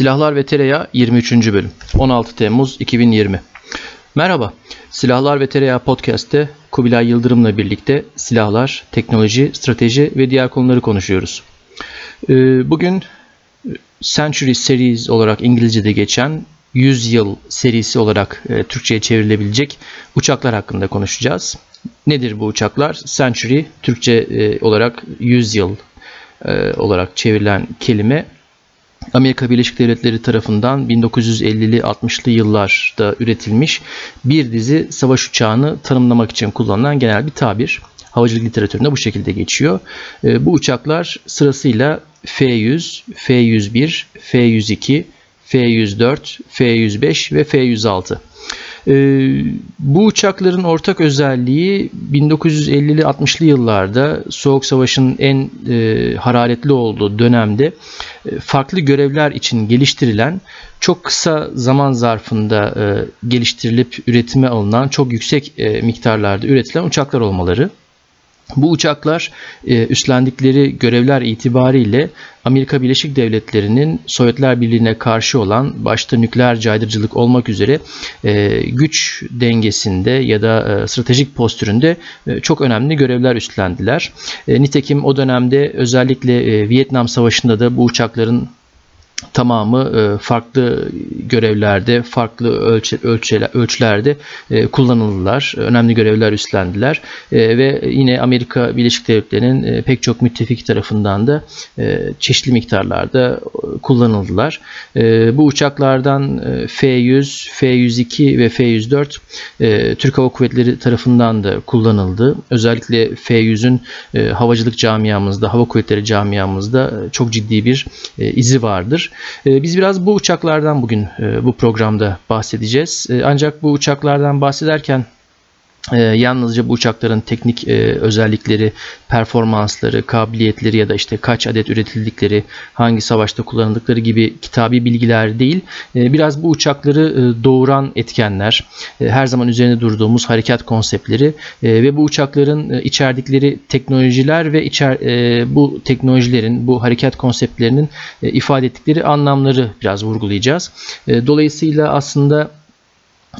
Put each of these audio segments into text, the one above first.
Silahlar ve Tereyağı 23. bölüm 16 Temmuz 2020 Merhaba, Silahlar ve Tereyağı Podcast'te Kubilay Yıldırım'la birlikte silahlar, teknoloji, strateji ve diğer konuları konuşuyoruz. Ee, bugün Century Series olarak İngilizce'de geçen 100 yıl serisi olarak e, Türkçe'ye çevrilebilecek uçaklar hakkında konuşacağız. Nedir bu uçaklar? Century Türkçe e, olarak 100 yıl e, olarak çevrilen kelime Amerika Birleşik Devletleri tarafından 1950'li 60'lı yıllarda üretilmiş bir dizi savaş uçağını tanımlamak için kullanılan genel bir tabir. Havacılık literatüründe bu şekilde geçiyor. E, bu uçaklar sırasıyla F-100, F-101, F-102, F-104, F-105 ve F-106. Ee, bu uçakların ortak özelliği 1950'li 60'lı yıllarda Soğuk Savaş'ın en e, hararetli olduğu dönemde e, farklı görevler için geliştirilen çok kısa zaman zarfında e, geliştirilip üretime alınan çok yüksek miktarlarda üretilen uçaklar olmaları. Bu uçaklar e, üstlendikleri görevler itibariyle Amerika Birleşik Devletleri'nin Sovyetler Birliği'ne karşı olan başta nükleer caydırıcılık olmak üzere e, güç dengesinde ya da e, stratejik postüründe çok önemli görevler üstlendiler. Nitekim o dönemde özellikle Vietnam Savaşı'nda da bu uçakların tamamı e, farklı görevlerde, farklı ölçü, ölçüler, ölçülerde e, kullanıldılar. Önemli görevler üstlendiler. E, ve yine Amerika Birleşik Devletleri'nin pek çok müttefik tarafından da çeşitli miktarlarda kullanıldılar. Bu uçaklardan F-100, F-102 ve F-104 Türk Hava Kuvvetleri tarafından da kullanıldı. Özellikle F-100'ün havacılık camiamızda, hava kuvvetleri camiamızda çok ciddi bir izi vardır. Ee, biz biraz bu uçaklardan bugün e, bu programda bahsedeceğiz. Ee, ancak bu uçaklardan bahsederken ee, yalnızca bu uçakların teknik e, özellikleri, performansları, kabiliyetleri ya da işte kaç adet üretildikleri, hangi savaşta kullanıldıkları gibi kitabi bilgiler değil, e, biraz bu uçakları e, doğuran etkenler, e, her zaman üzerinde durduğumuz harekat konseptleri e, ve bu uçakların e, içerdikleri teknolojiler ve içer, e, bu teknolojilerin, bu harekat konseptlerinin e, ifade ettikleri anlamları biraz vurgulayacağız. E, dolayısıyla aslında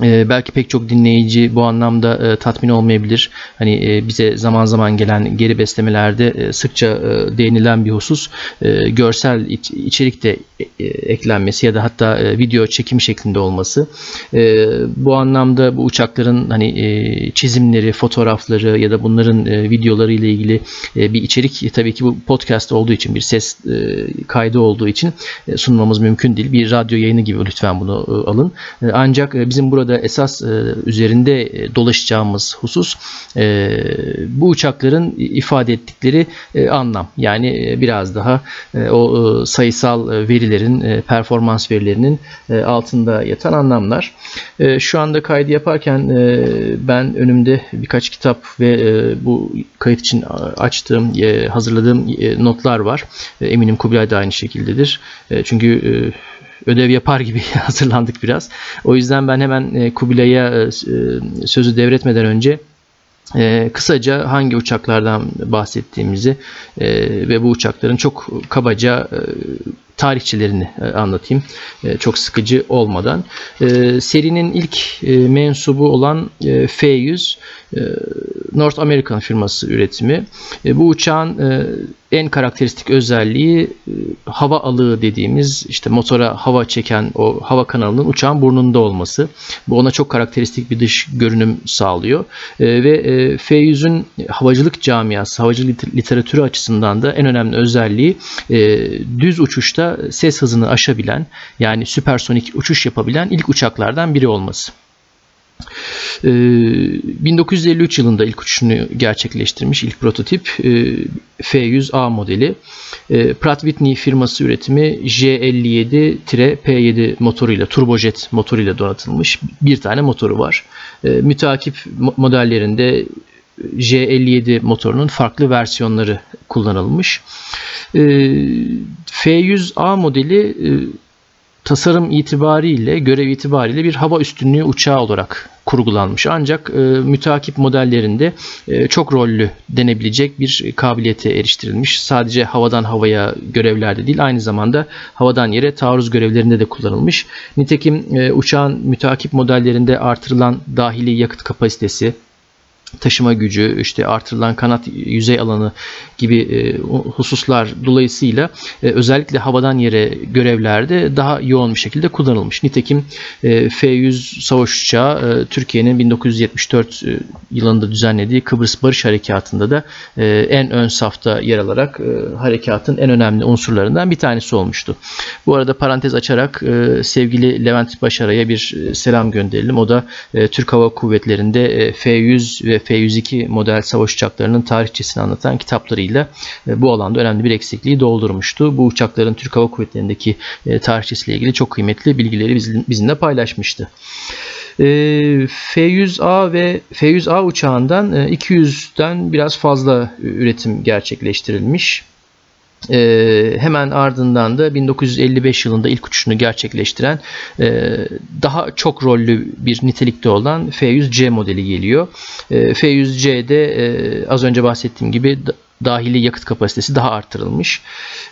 ee, belki pek çok dinleyici bu anlamda e, tatmin olmayabilir. Hani e, bize zaman zaman gelen geri beslemelerde e, sıkça e, değinilen bir husus e, görsel iç, içerik de e, eklenmesi ya da hatta e, video çekim şeklinde olması. E, bu anlamda bu uçakların hani e, çizimleri, fotoğrafları ya da bunların e, videoları ile ilgili e, bir içerik e, tabii ki bu podcast olduğu için bir ses e, kaydı olduğu için e, sunmamız mümkün değil. Bir radyo yayını gibi lütfen bunu e, alın. E, ancak e, bizim burada burada esas e, üzerinde e, dolaşacağımız husus e, bu uçakların ifade ettikleri anlam. Yani biraz daha o sayısal verilerin, performans verilerinin altında yatan anlamlar. Şu anda kaydı yaparken ben önümde birkaç kitap ve bu kayıt için açtığım, hazırladığım notlar var. Eminim Kubilay da aynı şekildedir. Çünkü ödev yapar gibi hazırlandık biraz. O yüzden ben hemen e, Kubilay'a e, e, sözü devretmeden önce kısaca hangi uçaklardan bahsettiğimizi ve bu uçakların çok kabaca tarihçilerini anlatayım. Çok sıkıcı olmadan. Serinin ilk mensubu olan F-100 North American firması üretimi. Bu uçağın en karakteristik özelliği e, hava alığı dediğimiz işte motora hava çeken o hava kanalının uçağın burnunda olması. Bu ona çok karakteristik bir dış görünüm sağlıyor. E, ve e, F-100'ün havacılık camiası, havacılık literatürü açısından da en önemli özelliği düz uçuşta ses hızını aşabilen yani süpersonik uçuş yapabilen ilk uçaklardan biri olması. 1953 ee, yılında ilk uçuşunu gerçekleştirmiş ilk prototip e, F-100A modeli. E, Pratt Whitney firması üretimi J57-P7 motoruyla, turbojet motoruyla donatılmış bir tane motoru var. E, müteakip modellerinde J57 motorunun farklı versiyonları kullanılmış. F100A modeli tasarım itibariyle, görev itibariyle bir hava üstünlüğü uçağı olarak kurgulanmış. Ancak e, mütakip modellerinde e, çok rollü denebilecek bir kabiliyete eriştirilmiş. Sadece havadan havaya görevlerde değil aynı zamanda havadan yere taarruz görevlerinde de kullanılmış. Nitekim e, uçağın mütakip modellerinde artırılan dahili yakıt kapasitesi, taşıma gücü, işte artırılan kanat yüzey alanı gibi e, hususlar dolayısıyla e, özellikle havadan yere görevlerde daha yoğun bir şekilde kullanılmış. Nitekim e, F-100 savaş uçağı Türkiye'nin 1974 yılında düzenlediği Kıbrıs Barış Harekatı'nda da en ön safta yer alarak harekatın en önemli unsurlarından bir tanesi olmuştu. Bu arada parantez açarak sevgili Levent Başaray'a bir selam gönderelim. O da Türk Hava Kuvvetleri'nde F-100 ve F-102 model savaş uçaklarının tarihçesini anlatan kitaplarıyla e, bu alanda önemli bir eksikliği doldurmuştu. Bu uçakların Türk Hava Kuvvetleri'ndeki e, tarihçesiyle ilgili çok kıymetli bilgileri bizimle paylaşmıştı. E, F-100A ve F-100A uçağından 200'den biraz fazla üretim gerçekleştirilmiş. Ee, hemen ardından da 1955 yılında ilk uçuşunu gerçekleştiren e, daha çok rollü bir nitelikte olan F-100C modeli geliyor. E, F-100C'de e, az önce bahsettiğim gibi dahili yakıt kapasitesi daha artırılmış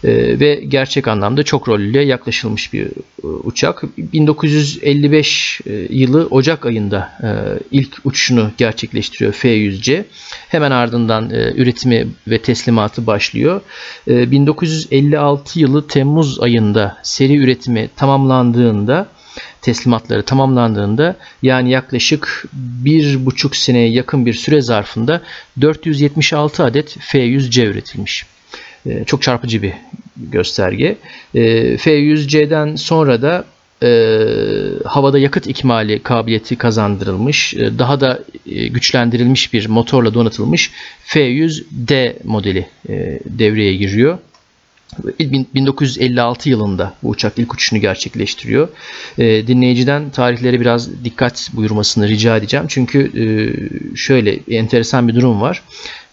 e, ve gerçek anlamda çok rollüye yaklaşılmış bir e, uçak. 1955 e, yılı Ocak ayında e, ilk uçuşunu gerçekleştiriyor F-100C. Hemen ardından e, üretimi ve teslimatı başlıyor. E, 1956 yılı Temmuz ayında seri üretimi tamamlandığında teslimatları tamamlandığında yani yaklaşık bir buçuk seneye yakın bir süre zarfında 476 adet F-100C üretilmiş. Ee, çok çarpıcı bir gösterge. Ee, F-100C'den sonra da e, havada yakıt ikmali kabiliyeti kazandırılmış, e, daha da e, güçlendirilmiş bir motorla donatılmış F-100D modeli e, devreye giriyor. 1956 yılında bu uçak ilk uçuşunu gerçekleştiriyor. E, dinleyiciden tarihlere biraz dikkat buyurmasını rica edeceğim. Çünkü e, şöyle enteresan bir durum var.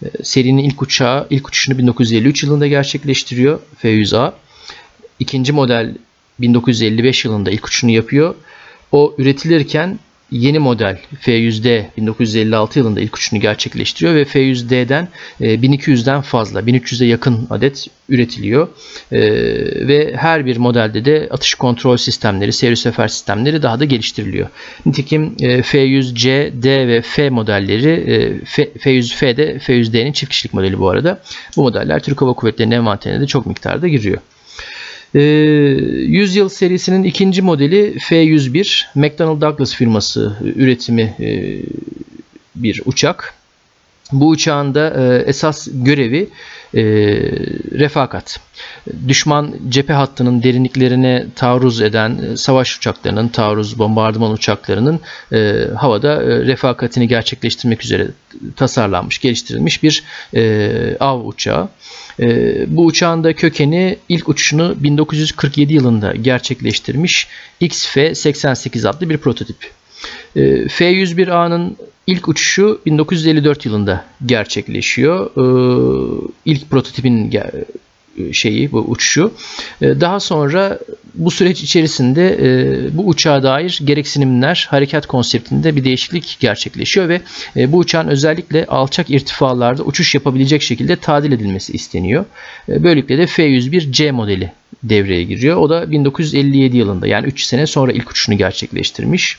E, serinin ilk uçağı ilk uçuşunu 1953 yılında gerçekleştiriyor F100A. İkinci model 1955 yılında ilk uçuşunu yapıyor. O üretilirken yeni model F100D 1956 yılında ilk uçuşunu gerçekleştiriyor ve F100D'den 1200'den e, fazla 1300'e yakın adet üretiliyor. E, ve her bir modelde de atış kontrol sistemleri, seyir sefer sistemleri daha da geliştiriliyor. Nitekim e, F100C, D ve F modelleri F100F de F100D'nin çift kişilik modeli bu arada. Bu modeller Türk Hava Kuvvetleri'nin envanterine de çok miktarda giriyor. 100 ee, yıl serisinin ikinci modeli F-101 McDonnell Douglas firması üretimi e, bir uçak. Bu uçağın da e, esas görevi e, refakat. Düşman cephe hattının derinliklerine taarruz eden savaş uçaklarının, taarruz bombardıman uçaklarının havada refakatini gerçekleştirmek üzere tasarlanmış, geliştirilmiş bir av uçağı. E, bu uçağın da kökeni ilk uçuşunu 1947 yılında gerçekleştirmiş XF-88 adlı bir prototip. E, F-101A'nın ilk uçuşu 1954 yılında gerçekleşiyor. E, ilk prototipin şeyi bu uçuşu. Ee, daha sonra bu süreç içerisinde e, bu uçağa dair gereksinimler harekat konseptinde bir değişiklik gerçekleşiyor ve e, bu uçağın özellikle alçak irtifalarda uçuş yapabilecek şekilde tadil edilmesi isteniyor. E, böylelikle de F-101C modeli devreye giriyor. O da 1957 yılında yani 3 sene sonra ilk uçuşunu gerçekleştirmiş.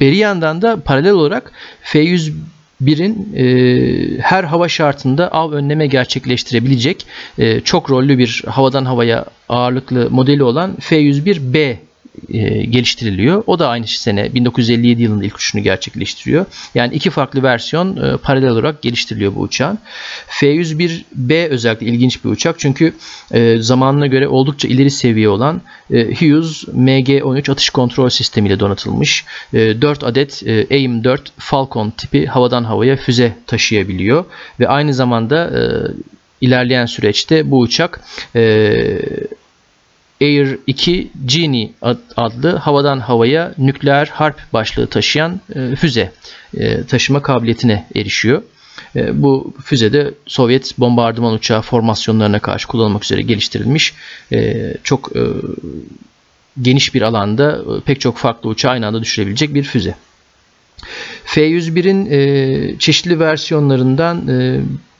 Beri yandan da paralel olarak F-101 birin e, her hava şartında av önleme gerçekleştirebilecek e, çok rollü bir havadan havaya ağırlıklı modeli olan F-101B e, geliştiriliyor. O da aynı sene 1957 yılında ilk uçuşunu gerçekleştiriyor. Yani iki farklı versiyon e, paralel olarak geliştiriliyor bu uçağın. F-101B özellikle ilginç bir uçak çünkü e, zamanına göre oldukça ileri seviye olan Hughes MG-13 atış kontrol sistemiyle donatılmış. E, 4 adet e, AIM-4 Falcon tipi havadan havaya füze taşıyabiliyor ve aynı zamanda ilerleyen süreçte bu uçak e, Air 2 Genie adlı havadan havaya nükleer harp başlığı taşıyan e, füze e, taşıma kabiliyetine erişiyor. E, bu füze de Sovyet bombardıman uçağı formasyonlarına karşı kullanılmak üzere geliştirilmiş. Çok geniş bir alanda pek çok farklı uçağı aynı anda düşürebilecek bir füze. F-101'in e, çeşitli versiyonlarından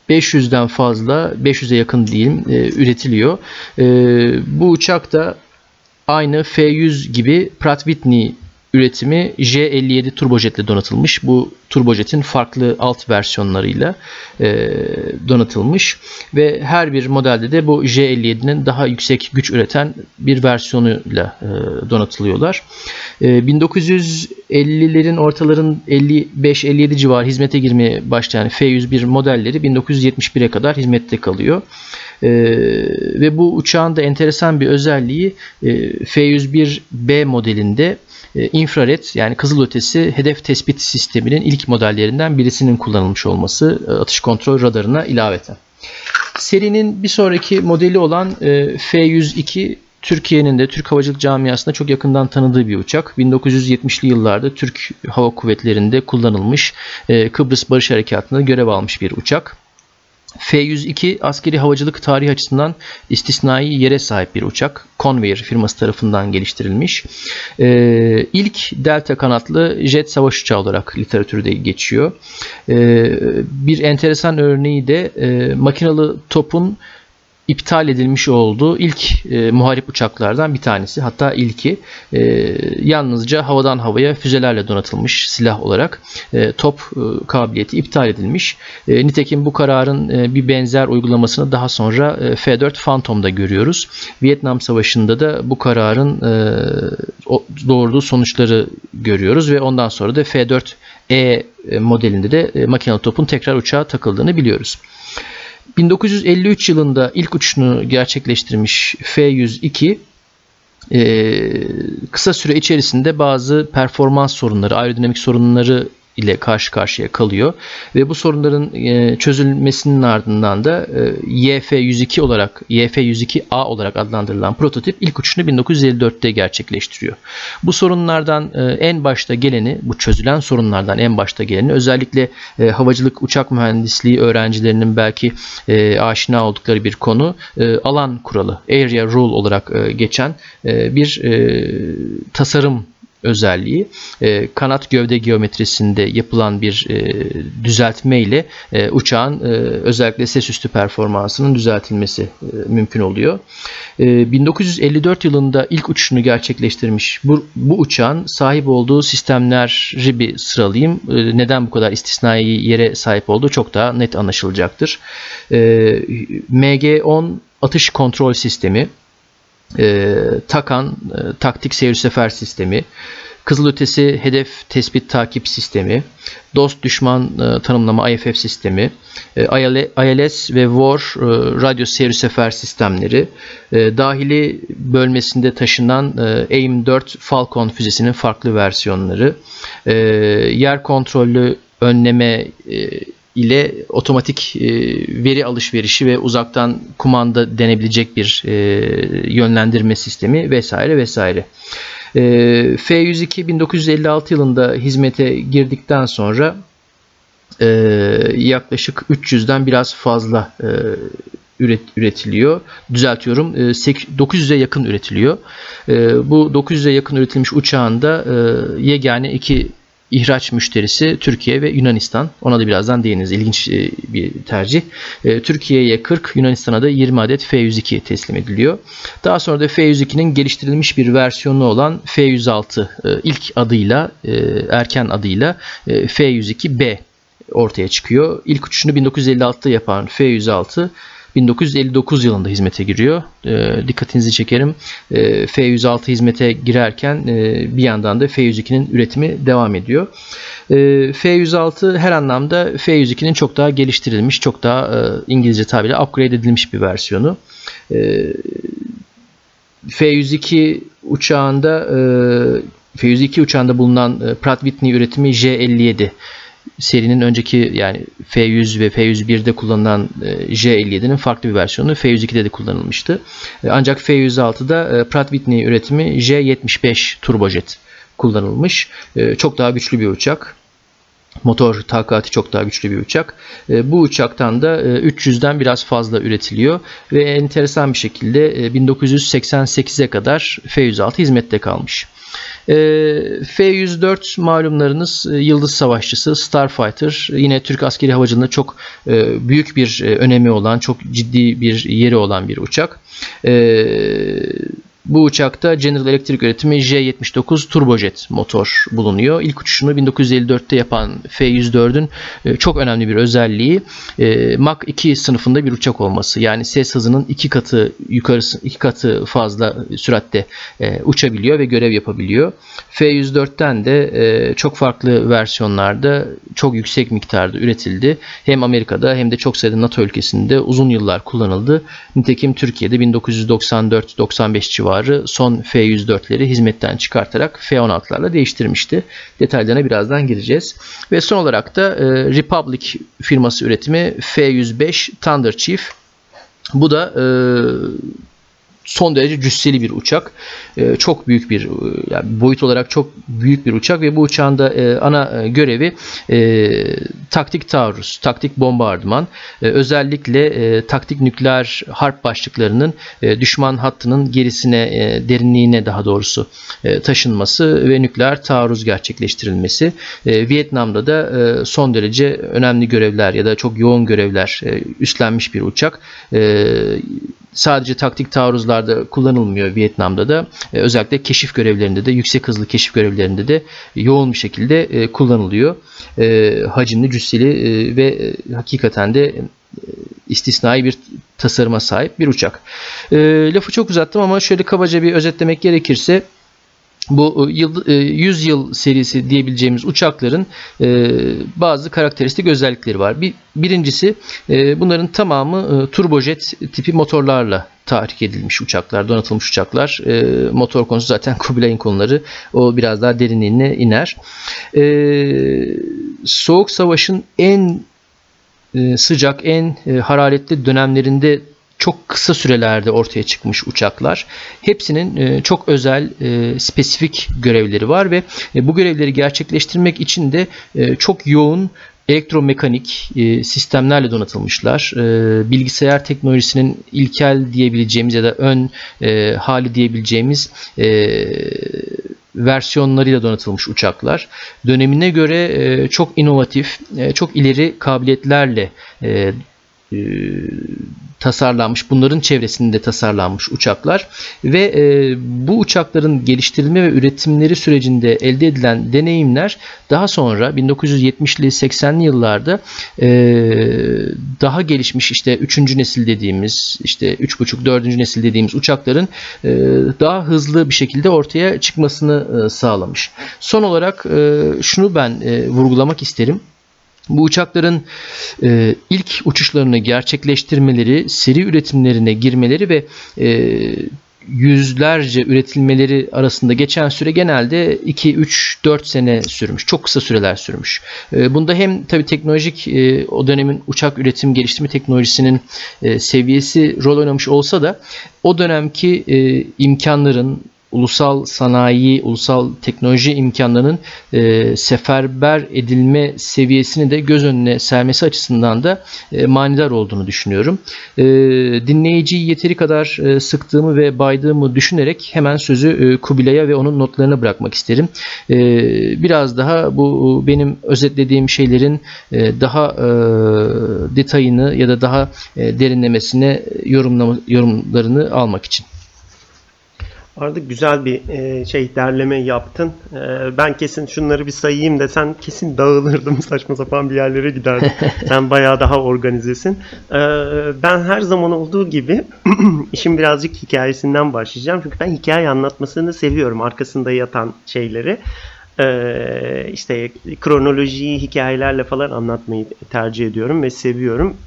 500'den fazla, 500'e yakın diyeyim, e, üretiliyor. E, bu uçak da aynı F-100 gibi Pratt Whitney üretimi J57 turbojet ile donatılmış. Bu turbojetin farklı alt versiyonlarıyla e, donatılmış ve her bir modelde de bu J57'nin daha yüksek güç üreten bir versiyonuyla e, donatılıyorlar. E, 1950'lerin ortaların 55-57 civarı hizmete girmeye başlayan F101 modelleri 1971'e kadar hizmette kalıyor. E, ve bu uçağın da enteresan bir özelliği e, F101B modelinde infrared yani kızılötesi hedef tespit sisteminin ilk modellerinden birisinin kullanılmış olması e, atış kontrol radarına ilaveten. Serinin bir sonraki modeli olan e, F-102 Türkiye'nin de Türk havacılık camiasında çok yakından tanıdığı bir uçak. 1970'li yıllarda Türk Hava Kuvvetleri'nde kullanılmış Kıbrıs Barış Harekatı'nda görev almış bir uçak. F-102 askeri havacılık tarihi açısından istisnai yere sahip bir uçak. Convair firması tarafından geliştirilmiş. Ee, ilk delta kanatlı jet savaş uçağı olarak literatürde geçiyor. Ee, bir enteresan örneği de e, makinalı topun iptal edilmiş olduğu ilk e, muharip uçaklardan bir tanesi. Hatta ilki e, yalnızca havadan havaya füzelerle donatılmış silah olarak e, top e, kabiliyeti iptal edilmiş. E, nitekim bu kararın e, bir benzer uygulamasını daha sonra e, F-4 Phantom'da görüyoruz. Vietnam Savaşı'nda da bu kararın e, doğurduğu sonuçları görüyoruz ve ondan sonra da F-4 E modelinde de e, makinalı topun tekrar uçağa takıldığını biliyoruz. 1953 yılında ilk uçuşunu gerçekleştirmiş F-102 kısa süre içerisinde bazı performans sorunları, aerodinamik sorunları ile karşı karşıya kalıyor ve bu sorunların e, çözülmesinin ardından da e, YF-102 olarak YF-102A olarak adlandırılan prototip ilk uçuşunu 1954'te gerçekleştiriyor. Bu sorunlardan e, en başta geleni, bu çözülen sorunlardan en başta geleni özellikle havacılık uçak mühendisliği öğrencilerinin belki aşina oldukları bir konu alan kuralı, area rule olarak geçen bir tasarım özelliği e, kanat gövde geometrisinde yapılan bir e, düzeltme ile e, uçağın e, özellikle ses üstü performansının düzeltilmesi e, mümkün oluyor. E, 1954 yılında ilk uçuşunu gerçekleştirmiş bu, bu uçağın sahip olduğu sistemleri bir sıralayayım. E, neden bu kadar istisnai yere sahip olduğu çok daha net anlaşılacaktır. E, MG-10 atış kontrol sistemi e, TAKAN e, taktik seyir sefer sistemi, kızılötesi hedef tespit takip sistemi, dost düşman e, tanımlama IFF sistemi, e, ILS ve WAR e, radyo seyir sefer sistemleri, e, dahili bölmesinde taşınan e, AIM-4 Falcon füzesinin farklı versiyonları, e, yer kontrollü önleme e, ile otomatik e, veri alışverişi ve uzaktan kumanda denebilecek bir e, yönlendirme sistemi vesaire vesaire. E, F102 1956 yılında hizmete girdikten sonra yaklaşık 300'den biraz fazla üret, üretiliyor. Düzeltiyorum 900'e yakın üretiliyor. Bu 900'e yakın üretilmiş uçağın da yegane iki ihraç müşterisi Türkiye ve Yunanistan. Ona da birazdan değiniriz. İlginç e, bir tercih. E, Türkiye'ye 40, Yunanistan'a da 20 adet F-102 teslim ediliyor. Daha sonra da F-102'nin geliştirilmiş bir versiyonu olan F-106 e, ilk adıyla, erken adıyla F-102B ortaya çıkıyor. İlk uçuşunu 1956'da yapan F-106 1959 yılında hizmete giriyor. E, dikkatinizi çekerim. E, F106 hizmete girerken e, bir yandan da F102'nin üretimi devam ediyor. E, F106 her anlamda F102'nin çok daha geliştirilmiş, çok daha e, İngilizce tabiriyle upgrade edilmiş bir versiyonu. E, F102 uçağında e, F102 uçağında bulunan e, Pratt Whitney üretimi J57 serinin önceki yani F100 ve F101'de kullanılan e, J57'nin farklı bir versiyonu F102'de de kullanılmıştı. E, ancak F106'da e, Pratt Whitney üretimi J75 turbojet kullanılmış. Çok daha güçlü bir uçak. Motor takati çok daha güçlü bir uçak. Bu uçaktan da 300'den biraz fazla üretiliyor ve enteresan bir şekilde 1988'e kadar F-106 hizmette kalmış. Ee, F-104 malumlarınız e, Yıldız Savaşçısı, Starfighter. Yine Türk askeri havacılığında çok e, büyük bir e, önemi olan, çok ciddi bir yeri olan bir uçak. Bu uçakta General Electric üretimi J-79 turbojet motor bulunuyor. İlk uçuşunu 1954'te yapan F-104'ün e, çok önemli bir özelliği e, Mach 2 sınıfında bir uçak olması. Yani ses hızının iki katı yukarısı iki katı fazla süratte e, uçabiliyor ve görev yapabiliyor. F-104'ten de çok farklı versiyonlarda çok yüksek miktarda üretildi. Hem Amerika'da hem de çok sayıda NATO ülkesinde uzun yıllar kullanıldı. Nitekim Türkiye'de 1994-95 civarı civarı son F-104'leri hizmetten çıkartarak F-16'larla değiştirmişti. Detaylarına birazdan gireceğiz. Ve son olarak da e, Republic firması üretimi F-105 Thunder Chief. Bu da e, son derece cüsseli bir uçak. E, çok büyük bir yani boyut olarak çok büyük bir uçak ve bu uçağın da e, ana e, görevi e, taktik taarruz, taktik bombardıman. E, özellikle e, taktik nükleer harp başlıklarının e, düşman hattının gerisine, e, derinliğine daha doğrusu e, taşınması ve nükleer taarruz gerçekleştirilmesi. E, Vietnam'da da e, son derece önemli görevler ya da çok yoğun görevler e, üstlenmiş bir uçak. E, sadece taktik taarruzlarda kullanılmıyor Vietnam'da da. E, özellikle keşif görevlerinde de yüksek hızlı keşif görevlerinde de yoğun bir şekilde e, kullanılıyor. E, hacimli, cüsseli ve hakikaten de istisnai bir tasarıma sahip bir uçak. Lafı çok uzattım ama şöyle kabaca bir özetlemek gerekirse bu 100 e, yıl serisi diyebileceğimiz uçakların e, bazı karakteristik özellikleri var. Bir, birincisi e, bunların tamamı turbojet tipi motorlarla tahrik edilmiş uçaklar, donatılmış uçaklar. Motor konusu zaten Kubilay'ın konuları. O biraz daha derinliğine iner. Soğuk Savaş'ın en sıcak, en hararetli dönemlerinde çok kısa sürelerde ortaya çıkmış uçaklar. Hepsinin e, çok özel, e, spesifik görevleri var ve e, bu görevleri gerçekleştirmek için de çok yoğun elektromekanik sistemlerle donatılmışlar. bilgisayar teknolojisinin ilkel diyebileceğimiz ya da ön hali diyebileceğimiz versiyonlarıyla donatılmış uçaklar. Dönemine göre çok inovatif, çok ileri kabiliyetlerle tasarlanmış, bunların çevresinde tasarlanmış uçaklar ve e, bu uçakların geliştirilme ve üretimleri sürecinde elde edilen deneyimler daha sonra 1970'li 80'li yıllarda e, daha gelişmiş işte 3. nesil dediğimiz işte 3.5 4. nesil dediğimiz uçakların e, daha hızlı bir şekilde ortaya çıkmasını e, sağlamış. Son olarak e, şunu ben e, vurgulamak isterim. Bu uçakların e, ilk uçuşlarını gerçekleştirmeleri, seri üretimlerine girmeleri ve e, yüzlerce üretilmeleri arasında geçen süre genelde 2, 3, 4 sene sürmüş. Çok kısa süreler sürmüş. E, bunda hem tabii teknolojik e, o dönemin uçak üretim geliştirme teknolojisinin e, seviyesi rol oynamış olsa da o dönemki imkanların ulusal sanayi, ulusal teknoloji imkanlarının e, seferber edilme seviyesini de göz önüne sermesi açısından da e, manidar olduğunu düşünüyorum. E, dinleyiciyi yeteri kadar e, sıktığımı ve baydığımı düşünerek hemen sözü e, Kubilay'a ve onun notlarına bırakmak isterim. E, biraz daha bu benim özetlediğim şeylerin e, daha e, detayını ya da daha e, derinlemesine yorumlama, yorumlarını almak için. Arada güzel bir e, şey derleme yaptın. E, ben kesin şunları bir sayayım desen kesin dağılırdım saçma sapan bir yerlere giderdim. Sen bayağı daha organizesin. E, ben her zaman olduğu gibi işin birazcık hikayesinden başlayacağım. Çünkü ben hikaye anlatmasını seviyorum. Arkasında yatan şeyleri. işte kronolojiyi hikayelerle falan anlatmayı tercih ediyorum ve seviyorum.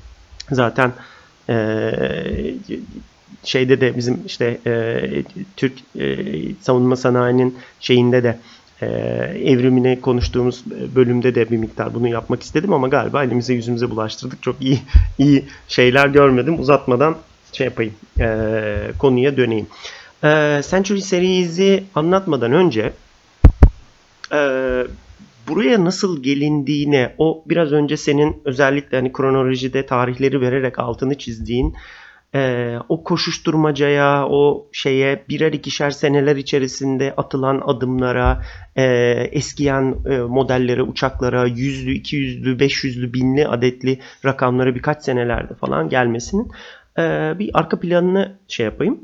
Zaten şeyde de bizim işte e, Türk e, savunma sanayinin şeyinde de e, evrimine konuştuğumuz bölümde de bir miktar bunu yapmak istedim ama galiba elimize yüzümüze bulaştırdık. Çok iyi iyi şeyler görmedim. Uzatmadan şey yapayım e, konuya döneyim. E, Century Series'i anlatmadan önce e, buraya nasıl gelindiğine o biraz önce senin özellikle hani kronolojide tarihleri vererek altını çizdiğin e, o koşuşturmacaya, o şeye birer ikişer seneler içerisinde atılan adımlara, e, eskiyen e, modellere, uçaklara, yüzlü, iki yüzlü, beş yüzlü, binli adetli rakamlara birkaç senelerde falan gelmesinin e, bir arka planını şey yapayım.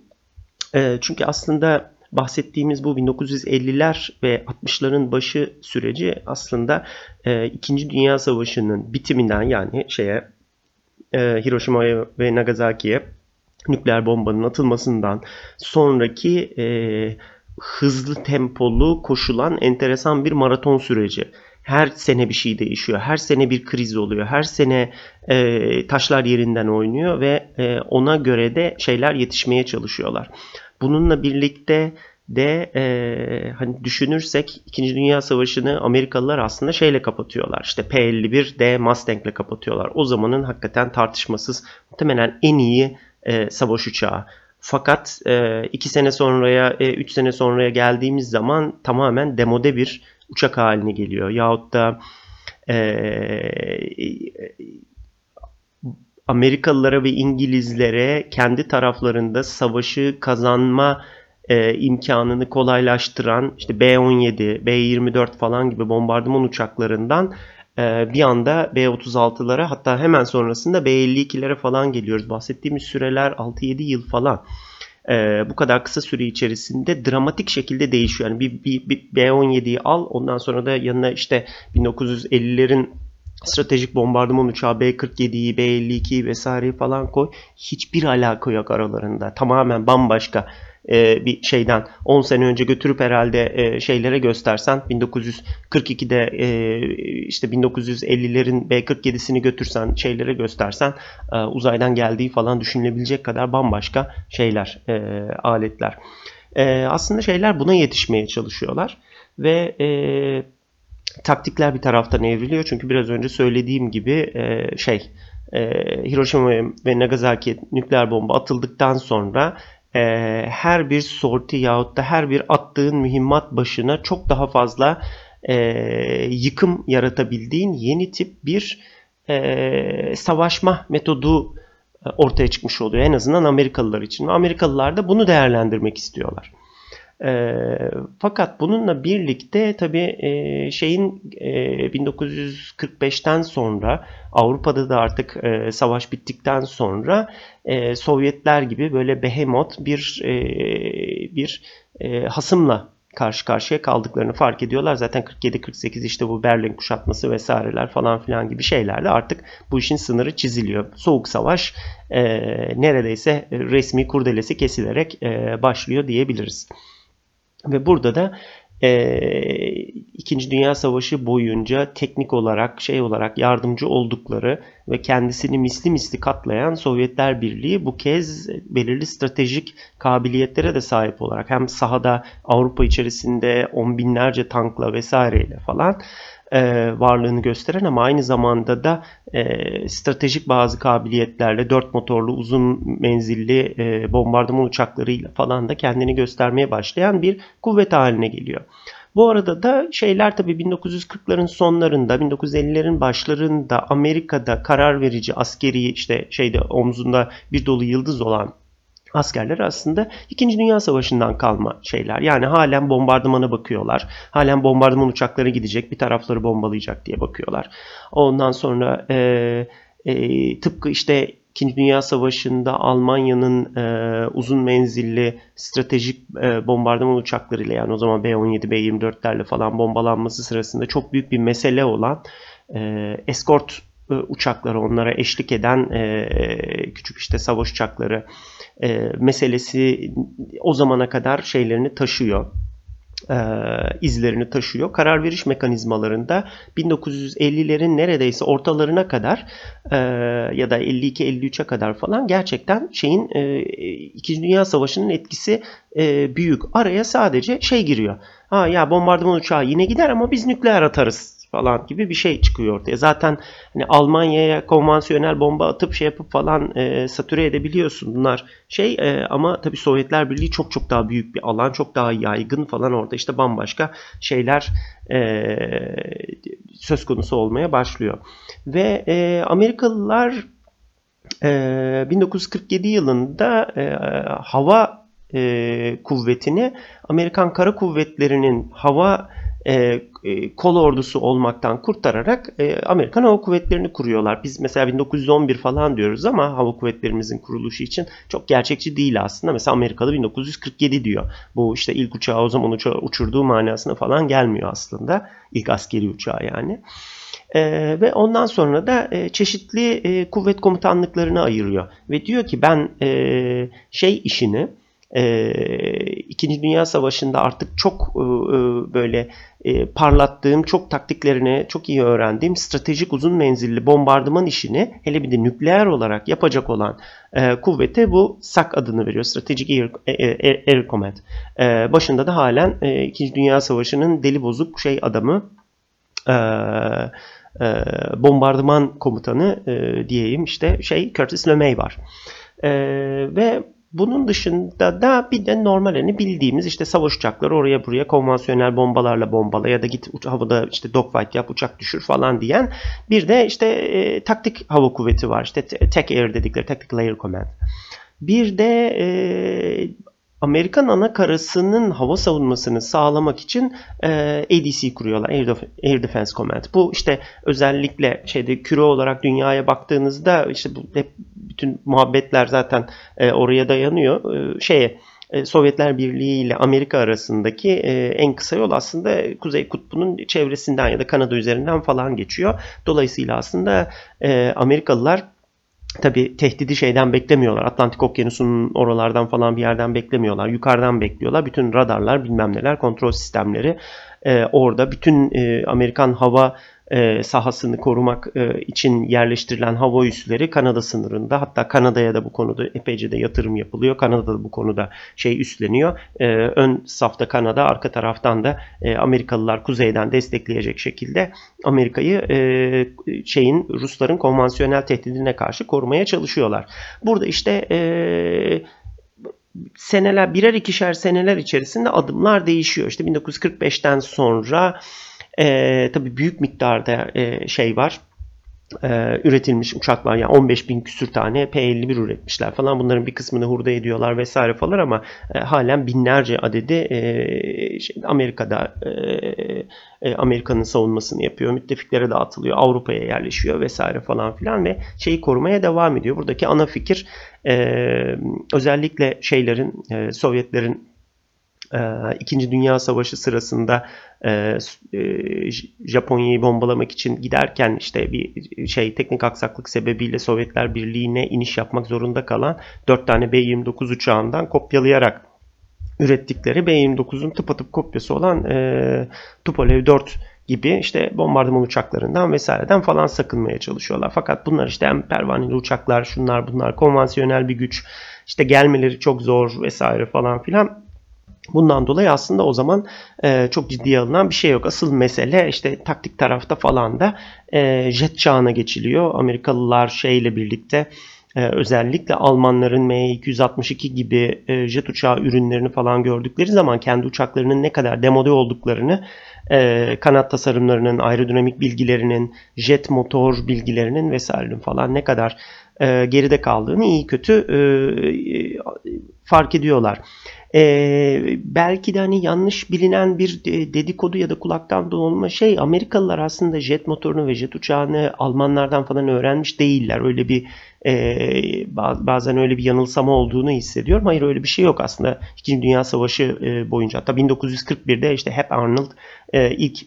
E, çünkü aslında bahsettiğimiz bu 1950'ler ve 60'ların başı süreci aslında e, İkinci Dünya Savaşı'nın bitiminden yani şeye e, Hiroşima ve Nagasaki'ye nükleer bombanın atılmasından sonraki e, hızlı tempolu koşulan enteresan bir maraton süreci. Her sene bir şey değişiyor. Her sene bir kriz oluyor. Her sene e, taşlar yerinden oynuyor ve e, ona göre de şeyler yetişmeye çalışıyorlar. Bununla birlikte de e, hani düşünürsek 2. Dünya Savaşı'nı Amerikalılar aslında şeyle kapatıyorlar. İşte P-51D Mustang'le kapatıyorlar. O zamanın hakikaten tartışmasız muhtemelen en iyi e, savaş uçağı. Fakat e, iki sene sonraya, e, üç sene sonraya geldiğimiz zaman tamamen demode bir uçak haline geliyor. Yahut da e, Amerikalılara ve İngilizlere kendi taraflarında savaşı kazanma e, imkanını kolaylaştıran işte B-17, B-24 falan gibi bombardıman uçaklarından e, bir anda B-36'lara hatta hemen sonrasında B-52'lere falan geliyoruz. Bahsettiğimiz süreler 6-7 yıl falan. E, bu kadar kısa süre içerisinde dramatik şekilde değişiyor. Yani bir, bir, bir B-17'yi al ondan sonra da yanına işte 1950'lerin stratejik bombardıman uçağı B-47'yi, B-52'yi vesaireyi falan koy. Hiçbir alaka yok aralarında. Tamamen bambaşka e, bir şeyden 10 sene önce götürüp herhalde e, şeylere göstersen 1942'de e, işte 1950'lerin B-47'sini götürsen şeylere göstersen e, uzaydan geldiği falan düşünülebilecek kadar bambaşka şeyler, e, aletler. E, aslında şeyler buna yetişmeye çalışıyorlar ve e, taktikler bir taraftan evriliyor. Çünkü biraz önce söylediğim gibi e, şey e, Hiroşima ve Nagasaki nükleer bomba atıldıktan sonra e, her bir sorti yahut da her bir attığın mühimmat başına çok daha fazla e, yıkım yaratabildiğin yeni tip bir e, savaşma metodu e, ortaya çıkmış oluyor. En azından Amerikalılar için. Amerikalılar da bunu değerlendirmek istiyorlar. E, fakat bununla birlikte tabii e, şeyin e, 1945'ten sonra Avrupa'da da artık e, savaş bittikten sonra e, Sovyetler gibi böyle behemoth bir e, bir e, hasımla karşı karşıya kaldıklarını fark ediyorlar. Zaten 47-48 işte bu Berlin kuşatması vesaireler falan filan gibi şeylerle artık bu işin sınırı çiziliyor. Soğuk savaş e, neredeyse resmi kurdelesi kesilerek e, başlıyor diyebiliriz. Ve burada da e, İkinci Dünya Savaşı boyunca teknik olarak şey olarak yardımcı oldukları ve kendisini misli misli katlayan Sovyetler Birliği bu kez belirli stratejik kabiliyetlere de sahip olarak hem sahada Avrupa içerisinde on binlerce tankla vesaireyle falan e, varlığını gösteren ama aynı zamanda da e, stratejik bazı kabiliyetlerle dört motorlu uzun menzilli e, bombardıman uçaklarıyla falan da kendini göstermeye başlayan bir kuvvet haline geliyor. Bu arada da şeyler tabii 1940'ların sonlarında, 1950'lerin başlarında Amerika'da karar verici askeri işte şeyde omzunda bir dolu yıldız olan askerler aslında 2. Dünya Savaşı'ndan kalma şeyler. Yani halen bombardımana bakıyorlar. Halen bombardıman uçakları gidecek bir tarafları bombalayacak diye bakıyorlar. Ondan sonra e, e, tıpkı işte İkinci Dünya Savaşı'nda Almanya'nın e, uzun menzilli stratejik e, bombardıman uçaklarıyla yani o zaman B-17, B-24'lerle falan bombalanması sırasında çok büyük bir mesele olan e, escort uçakları onlara eşlik eden e, küçük işte savaş uçakları e, meselesi o zamana kadar şeylerini taşıyor e, izlerini taşıyor. Karar veriş mekanizmalarında 1950'lerin neredeyse ortalarına kadar e, ya da 52-53'e kadar falan gerçekten şeyin e, İkinci Dünya Savaşı'nın etkisi e, büyük. Araya sadece şey giriyor. Ha ya bombardıman uçağı yine gider ama biz nükleer atarız falan gibi bir şey çıkıyor ortaya. Zaten hani Almanya'ya konvansiyonel bomba atıp şey yapıp falan e, satüre edebiliyorsun. Bunlar şey e, ama tabii Sovyetler Birliği çok çok daha büyük bir alan, çok daha yaygın falan orada işte bambaşka şeyler e, söz konusu olmaya başlıyor. Ve e, Amerikalılar e, 1947 yılında e, hava e, kuvvetini Amerikan Kara Kuvvetleri'nin hava e, e, kol ordusu olmaktan kurtararak e, Amerikan Hava Kuvvetleri'ni kuruyorlar. Biz mesela 1911 falan diyoruz ama hava kuvvetlerimizin kuruluşu için çok gerçekçi değil aslında. Mesela Amerikalı 1947 diyor. Bu işte ilk uçağı o zaman uçağı uçurduğu manasına falan gelmiyor aslında. İlk askeri uçağı yani. E, ve ondan sonra da e, çeşitli e, kuvvet komutanlıklarını ayırıyor. Ve diyor ki ben e, şey işini e, İkinci Dünya Savaşı'nda artık çok e, e, böyle e, parlattığım, çok taktiklerini çok iyi öğrendiğim stratejik uzun menzilli bombardıman işini hele bir de nükleer olarak yapacak olan e, kuvvete bu SAC adını veriyor. Strategic Air, Air, Air Command. E, başında da halen e, İkinci Dünya Savaşı'nın deli bozuk şey adamı e, e, bombardıman komutanı e, diyeyim işte şey Curtis LeMay var. E, ve bunun dışında da bir de normal hani bildiğimiz işte savaş uçakları oraya buraya konvansiyonel bombalarla bombala ya da git havada işte dogfight yap uçak düşür falan diyen bir de işte e, taktik hava kuvveti var işte TAC Air dedikleri Tactical Air Command. Bir de e, Amerikan ana karasının hava savunmasını sağlamak için e, ADC kuruyorlar. Air, Def Air Defense Command. Bu işte özellikle şeyde küre olarak dünyaya baktığınızda işte bu hep bütün muhabbetler zaten e, oraya dayanıyor. E, şeye e, Sovyetler Birliği ile Amerika arasındaki e, en kısa yol aslında Kuzey Kutbu'nun çevresinden ya da Kanada üzerinden falan geçiyor. Dolayısıyla aslında e, Amerikalılar Tabi tehdidi şeyden beklemiyorlar. Atlantik Okyanusu'nun oralardan falan bir yerden beklemiyorlar. Yukarıdan bekliyorlar. Bütün radarlar bilmem neler kontrol sistemleri e, orada. Bütün e, Amerikan hava e, sahasını korumak e, için yerleştirilen hava üsleri Kanada sınırında. Hatta Kanada'ya da bu konuda epeyce de yatırım yapılıyor. Kanada da bu konuda şey üstleniyor. E, ön safta Kanada, arka taraftan da e, Amerikalılar kuzeyden destekleyecek şekilde Amerika'yı e, şeyin Rusların konvansiyonel tehdidine karşı korumaya çalışıyorlar. Burada işte e, seneler birer ikişer seneler içerisinde adımlar değişiyor. İşte 1945'ten sonra e, tabii büyük miktarda e, şey var. E, üretilmiş uçaklar yani 15 bin küsür tane P-51 üretmişler falan. Bunların bir kısmını hurda ediyorlar vesaire falan ama e, halen binlerce adedi e, şey, Amerika'da e, e, Amerika'nın savunmasını yapıyor. Müttefiklere dağıtılıyor. Avrupa'ya yerleşiyor vesaire falan filan ve şeyi korumaya devam ediyor. Buradaki ana fikir e, özellikle şeylerin e, Sovyetlerin İkinci Dünya Savaşı sırasında e, e, Japonya'yı bombalamak için giderken işte bir şey teknik aksaklık sebebiyle Sovyetler Birliği'ne iniş yapmak zorunda kalan 4 tane B-29 uçağından kopyalayarak ürettikleri B-29'un tıpatıp kopyası olan e, Tupolev 4 gibi işte bombardıman uçaklarından vesaireden falan sakınmaya çalışıyorlar. Fakat bunlar işte hem pervaneli uçaklar, şunlar bunlar konvansiyonel bir güç, işte gelmeleri çok zor vesaire falan filan. Bundan dolayı aslında o zaman e, çok ciddiye alınan bir şey yok. Asıl mesele işte taktik tarafta falan da e, jet çağına geçiliyor. Amerikalılar şeyle birlikte e, özellikle Almanların M262 gibi e, jet uçağı ürünlerini falan gördükleri zaman kendi uçaklarının ne kadar demode olduklarını e, kanat tasarımlarının, aerodinamik bilgilerinin, jet motor bilgilerinin vesairenin falan ne kadar e, geride kaldığını iyi kötü e, e fark ediyorlar. Ee, belki de hani yanlış bilinen bir dedikodu ya da kulaktan dolma şey Amerikalılar aslında jet motorunu ve jet uçağını Almanlardan falan öğrenmiş değiller. Öyle bir e, bazen öyle bir yanılsama olduğunu hissediyorum. Hayır öyle bir şey yok aslında. İkinci Dünya Savaşı e, boyunca hatta 1941'de işte Hep Arnold e, ilk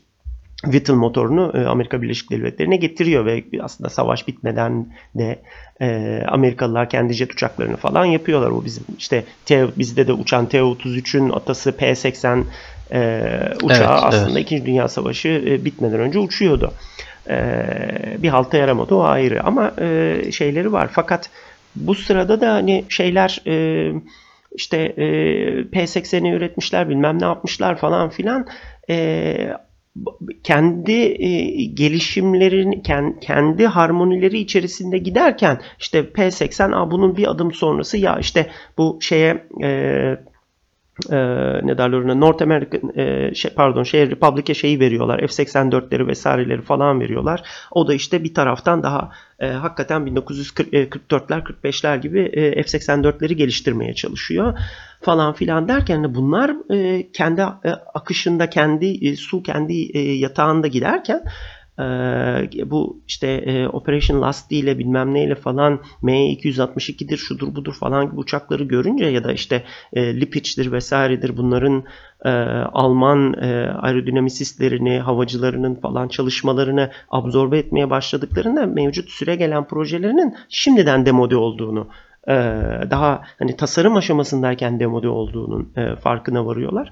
Whittle motorunu e, Amerika Birleşik Devletleri'ne getiriyor ve aslında savaş bitmeden de e, Amerikalılar kendi jet uçaklarını falan yapıyorlar. O bizim işte T, bizde de uçan T-33'ün atası P-80 e, uçağı evet, aslında evet. İkinci Dünya Savaşı e, bitmeden önce uçuyordu. E, bir halta yaramadı o ayrı ama e, şeyleri var. Fakat bu sırada da hani şeyler e, işte e, P-80'i üretmişler bilmem ne yapmışlar falan filan. E, kendi e, gelişimlerin kendi harmonileri içerisinde giderken işte P80 a bunun bir adım sonrası ya işte bu şeye e, e, ne derler ona North American e, şey, pardon şey Republic'e şeyi veriyorlar F-84'leri vesaireleri falan veriyorlar. O da işte bir taraftan daha e, hakikaten 1944'ler 45'ler gibi e, F-84'leri geliştirmeye çalışıyor falan filan derken bunlar e, kendi e, akışında kendi e, su kendi e, yatağında giderken ee, bu işte e, Operation Last ile bilmem neyle falan M262'dir şudur budur falan gibi uçakları görünce ya da işte e, Lipic'tir vesairedir bunların e, Alman e, aerodinamisistlerini, havacılarının falan çalışmalarını absorbe etmeye başladıklarında mevcut süre gelen projelerinin şimdiden demode olduğunu e, daha hani tasarım aşamasındayken demode olduğunun e, farkına varıyorlar.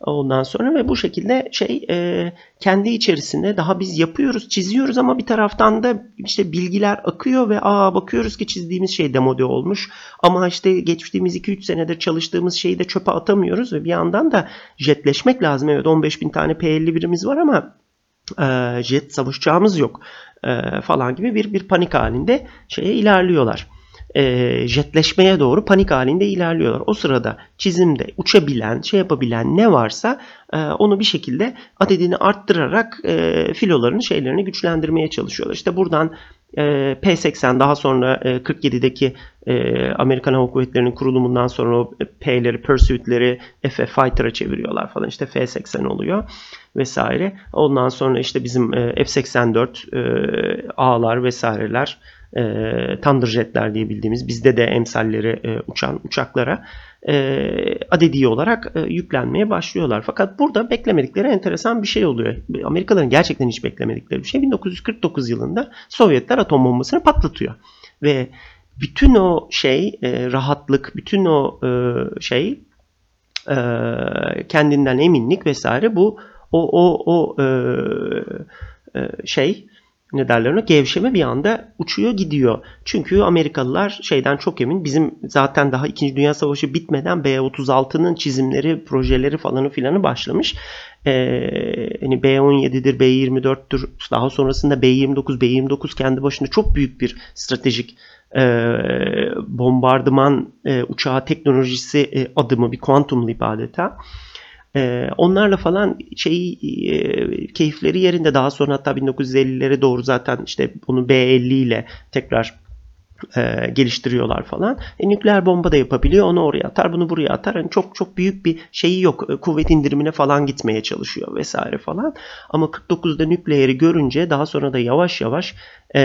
Ondan sonra ve bu şekilde şey e, kendi içerisinde daha biz yapıyoruz, çiziyoruz ama bir taraftan da işte bilgiler akıyor ve aa bakıyoruz ki çizdiğimiz şey demode olmuş. Ama işte geçtiğimiz 2-3 senedir çalıştığımız şeyi de çöpe atamıyoruz ve bir yandan da jetleşmek lazım. Evet 15 bin tane P-51'imiz var ama e, jet savaş yok falan gibi bir bir panik halinde şeye ilerliyorlar e, jetleşmeye doğru panik halinde ilerliyorlar. O sırada çizimde uçabilen, şey yapabilen ne varsa e, onu bir şekilde adedini arttırarak e, filoların şeylerini güçlendirmeye çalışıyorlar. İşte buradan e, P-80 daha sonra e, 47'deki e, Amerikan Hava Kuvvetleri'nin kurulumundan sonra o P'leri, Pursuit'leri FF Fighter'a çeviriyorlar falan. İşte F-80 oluyor vesaire. Ondan sonra işte bizim e, F-84 e, A'lar vesaireler e, Thunderjetler diye bildiğimiz bizde de emsalleri e, uçan uçaklara e, adedi olarak e, yüklenmeye başlıyorlar. Fakat burada beklemedikleri enteresan bir şey oluyor. Amerikalıların gerçekten hiç beklemedikleri bir şey. 1949 yılında Sovyetler atom bombasını patlatıyor. Ve bütün o şey e, rahatlık, bütün o e, şey e, kendinden eminlik vesaire bu o o o e, e, şey ne derler ona gevşeme bir anda uçuyor gidiyor. Çünkü Amerikalılar şeyden çok emin. Bizim zaten daha 2. Dünya Savaşı bitmeden B-36'nın çizimleri, projeleri falanı filanı başlamış. Ee, hani B-17'dir, B-24'tür. Daha sonrasında B-29, B-29 kendi başına çok büyük bir stratejik e, bombardıman e, uçağı teknolojisi e, adımı bir kuantum leap adeta. Onlarla falan şey keyifleri yerinde daha sonra hatta 1950'lere doğru zaten işte bunu B50 ile tekrar geliştiriyorlar falan. E, nükleer bomba da yapabiliyor. Onu oraya atar, bunu buraya atar. Yani çok çok büyük bir şeyi yok. E, kuvvet indirimine falan gitmeye çalışıyor vesaire falan. Ama 49'da nükleeri görünce daha sonra da yavaş yavaş e,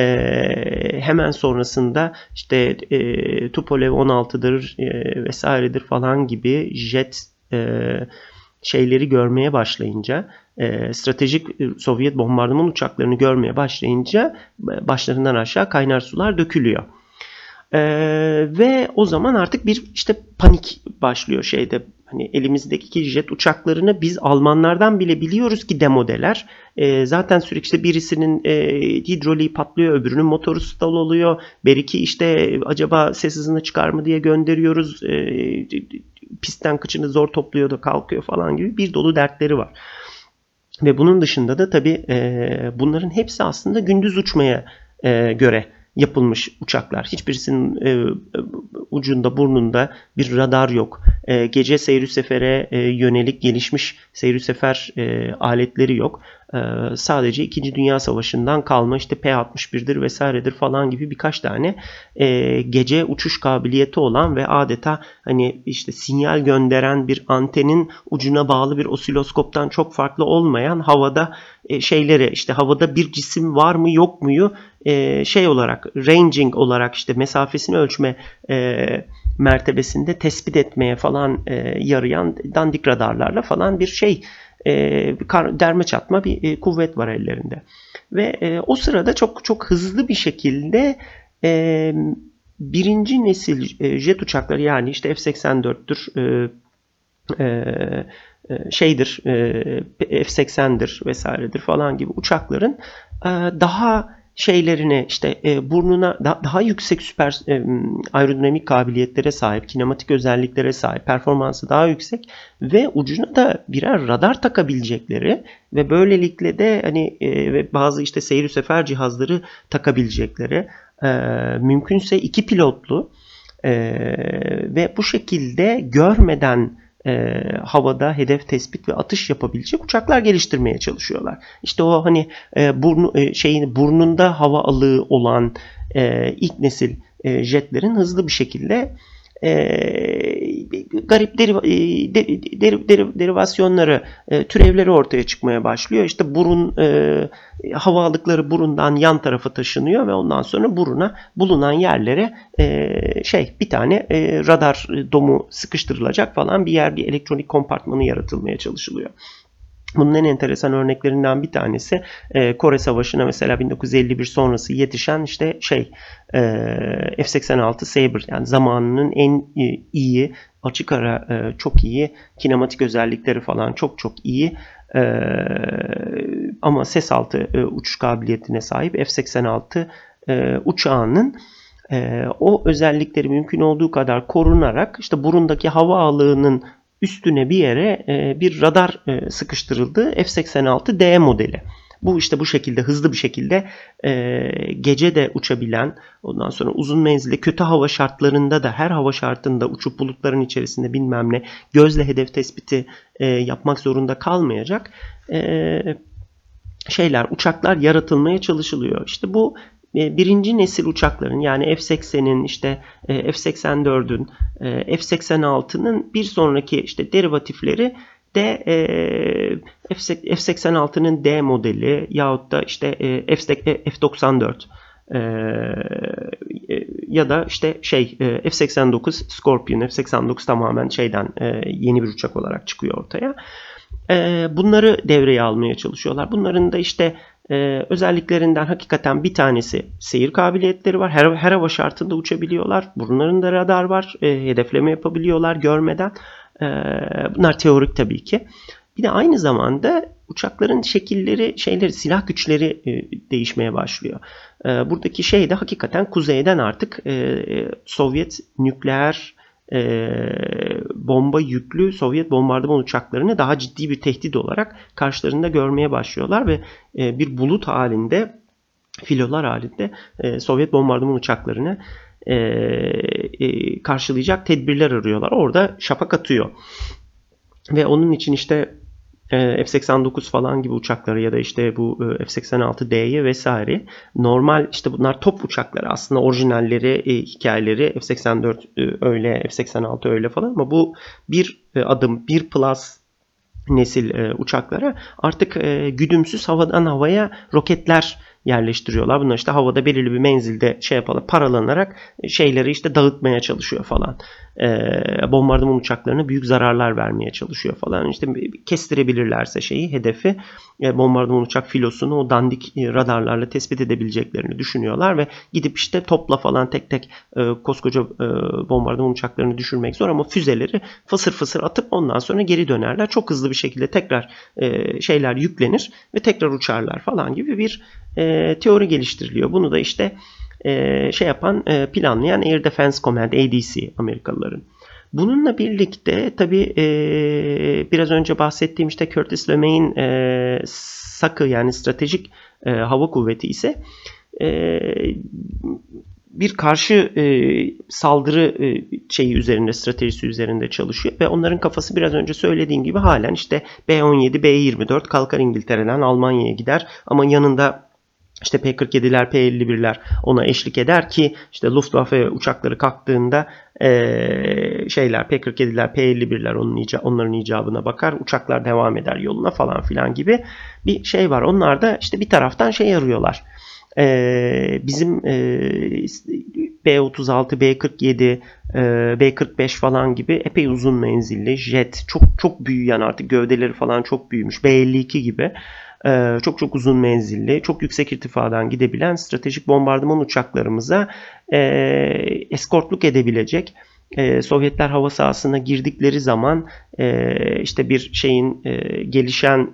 hemen sonrasında işte e, Tupolev 16'dır e, vesairedir falan gibi jet e, şeyleri görmeye başlayınca, e, stratejik e, Sovyet bombardıman uçaklarını görmeye başlayınca e, başlarından aşağı kaynar sular dökülüyor. E, ve o zaman artık bir işte panik başlıyor şeyde. Hani elimizdeki jet uçaklarını biz Almanlardan bile biliyoruz ki demodeler. E, zaten sürekli işte birisinin e, hidroliği patlıyor, öbürünün motoru stall oluyor. Beriki işte acaba ses hızını çıkar mı diye gönderiyoruz. E, pistten kıçını zor topluyor da kalkıyor falan gibi bir dolu dertleri var. Ve bunun dışında da tabii e, bunların hepsi aslında gündüz uçmaya e, göre yapılmış uçaklar. Hiçbirisinin e, ucunda burnunda bir radar yok. E, gece seyri sefere e, yönelik gelişmiş seyri sefer e, aletleri yok. E, sadece 2. Dünya Savaşı'ndan kalma işte P-61'dir vesairedir falan gibi birkaç tane e, gece uçuş kabiliyeti olan ve adeta hani işte sinyal gönderen bir antenin ucuna bağlı bir osiloskoptan çok farklı olmayan havada e, şeyleri işte havada bir cisim var mı yok muyu e, şey olarak ranging olarak işte mesafesini ölçme mertebesinde tespit etmeye falan yarayan dandik radarlarla falan bir şey derme çatma bir e, kuvvet var ellerinde. Ve e, o sırada çok çok hızlı bir şekilde e, birinci nesil e, jet uçakları yani işte F-84'tür e, e, şeydir e, F-80'dir vesairedir falan gibi uçakların e, daha şeylerini işte e, burnuna da, daha yüksek süper e, aerodinamik kabiliyetlere sahip, kinematik özelliklere sahip, performansı daha yüksek ve ucuna da birer radar takabilecekleri ve böylelikle de hani e, bazı işte seyir sefer cihazları takabilecekleri e, mümkünse iki pilotlu e, ve bu şekilde görmeden e, havada hedef tespit ve atış yapabilecek uçaklar geliştirmeye çalışıyorlar. İşte o hani e, burnu e, şeyin burnunda hava alığı olan e, ilk nesil e, jetlerin hızlı bir şekilde e, garip deriv, e, deriv, deriv, derivasyonları, e, türevleri ortaya çıkmaya başlıyor. İşte burun e, hava aldıkları burundan yan tarafa taşınıyor ve ondan sonra buruna bulunan yerlere e, şey bir tane e, radar domu sıkıştırılacak falan bir yer bir elektronik kompartmanı yaratılmaya çalışılıyor. Bunun en enteresan örneklerinden bir tanesi e, Kore Savaşı'na mesela 1951 sonrası yetişen işte şey e, F-86 Sabre yani zamanının en e, iyi açık ara e, çok iyi kinematik özellikleri falan çok çok iyi e, ama ses altı e, uçuş kabiliyetine sahip F-86 e, uçağının e, o özellikleri mümkün olduğu kadar korunarak işte burundaki hava ağlığının üstüne bir yere e, bir radar e, sıkıştırıldı F-86D modeli. Bu işte bu şekilde hızlı bir şekilde e, gece de uçabilen ondan sonra uzun menzilde kötü hava şartlarında da her hava şartında uçup bulutların içerisinde bilmem ne gözle hedef tespiti e, yapmak zorunda kalmayacak e, şeyler uçaklar yaratılmaya çalışılıyor. İşte bu e, birinci nesil uçakların yani F-80'in işte e, F-84'ün e, F-86'nın bir sonraki işte derivatifleri de F-86'nın D modeli yahut da işte F-94 ya da işte şey F-89 Scorpion F-89 tamamen şeyden yeni bir uçak olarak çıkıyor ortaya. Bunları devreye almaya çalışıyorlar. Bunların da işte ee, özelliklerinden hakikaten bir tanesi seyir kabiliyetleri var. Her, her hava şartında uçabiliyorlar. Burunlarında radar var. E, hedefleme yapabiliyorlar görmeden. E, bunlar teorik tabii ki. Bir de aynı zamanda uçakların şekilleri, şeyleri, silah güçleri e, değişmeye başlıyor. E, buradaki şey de hakikaten kuzeyden artık e, e Sovyet nükleer bomba yüklü Sovyet bombardıman uçaklarını daha ciddi bir tehdit olarak karşılarında görmeye başlıyorlar ve bir bulut halinde filolar halinde Sovyet bombardıman uçaklarını e, e, karşılayacak tedbirler arıyorlar. Orada şapak atıyor. Ve onun için işte e, F-89 falan gibi uçakları ya da işte bu e, F-86D'ye vesaire normal işte bunlar top uçakları aslında orijinalleri e, hikayeleri F-84 öyle F-86 öyle falan ama bu bir adım bir plus nesil uçaklara artık güdümsüz havadan havaya roketler yerleştiriyorlar. Bunlar işte havada belirli bir menzilde şey yapalım paralanarak şeyleri işte dağıtmaya çalışıyor falan e, bombardıman uçaklarına büyük zararlar vermeye çalışıyor falan. İşte kestirebilirlerse şeyi hedefi e, bombardıman uçak filosunu o dandik e, radarlarla tespit edebileceklerini düşünüyorlar ve gidip işte topla falan tek tek e, koskoca e, bombardıman uçaklarını düşürmek zor ama füzeleri fısır fısır atıp ondan sonra geri dönerler. Çok hızlı bir şekilde tekrar e, şeyler yüklenir ve tekrar uçarlar falan gibi bir e, teori geliştiriliyor. Bunu da işte e, şey yapan e, planlayan Air Defense Command ADC Amerikalıların. Bununla birlikte tabi e, biraz önce bahsettiğim işte Curtis LeMay'in e, SAK'ı yani stratejik e, hava kuvveti ise e, bir karşı e, saldırı e, şeyi üzerinde stratejisi üzerinde çalışıyor ve onların kafası biraz önce söylediğim gibi halen işte B-17, B-24 kalkar İngiltere'den Almanya'ya gider ama yanında işte P-47'ler, P-51'ler ona eşlik eder ki işte Luftwaffe uçakları kalktığında e, şeyler P-47'ler, P-51'ler onun ica, onların icabına bakar. Uçaklar devam eder yoluna falan filan gibi bir şey var. Onlar da işte bir taraftan şey arıyorlar. E, bizim e, B-36, B-47, e, B-45 falan gibi epey uzun menzilli jet çok çok büyüyen artık gövdeleri falan çok büyümüş. B-52 gibi ee, çok çok uzun menzilli, çok yüksek irtifadan gidebilen stratejik bombardıman uçaklarımıza e, eskortluk edebilecek. E, Sovyetler hava sahasına girdikleri zaman e, işte bir şeyin gelişen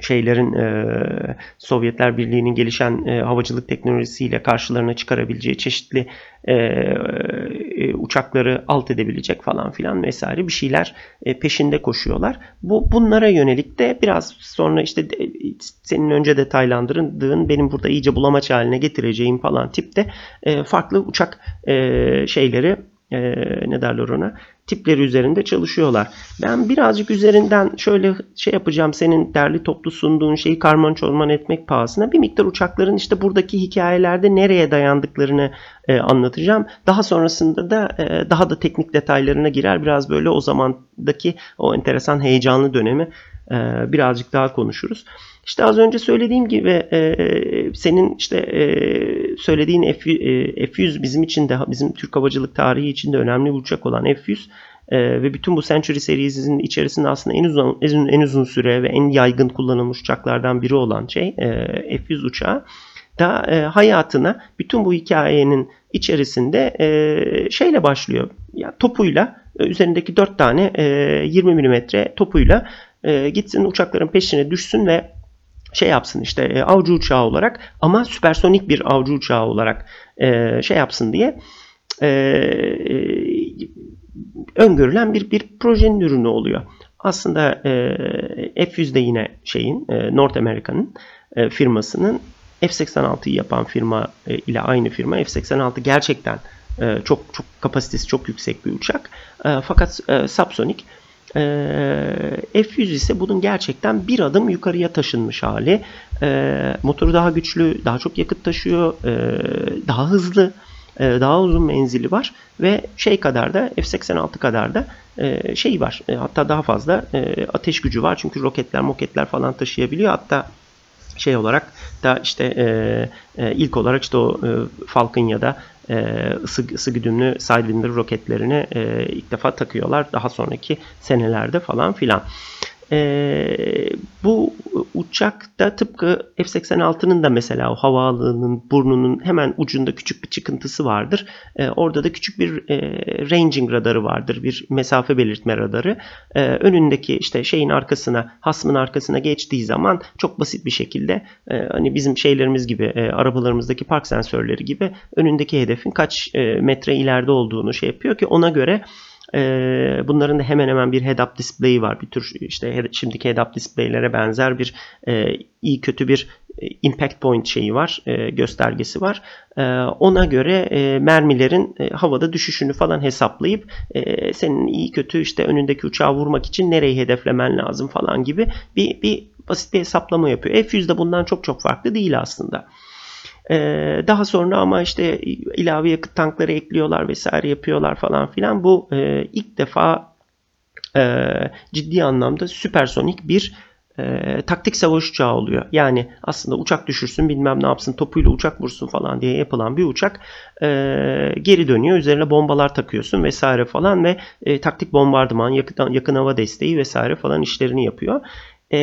şeylerin e, Sovyetler Birliği'nin gelişen e, havacılık teknolojisiyle karşılarına çıkarabileceği çeşitli e, e, uçakları alt edebilecek falan filan vesaire bir şeyler e, peşinde koşuyorlar. Bu bunlara yönelik de biraz sonra işte de, senin önce detaylandırdığın benim burada iyice bulamaç haline getireceğim falan tipte e, farklı uçak e, şeyleri e, ne derler ona tipleri üzerinde çalışıyorlar. Ben birazcık üzerinden şöyle şey yapacağım senin derli toplu sunduğun şeyi karman çorman etmek pahasına bir miktar uçakların işte buradaki hikayelerde nereye dayandıklarını e, anlatacağım. Daha sonrasında da e, daha da teknik detaylarına girer biraz böyle o zamandaki o enteresan heyecanlı dönemi e, birazcık daha konuşuruz. İşte az önce söylediğim gibi e, senin işte e, söylediğin F, e, F100 bizim için de bizim Türk havacılık tarihi için de önemli bir uçak olan F100 e, ve bütün bu Century serisinin içerisinde aslında en uzun, en en uzun süre ve en yaygın kullanılmış uçaklardan biri olan şey e, F100 uçağı da e, hayatına bütün bu hikayenin içerisinde e, şeyle başlıyor. Yani topuyla üzerindeki 4 tane e, 20 mm topuyla e, gitsin uçakların peşine düşsün ve şey yapsın işte e, avcı uçağı olarak ama süpersonik bir avcı uçağı olarak e, şey yapsın diye e, e, öngörülen bir bir projenin ürünü oluyor. Aslında e, F100'de yine şeyin e, North America'nın e, firmasının F-86'yı yapan firma e, ile aynı firma F-86 gerçekten e, çok çok kapasitesi çok yüksek bir uçak. E, fakat e, subsonik e, F100 ise bunun gerçekten bir adım yukarıya taşınmış hali. E, motoru daha güçlü, daha çok yakıt taşıyor, e, daha hızlı, daha uzun menzili var ve şey kadar da F-86 kadar da şey var. Hatta daha fazla ateş gücü var çünkü roketler, moketler falan taşıyabiliyor. Hatta şey olarak da işte e, ilk olarak işte o e, Falcon ya da ısı, ısı güdümlü Sidewinder roketlerini e, ilk defa takıyorlar. Daha sonraki senelerde falan filan. E, bu uçak da tıpkı F-86'nın da mesela o havaalanının burnunun hemen ucunda küçük bir çıkıntısı vardır. E, orada da küçük bir e, ranging radarı vardır. Bir mesafe belirtme radarı. E, önündeki işte şeyin arkasına, hasmın arkasına geçtiği zaman çok basit bir şekilde e, hani bizim şeylerimiz gibi e, arabalarımızdaki park sensörleri gibi önündeki hedefin kaç e, metre ileride olduğunu şey yapıyor ki ona göre bunların da hemen hemen bir head-up display'i var. Bir tür işte şimdiki head-up displaylere benzer bir e, iyi kötü bir e, impact point şeyi var, e, göstergesi var. ona göre mermilerin havada düşüşünü falan hesaplayıp senin iyi kötü işte önündeki uçağı vurmak için nereyi hedeflemen lazım falan gibi bir, bir basit bir hesaplama yapıyor. F100 de bundan çok çok farklı değil aslında. Ee, daha sonra ama işte ilave yakıt tankları ekliyorlar vesaire yapıyorlar falan filan. Bu e, ilk defa e, ciddi anlamda süpersonik bir e, taktik savaş uçağı oluyor. Yani aslında uçak düşürsün bilmem ne yapsın topuyla uçak vursun falan diye yapılan bir uçak e, geri dönüyor. Üzerine bombalar takıyorsun vesaire falan ve e, taktik bombardıman, yakın, yakın hava desteği vesaire falan işlerini yapıyor. E,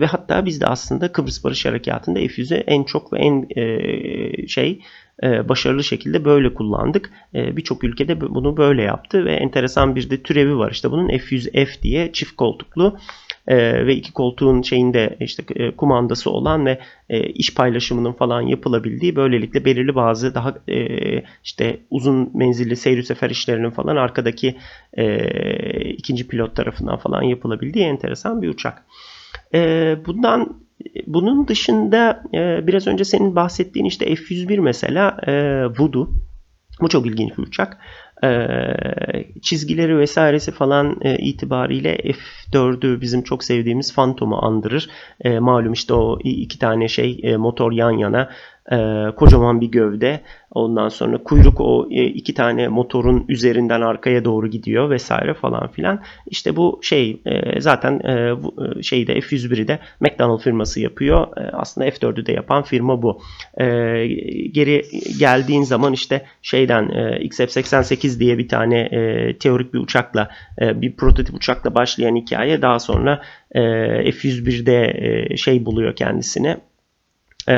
ve hatta biz de aslında Kıbrıs Barış Harekatı'nda F100'ü en çok ve en e, şey e, başarılı şekilde böyle kullandık. E, Birçok ülkede bunu böyle yaptı ve enteresan bir de türevi var. İşte bunun F100F diye çift koltuklu e, ve iki koltuğun şeyinde işte e, kumandası olan ve e, iş paylaşımının falan yapılabildiği böylelikle belirli bazı daha e, işte uzun menzilli seyir sefer işlerinin falan arkadaki e, ikinci pilot tarafından falan yapılabildiği enteresan bir uçak. E, bundan bunun dışında e, biraz önce senin bahsettiğin işte F-101 mesela e, Voodoo. Bu çok ilginç bir uçak. E, çizgileri vesairesi falan e, itibariyle F4'ü bizim çok sevdiğimiz Phantom'u andırır. E, malum işte o iki tane şey e, motor yan yana e, kocaman bir gövde. Ondan sonra kuyruk o e, iki tane motorun üzerinden arkaya doğru gidiyor vesaire falan filan. İşte bu şey e, zaten e, bu, e, şeyde F101'i de McDonnell firması yapıyor. E, aslında F4'ü de yapan firma bu. E, geri geldiğin zaman işte şeyden e, XF-88 diye bir tane e, teorik bir uçakla e, bir prototip uçakla başlayan hikaye daha sonra e, F101'de e, şey buluyor kendisine e,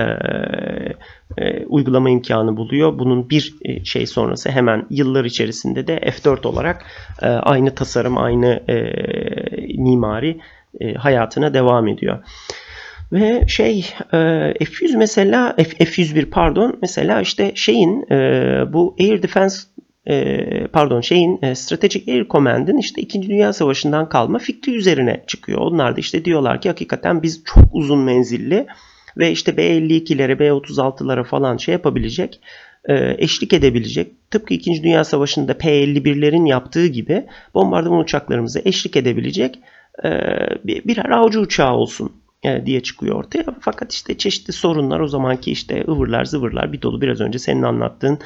e, uygulama imkanı buluyor. Bunun bir e, şey sonrası hemen yıllar içerisinde de F4 olarak e, aynı tasarım, aynı e, mimari e, hayatına devam ediyor. Ve şey e, F100 mesela F, F101 pardon mesela işte şeyin e, bu Air Defense pardon şeyin Strategic Air Command'in işte 2. Dünya Savaşı'ndan kalma fikri üzerine çıkıyor. Onlar da işte diyorlar ki hakikaten biz çok uzun menzilli ve işte B-52'lere B-36'lara falan şey yapabilecek eşlik edebilecek tıpkı 2. Dünya Savaşı'nda P-51'lerin yaptığı gibi bombardıman uçaklarımıza eşlik edebilecek birer avcı uçağı olsun diye çıkıyor ortaya. Fakat işte çeşitli sorunlar o zamanki işte ıvırlar zıvırlar bir dolu biraz önce senin anlattığın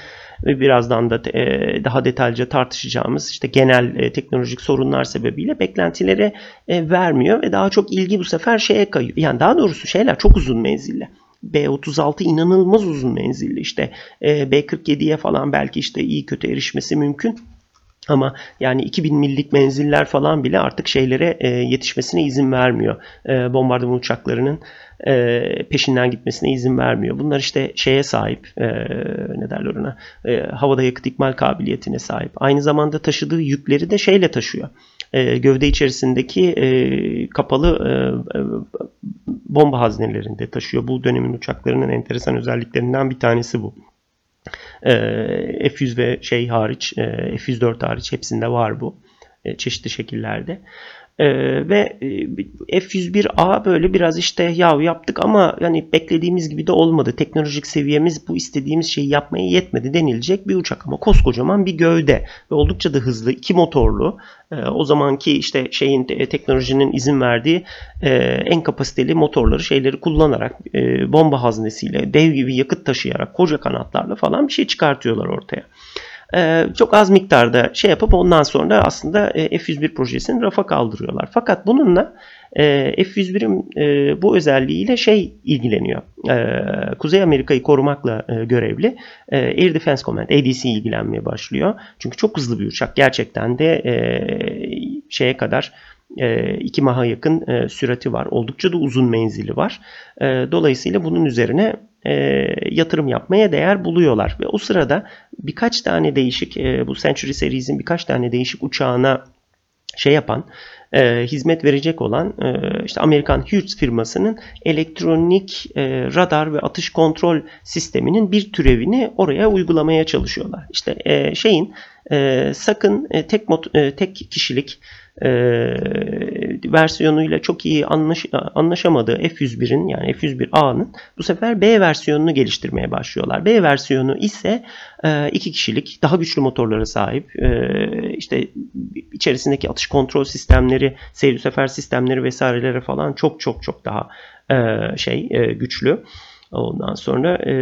ve birazdan da e, daha detaylıca tartışacağımız işte genel e, teknolojik sorunlar sebebiyle beklentilere e, vermiyor ve daha çok ilgi bu sefer şeye kayıyor. Yani daha doğrusu şeyler çok uzun menzilli. B36 inanılmaz uzun menzilli işte B47'ye falan belki işte iyi kötü erişmesi mümkün. Ama yani 2000 millik menziller falan bile artık şeylere e, yetişmesine izin vermiyor. E, bombardıman uçaklarının e, peşinden gitmesine izin vermiyor. Bunlar işte şeye sahip, e, ne derler ona, e, havada yakıt ikmal kabiliyetine sahip. Aynı zamanda taşıdığı yükleri de şeyle taşıyor. E, gövde içerisindeki e, kapalı e, e bomba haznelerinde taşıyor. Bu dönemin uçaklarının enteresan özelliklerinden bir tanesi bu. Ee, F100 ve şey hariç, e, F104 hariç hepsinde var bu. E, çeşitli şekillerde. Ee, ve e, F101A böyle biraz işte ya yaptık ama yani beklediğimiz gibi de olmadı. Teknolojik seviyemiz bu istediğimiz şeyi yapmaya yetmedi denilecek bir uçak ama koskocaman bir gövde ve oldukça da hızlı iki motorlu e, o zamanki işte şeyin teknolojinin izin verdiği e, en kapasiteli motorları şeyleri kullanarak e, bomba haznesiyle dev gibi yakıt taşıyarak koca kanatlarla falan bir şey çıkartıyorlar ortaya. Ee, çok az miktarda şey yapıp ondan sonra aslında e, F101 projesini rafa kaldırıyorlar. Fakat bununla e, F101'in e, bu özelliğiyle şey ilgileniyor. Kuzey Amerika'yı korumakla görevli Air Defense Command ADC ilgilenmeye başlıyor. Çünkü çok hızlı bir uçak. Gerçekten de şeye kadar 2 maha yakın sürati var. Oldukça da uzun menzili var. Dolayısıyla bunun üzerine e, yatırım yapmaya değer buluyorlar. Ve o sırada birkaç tane değişik e, bu Century Series'in birkaç tane değişik uçağına şey yapan e, hizmet verecek olan e, işte Amerikan Hughes firmasının elektronik e, radar ve atış kontrol sisteminin bir türevini oraya uygulamaya çalışıyorlar. İşte e, şeyin e, sakın e, tek mot, e, tek kişilik e, versiyonuyla çok iyi anlaş, anlaşamadığı F101'in yani F101A'nın bu sefer B versiyonunu geliştirmeye başlıyorlar. B versiyonu ise e, iki kişilik daha güçlü motorlara sahip e, işte içerisindeki atış kontrol sistemleri, seyir sefer sistemleri vesairelere falan çok çok çok daha e, şey e, güçlü. Ondan sonra e,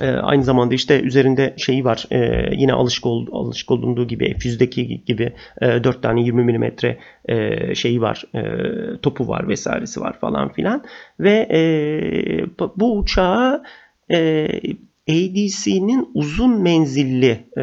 e, aynı zamanda işte üzerinde şeyi var. E, yine alışık, ol, alışık olunduğu gibi F100'deki gibi e, 4 tane 20 mm e, şeyi var. E, topu var vesairesi var falan filan. Ve e, bu uçağı e, ADC'nin uzun menzilli e,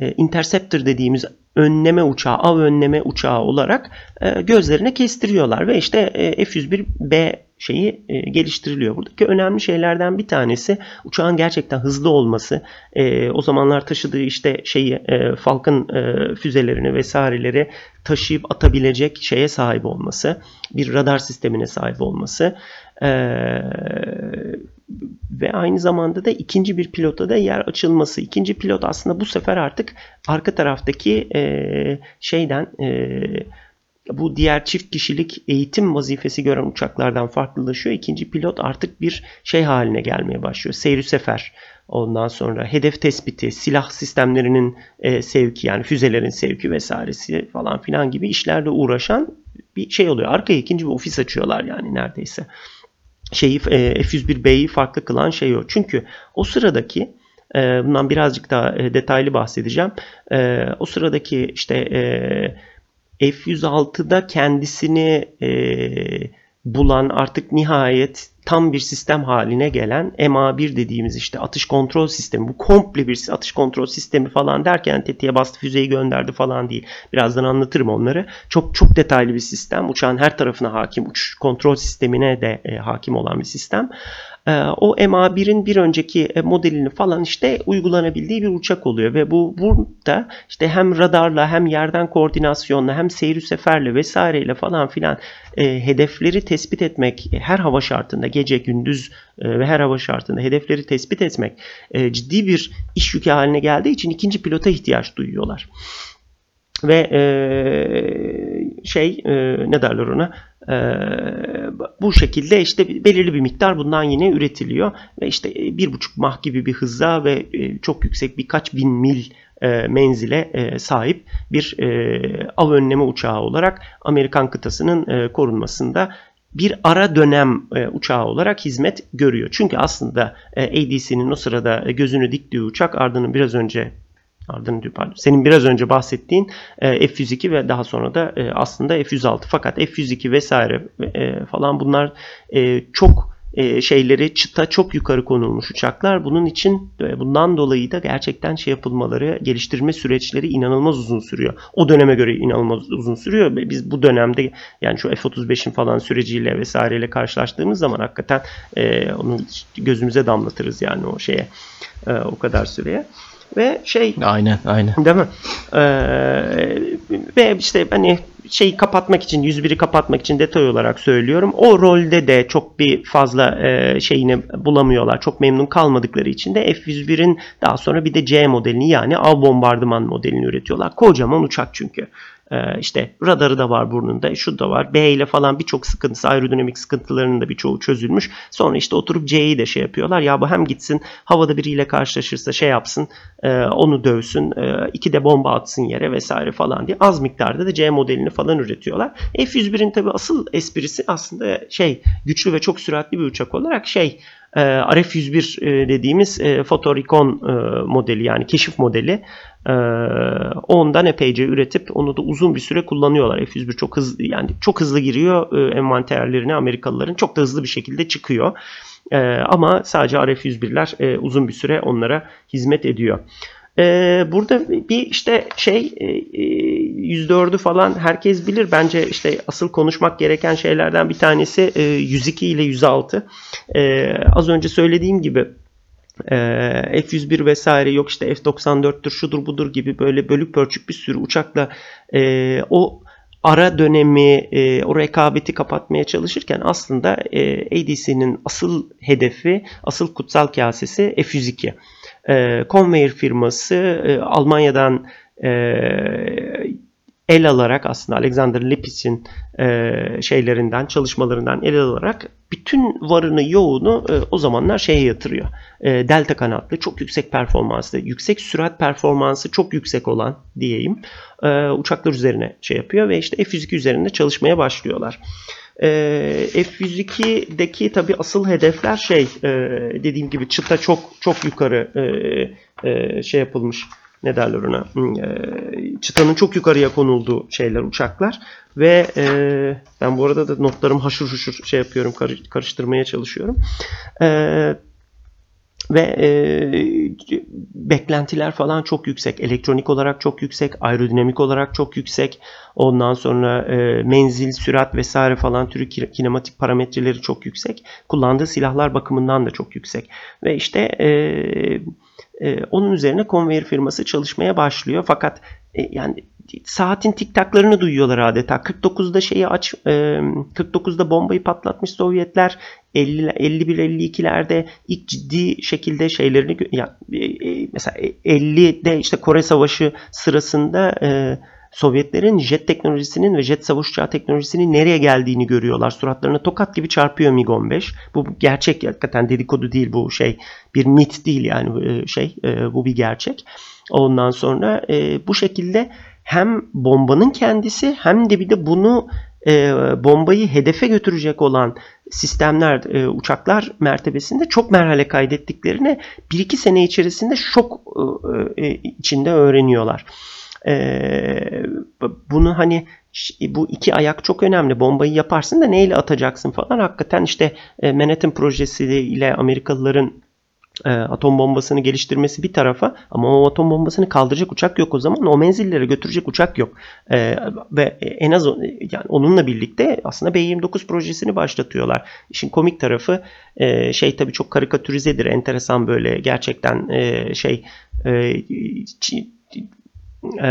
e, Interceptor dediğimiz önleme uçağı, av önleme uçağı olarak e, gözlerine kestiriyorlar ve işte e, F-101B şeyi e, geliştiriliyor. Buradaki önemli şeylerden bir tanesi uçağın gerçekten hızlı olması. E, o zamanlar taşıdığı işte şeyi e, Falcon e, füzelerini vesaireleri taşıyıp atabilecek şeye sahip olması, bir radar sistemine sahip olması. E, ve aynı zamanda da ikinci bir pilota da yer açılması. İkinci pilot aslında bu sefer artık arka taraftaki e, şeyden e, bu diğer çift kişilik eğitim vazifesi gören uçaklardan farklılaşıyor. İkinci pilot artık bir şey haline gelmeye başlıyor. Seyri sefer. Ondan sonra hedef tespiti, silah sistemlerinin e, sevki yani füzelerin sevki vesairesi falan filan gibi işlerle uğraşan bir şey oluyor. Arkaya ikinci bir ofis açıyorlar yani neredeyse şeyi e, F101B'yi farklı kılan şey o. Çünkü o sıradaki e, bundan birazcık daha e, detaylı bahsedeceğim. O sıradaki işte F106'da kendisini bulan artık nihayet tam bir sistem haline gelen MA1 dediğimiz işte atış kontrol sistemi. Bu komple bir atış kontrol sistemi falan derken tetiğe bastı füzeyi gönderdi falan değil. Birazdan anlatırım onları. Çok çok detaylı bir sistem. Uçağın her tarafına hakim. Uçuş kontrol sistemine de e, hakim olan bir sistem. E, o MA1'in bir önceki e, modelini falan işte uygulanabildiği bir uçak oluyor ve bu burada işte hem radarla hem yerden koordinasyonla hem seyir seferle vesaireyle falan filan e, hedefleri tespit etmek her hava şartında gece gündüz e, ve her hava şartında hedefleri tespit etmek e, ciddi bir iş yükü haline geldiği için ikinci pilota ihtiyaç duyuyorlar. Ve e, şey e, ne derler ona e, bu şekilde işte belirli bir miktar bundan yine üretiliyor ve işte bir buçuk mah gibi bir hızla ve e, çok yüksek birkaç bin mil e, menzile e, sahip bir e, av önleme uçağı olarak Amerikan kıtasının e, korunmasında bir ara dönem e, uçağı olarak hizmet görüyor. Çünkü aslında e, ADC'nin o sırada gözünü diktiği uçak ardının biraz önce ardını diyor pardon. Senin biraz önce bahsettiğin e, F-102 ve daha sonra da e, aslında F-106. Fakat F-102 vesaire e, falan bunlar çok şeyleri çıta çok yukarı konulmuş uçaklar. Bunun için bundan dolayı da gerçekten şey yapılmaları, geliştirme süreçleri inanılmaz uzun sürüyor. O döneme göre inanılmaz uzun sürüyor. Biz bu dönemde yani şu F-35'in falan süreciyle vesaireyle karşılaştığımız zaman hakikaten e, onu gözümüze damlatırız yani o şeye e, o kadar süreye ve şey aynen aynen. Değil mi? Ee, ve işte hani şeyi kapatmak için 101'i kapatmak için detay olarak söylüyorum. O rolde de çok bir fazla e, şeyini bulamıyorlar. Çok memnun kalmadıkları için de F101'in daha sonra bir de C modelini yani av bombardıman modelini üretiyorlar. Kocaman uçak çünkü ee, işte radarı da var burnunda, şu da var. B ile falan birçok sıkıntısı, aerodinamik sıkıntılarının da birçoğu çözülmüş. Sonra işte oturup C'yi de şey yapıyorlar. Ya bu hem gitsin havada biriyle karşılaşırsa şey yapsın, e, onu dövsün, e, iki de bomba atsın yere vesaire falan diye az miktarda da C modelini falan üretiyorlar. F-101'in tabi asıl esprisi aslında şey güçlü ve çok süratli bir uçak olarak şey e, RF-101 e, dediğimiz Fotoricon modeli yani keşif modeli ondan epeyce üretip onu da uzun bir süre kullanıyorlar. F-101 çok hızlı yani çok hızlı giriyor envanterlerine Amerikalıların çok da hızlı bir şekilde çıkıyor. Ama sadece RF-101'ler uzun bir süre onlara hizmet ediyor. Ee, burada bir işte şey e, 104'ü falan herkes bilir. Bence işte asıl konuşmak gereken şeylerden bir tanesi e, 102 ile 106. E, az önce söylediğim gibi e, F-101 vesaire yok işte F-94'tür şudur budur gibi böyle bölük pörçük bir sürü uçakla e, o ara dönemi, e, o rekabeti kapatmaya çalışırken aslında e, ADC'nin asıl hedefi, asıl kutsal kasesi F-102. E, Convair firması e, Almanya'dan e, el alarak aslında Alexander Lipitz'in e, şeylerinden, çalışmalarından el alarak bütün varını yoğunu e, o zamanlar şeye yatırıyor. E, delta kanatlı, çok yüksek performanslı, yüksek sürat performansı çok yüksek olan diyeyim e, uçaklar üzerine şey yapıyor ve işte F-102 üzerinde çalışmaya başlıyorlar. E, F-102'deki tabi asıl hedefler şey e, dediğim gibi çıta çok çok yukarı e, e, şey yapılmış ne derler ona hmm, e, çıtanın çok yukarıya konulduğu şeyler uçaklar ve e, ben bu arada da notlarım haşır huşur şey yapıyorum karıştırmaya çalışıyorum. E, ve e, beklentiler falan çok yüksek. Elektronik olarak çok yüksek, aerodinamik olarak çok yüksek. Ondan sonra e, menzil, sürat vesaire falan türü kinematik parametreleri çok yüksek. Kullandığı silahlar bakımından da çok yüksek. Ve işte e, e, onun üzerine Convair firması çalışmaya başlıyor. Fakat e, yani saatin tiktaklarını duyuyorlar adeta. 49'da şeyi aç, e, 49'da bombayı patlatmış Sovyetler. 50 51-52'lerde ilk ciddi şekilde şeylerini yani, e, e, mesela 50'de işte Kore Savaşı sırasında e, Sovyetlerin jet teknolojisinin ve jet savaş uçağı teknolojisinin nereye geldiğini görüyorlar. Suratlarına tokat gibi çarpıyor MiG-15. Bu gerçek hakikaten dedikodu değil bu şey. Bir mit değil yani e, şey e, bu bir gerçek. Ondan sonra e, bu şekilde hem bombanın kendisi hem de bir de bunu bombayı hedefe götürecek olan sistemler, uçaklar mertebesinde çok merhale kaydettiklerini bir iki sene içerisinde şok içinde öğreniyorlar. Ee, bunu hani bu iki ayak çok önemli. Bombayı yaparsın da neyle atacaksın falan. Hakikaten işte e, Manhattan projesi ile Amerikalıların e, atom bombasını geliştirmesi bir tarafa ama o atom bombasını kaldıracak uçak yok o zaman o menzillere götürecek uçak yok e, ve en az yani onunla birlikte aslında B-29 projesini başlatıyorlar. İşin komik tarafı şey tabii çok karikatürizedir enteresan böyle gerçekten şey e,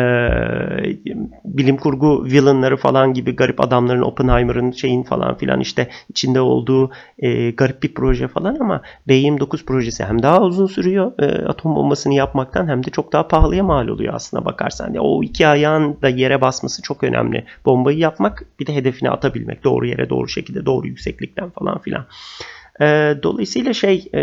bilim kurgu villainları falan gibi garip adamların Oppenheimer'ın şeyin falan filan işte içinde olduğu e, garip bir proje falan ama B-29 projesi hem daha uzun sürüyor e, atom bombasını yapmaktan hem de çok daha pahalıya mal oluyor aslına bakarsan. Yani o iki ayağın da yere basması çok önemli. Bombayı yapmak bir de hedefine atabilmek doğru yere doğru şekilde doğru yükseklikten falan filan. E, dolayısıyla şey e,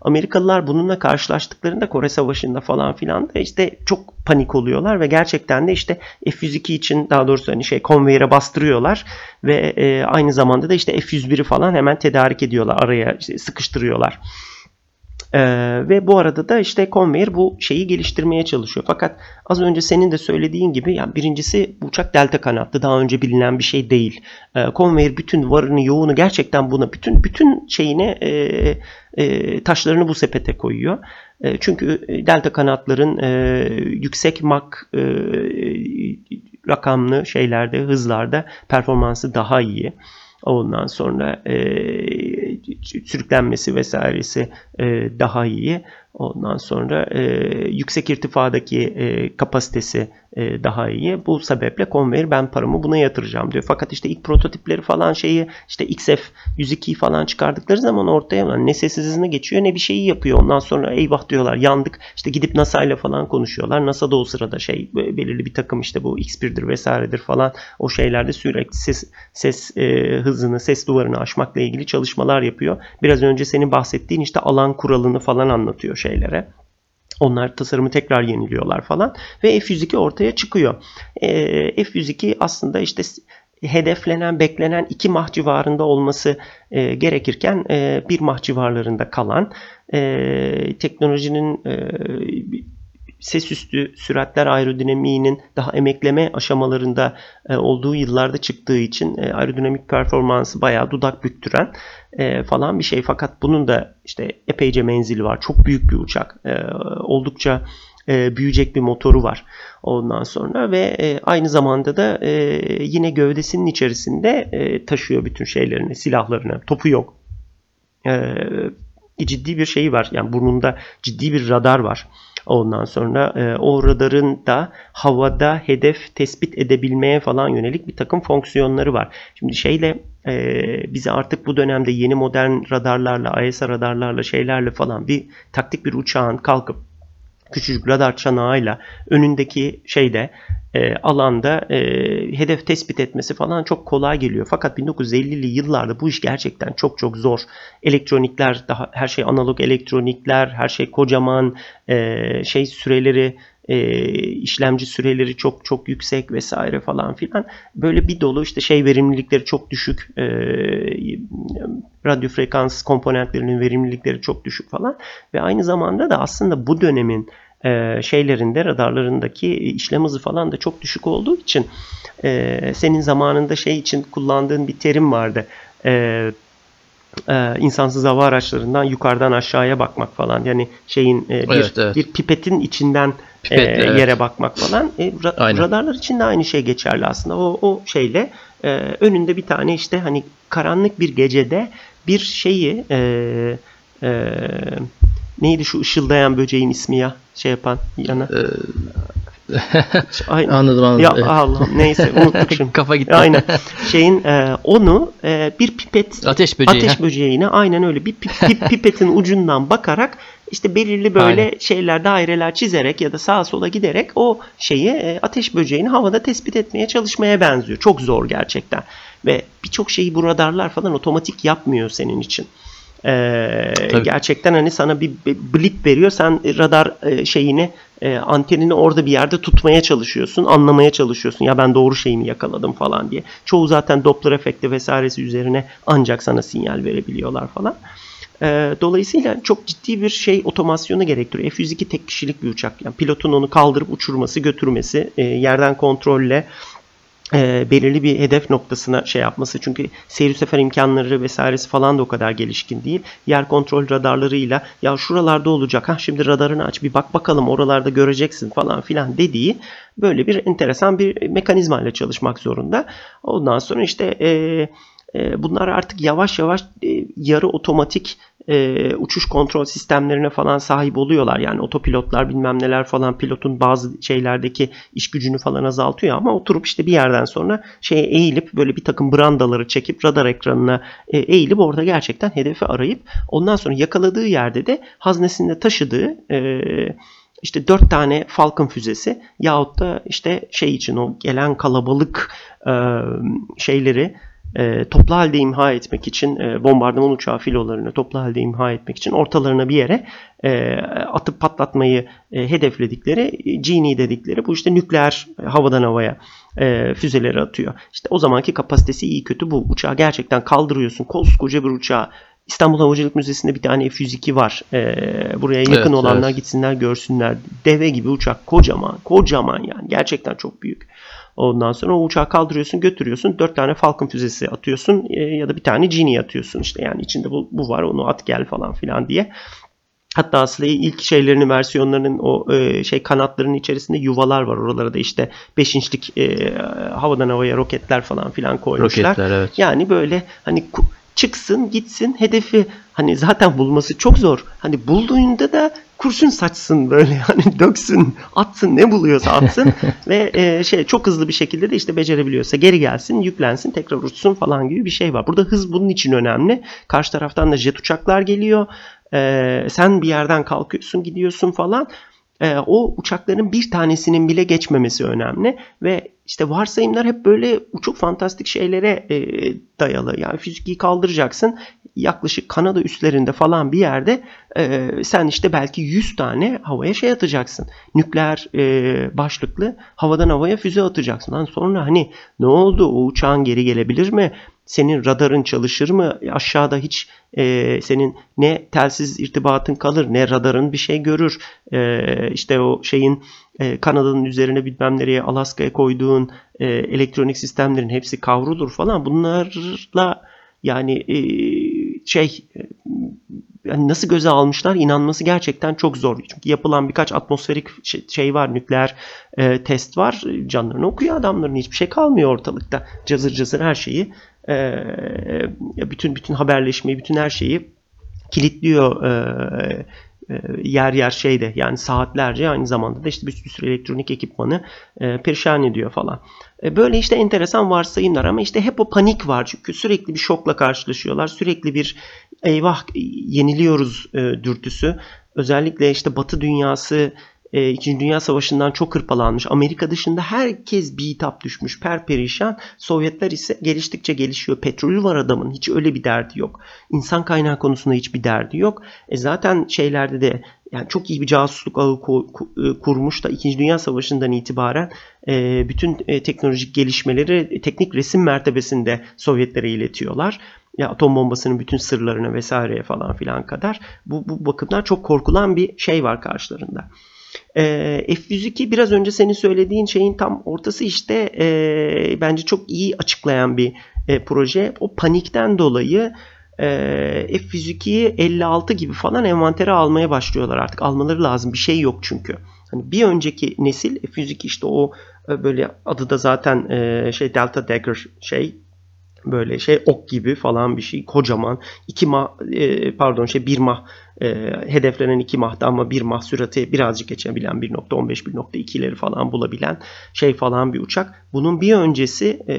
Amerikalılar bununla karşılaştıklarında Kore Savaşı'nda falan filan da işte çok panik oluyorlar ve gerçekten de işte F-102 için daha doğrusu hani şey konveyere bastırıyorlar ve e, aynı zamanda da işte F-101'i falan hemen tedarik ediyorlar araya işte sıkıştırıyorlar. Ee, ve bu arada da işte Convair bu şeyi geliştirmeye çalışıyor. Fakat az önce senin de söylediğin gibi yani birincisi uçak delta kanatlı daha önce bilinen bir şey değil. Ee, Convair bütün varını yoğunu gerçekten buna bütün bütün şeyine e, e, taşlarını bu sepete koyuyor. E, çünkü delta kanatların e, yüksek mak e, rakamlı şeylerde hızlarda performansı daha iyi. Ondan sonra e, sürüklenmesi vesairesi e, daha iyi. Ondan sonra e, yüksek irtifadaki e, kapasitesi e, daha iyi. Bu sebeple Convair ben paramı buna yatıracağım diyor. Fakat işte ilk prototipleri falan şeyi işte XF 102'yi falan çıkardıkları zaman ortaya yani ne sessiz hızına geçiyor ne bir şeyi yapıyor. Ondan sonra eyvah diyorlar yandık. İşte gidip NASA ile falan konuşuyorlar. NASA da o sırada şey belirli bir takım işte bu X1'dir vesairedir falan o şeylerde sürekli ses, ses e, hızını, ses duvarını aşmakla ilgili çalışmalar yapıyor. Biraz önce senin bahsettiğin işte alan kuralını falan anlatıyor şeylere. Onlar tasarımı tekrar yeniliyorlar falan ve F102 ortaya çıkıyor. E, F102 aslında işte hedeflenen, beklenen 2 mah civarında olması e, gerekirken e, 1 mah civarlarında kalan e, teknolojinin e, ses üstü süratler aerodinamiğinin daha emekleme aşamalarında e, olduğu yıllarda çıktığı için e, aerodinamik performansı bayağı dudak büktüren e, falan bir şey. Fakat bunun da işte epeyce menzili var. Çok büyük bir uçak. Oldukça büyüyecek bir motoru var ondan sonra ve aynı zamanda da yine gövdesinin içerisinde taşıyor bütün şeylerini, silahlarını. Topu yok. Ciddi bir şeyi var. Yani burnunda ciddi bir radar var. Ondan sonra e, o radarın da havada hedef tespit edebilmeye falan yönelik bir takım fonksiyonları var. Şimdi şeyle e, bize artık bu dönemde yeni modern radarlarla, ISR radarlarla şeylerle falan bir taktik bir uçağın kalkıp küçücük radar çanağıyla önündeki şeyde e, alanda e, hedef tespit etmesi falan çok kolay geliyor. Fakat 1950'li yıllarda bu iş gerçekten çok çok zor. Elektronikler daha her şey analog elektronikler, her şey kocaman e, şey süreleri e, işlemci süreleri çok çok yüksek vesaire falan filan. Böyle bir dolu işte şey verimlilikleri çok düşük. E, radyo frekans komponentlerinin verimlilikleri çok düşük falan. Ve aynı zamanda da aslında bu dönemin e, şeylerinde radarlarındaki işlem hızı falan da çok düşük olduğu için e, senin zamanında şey için kullandığın bir terim vardı. E, e, insansız hava araçlarından yukarıdan aşağıya bakmak falan yani şeyin e, bir, evet, evet. bir pipetin içinden Pipet, e, evet. yere bakmak falan e, ra- radarlar için de aynı şey geçerli aslında o, o şeyle e, önünde bir tane işte hani karanlık bir gecede bir şeyi e, e, neydi şu ışıldayan böceğin ismi ya şey yapan yana. Ee, Aynen. anladım anladım. Ya evet. Allah neyse unuttuk şimdi. Kafa gitti. Aynen. Şeyin e, onu e, bir pipet ateş böceği. Ateş böceğine aynen öyle bir pip, pip, pipetin ucundan bakarak işte belirli böyle aynen. şeyler daireler çizerek ya da sağa sola giderek o şeyi e, ateş böceğini havada tespit etmeye çalışmaya benziyor. Çok zor gerçekten. Ve birçok şeyi bu radarlar falan otomatik yapmıyor senin için. Ee, gerçekten hani sana bir blip veriyor. Sen radar e, şeyini e, antenini orada bir yerde tutmaya çalışıyorsun. Anlamaya çalışıyorsun. Ya ben doğru şeyimi yakaladım falan diye. Çoğu zaten Doppler efekti vesairesi üzerine ancak sana sinyal verebiliyorlar falan. E, dolayısıyla çok ciddi bir şey otomasyonu gerektiriyor. F-102 tek kişilik bir uçak. Yani pilotun onu kaldırıp uçurması, götürmesi, e, yerden kontrolle e, belirli bir hedef noktasına şey yapması. Çünkü seyir sefer imkanları vesairesi falan da o kadar gelişkin değil. Yer kontrol radarlarıyla ya şuralarda olacak. Ha şimdi radarını aç bir bak bakalım oralarda göreceksin falan filan dediği böyle bir enteresan bir mekanizma ile çalışmak zorunda. Ondan sonra işte e, e, bunlar artık yavaş yavaş e, yarı otomatik e, uçuş kontrol sistemlerine falan sahip oluyorlar. Yani otopilotlar bilmem neler falan pilotun bazı şeylerdeki iş gücünü falan azaltıyor ama oturup işte bir yerden sonra şeye eğilip böyle bir takım brandaları çekip radar ekranına e, eğilip orada gerçekten hedefi arayıp ondan sonra yakaladığı yerde de haznesinde taşıdığı e, işte dört tane Falcon füzesi yahut da işte şey için o gelen kalabalık e, şeyleri e, toplu halde imha etmek için e, bombardıman uçağı filolarını toplu halde imha etmek için ortalarına bir yere e, atıp patlatmayı e, hedefledikleri Genie dedikleri bu işte nükleer havadan havaya e, füzeleri atıyor. İşte o zamanki kapasitesi iyi kötü bu. Uçağı gerçekten kaldırıyorsun. Koskoca bir uçağı İstanbul Havacılık Müzesi'nde bir tane F-102 var. Ee, buraya yakın evet, olanlar evet. gitsinler görsünler. Deve gibi uçak. Kocaman. Kocaman yani. Gerçekten çok büyük. Ondan sonra o uçağı kaldırıyorsun götürüyorsun. Dört tane Falcon füzesi atıyorsun e, ya da bir tane Genie atıyorsun. işte yani içinde bu, bu var onu at gel falan filan diye. Hatta aslında ilk şeylerinin versiyonlarının o e, şey kanatlarının içerisinde yuvalar var. Oralara da işte 5 inçlik e, havadan havaya roketler falan filan koymuşlar. Roketler evet. Yani böyle hani çıksın gitsin hedefi hani zaten bulması çok zor. Hani bulduğunda da kurşun saçsın böyle hani döksün atsın ne buluyorsa atsın ve e, şey çok hızlı bir şekilde de işte becerebiliyorsa geri gelsin yüklensin tekrar uçsun falan gibi bir şey var. Burada hız bunun için önemli. Karşı taraftan da jet uçaklar geliyor. E, sen bir yerden kalkıyorsun gidiyorsun falan e, o uçakların bir tanesinin bile geçmemesi önemli ve işte varsayımlar hep böyle uçuk fantastik şeylere e, dayalı. Yani fiziki kaldıracaksın yaklaşık Kanada üstlerinde falan bir yerde e, sen işte belki 100 tane havaya şey atacaksın. Nükleer e, başlıklı havadan havaya füze atacaksın. Lan sonra hani ne oldu o uçağın geri gelebilir mi? senin radarın çalışır mı? Aşağıda hiç e, senin ne telsiz irtibatın kalır ne radarın bir şey görür. E, işte o şeyin e, Kanada'nın üzerine bilmem nereye Alaska'ya koyduğun e, elektronik sistemlerin hepsi kavrulur falan. Bunlarla yani e, şey e, yani nasıl göze almışlar inanması gerçekten çok zor. Çünkü yapılan birkaç atmosferik şey, şey var, nükleer e, test var. Canlarını okuyor adamların. Hiçbir şey kalmıyor ortalıkta. Cazır cazır her şeyi e, bütün bütün haberleşmeyi, bütün her şeyi kilitliyor e, e, yer yer şeyde yani saatlerce aynı zamanda da işte bir sürü elektronik ekipmanı e, perişan ediyor falan. E, böyle işte enteresan varsayımlar ama işte hep o panik var çünkü sürekli bir şokla karşılaşıyorlar. Sürekli bir eyvah yeniliyoruz e, dürtüsü. Özellikle işte Batı dünyası e, İkinci Dünya Savaşı'ndan çok hırpalanmış. Amerika dışında herkes bir hitap düşmüş. Perperişan. Sovyetler ise geliştikçe gelişiyor. Petrolü var adamın. Hiç öyle bir derdi yok. İnsan kaynağı konusunda hiçbir derdi yok. E zaten şeylerde de yani çok iyi bir casusluk ağı e, kurmuş da 2. Dünya Savaşı'ndan itibaren e, bütün e, teknolojik gelişmeleri teknik resim mertebesinde Sovyetlere iletiyorlar ya atom bombasının bütün sırlarına vesaireye falan filan kadar bu, bu bakımdan çok korkulan bir şey var karşılarında. E, F-102 biraz önce senin söylediğin şeyin tam ortası işte e, bence çok iyi açıklayan bir e, proje. O panikten dolayı e, F-102'yi 56 gibi falan envantere almaya başlıyorlar artık. Almaları lazım bir şey yok çünkü. Hani bir önceki nesil F-102 işte o böyle adı da zaten e, şey Delta Dagger şey böyle şey ok gibi falan bir şey kocaman iki mah e, pardon şey bir mah e, hedeflenen iki mahta ama bir mah sürati birazcık geçebilen 1.15 1.2'leri falan bulabilen şey falan bir uçak. Bunun bir öncesi e,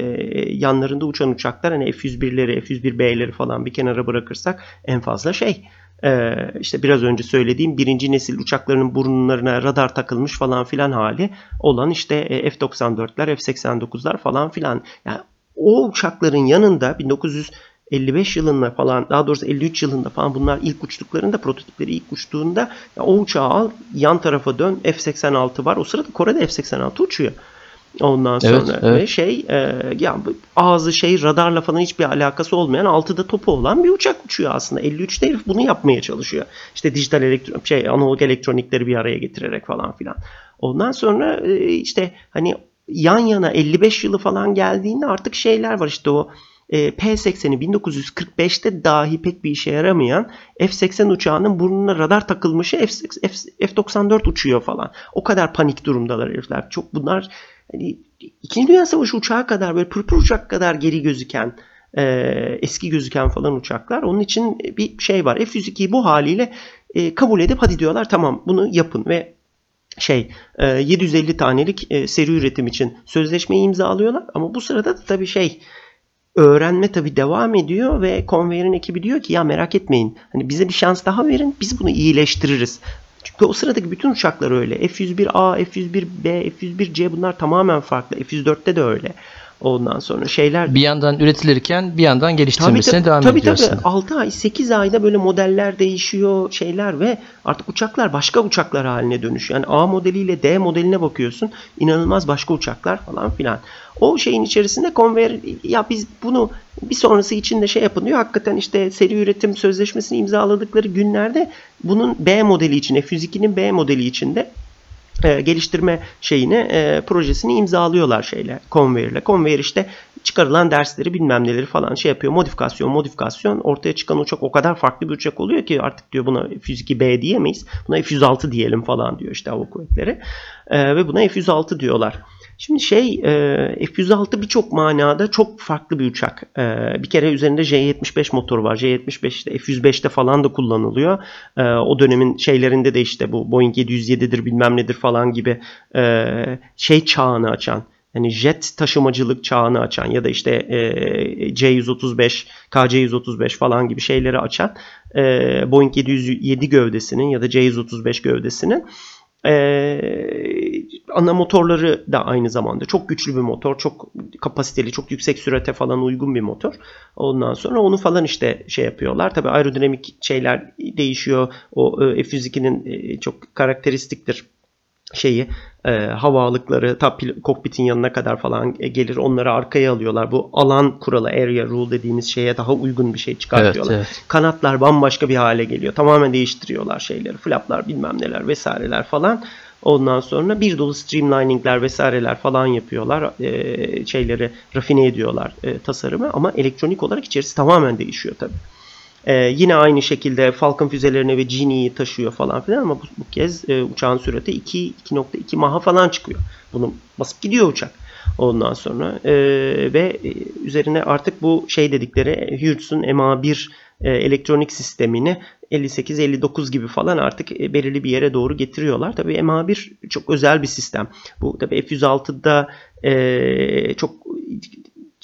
yanlarında uçan uçaklar hani F-101'leri F-101B'leri falan bir kenara bırakırsak en fazla şey ee, işte biraz önce söylediğim birinci nesil uçaklarının burunlarına radar takılmış falan filan hali olan işte e, F-94'ler, F-89'lar falan filan. Yani o uçakların yanında 1955 yılında falan daha doğrusu 53 yılında falan bunlar ilk uçtuklarında prototipleri ilk uçtuğunda ya o uçağı al yan tarafa dön F-86 var. O sırada Kore'de F-86 uçuyor. Ondan sonra evet, evet. ve şey e, ya ağzı şey radarla falan hiçbir alakası olmayan altıda topu olan bir uçak uçuyor aslında. 53'te herif bunu yapmaya çalışıyor. İşte dijital elektron şey analog elektronikleri bir araya getirerek falan filan. Ondan sonra e, işte hani yan yana 55 yılı falan geldiğinde artık şeyler var işte o e, P-80'i 1945'te dahi pek bir işe yaramayan F-80 uçağının burnuna radar takılmışı F-94 uçuyor falan. O kadar panik durumdalar herifler. Çok bunlar hani, İkinci Dünya Savaşı uçağı kadar böyle pırpır uçak kadar geri gözüken e, eski gözüken falan uçaklar. Onun için bir şey var. F-102'yi bu haliyle e, kabul edip hadi diyorlar tamam bunu yapın ve şey 750 e, tanelik e, seri üretim için sözleşmeyi imzalıyorlar ama bu sırada da tabii şey öğrenme tabii devam ediyor ve Convair'in ekibi diyor ki ya merak etmeyin hani bize bir şans daha verin biz bunu iyileştiririz. Çünkü o sıradaki bütün uçaklar öyle. F-101A, F-101B, F-101C bunlar tamamen farklı. F-104'te de öyle. Ondan sonra şeyler... Bir yandan üretilirken bir yandan geliştirilmesine tabii, devam tabii, ediyor tabii. aslında. 6 ay 8 ayda böyle modeller değişiyor şeyler ve artık uçaklar başka uçaklar haline dönüşüyor. Yani A modeliyle D modeline bakıyorsun inanılmaz başka uçaklar falan filan. O şeyin içerisinde Convair ya biz bunu bir sonrası için de şey yapın diyor. Hakikaten işte seri üretim sözleşmesini imzaladıkları günlerde bunun B modeli için F102'nin B modeli içinde e, geliştirme şeyini e, projesini imzalıyorlar şeyle Convair'le. Convair işte çıkarılan dersleri bilmem neleri falan şey yapıyor. Modifikasyon modifikasyon ortaya çıkan uçak o kadar farklı bir uçak oluyor ki artık diyor buna F102B diyemeyiz. Buna F106 diyelim falan diyor işte hava kuvvetleri. E, ve buna F106 diyorlar. Şimdi şey e, F-106 birçok manada çok farklı bir uçak. E, bir kere üzerinde J-75 motor var. J-75 işte F-105'te falan da kullanılıyor. E, o dönemin şeylerinde de işte bu Boeing 707'dir bilmem nedir falan gibi şey çağını açan yani jet taşımacılık çağını açan ya da işte e, C-135, KC-135 falan gibi şeyleri açan Boeing 707 gövdesinin ya da C-135 gövdesinin ee, ana motorları da aynı zamanda çok güçlü bir motor, çok kapasiteli, çok yüksek sürate falan uygun bir motor. Ondan sonra onu falan işte şey yapıyorlar. Tabii aerodinamik şeyler değişiyor. O e, F-102'nin e, çok karakteristiktir şeyi e, havalıkları ta kokpitin yanına kadar falan gelir onları arkaya alıyorlar. Bu alan kuralı area rule dediğimiz şeye daha uygun bir şey çıkartıyorlar. Evet, evet. Kanatlar bambaşka bir hale geliyor. Tamamen değiştiriyorlar şeyleri. Flaplar bilmem neler vesaireler falan. Ondan sonra bir dolu streamliningler vesaireler falan yapıyorlar. E, şeyleri rafine ediyorlar e, tasarımı ama elektronik olarak içerisi tamamen değişiyor tabii. Ee, yine aynı şekilde Falcon füzelerine ve Genie'yi taşıyor falan filan ama bu, bu kez e, uçağın sürati 2.2 Maha falan çıkıyor. Bunu basıp gidiyor uçak. Ondan sonra e, ve üzerine artık bu şey dedikleri Hughes MA1 e, elektronik sistemini 58-59 gibi falan artık e, belirli bir yere doğru getiriyorlar. Tabii MA1 çok özel bir sistem. Bu tabii F-106'da e, çok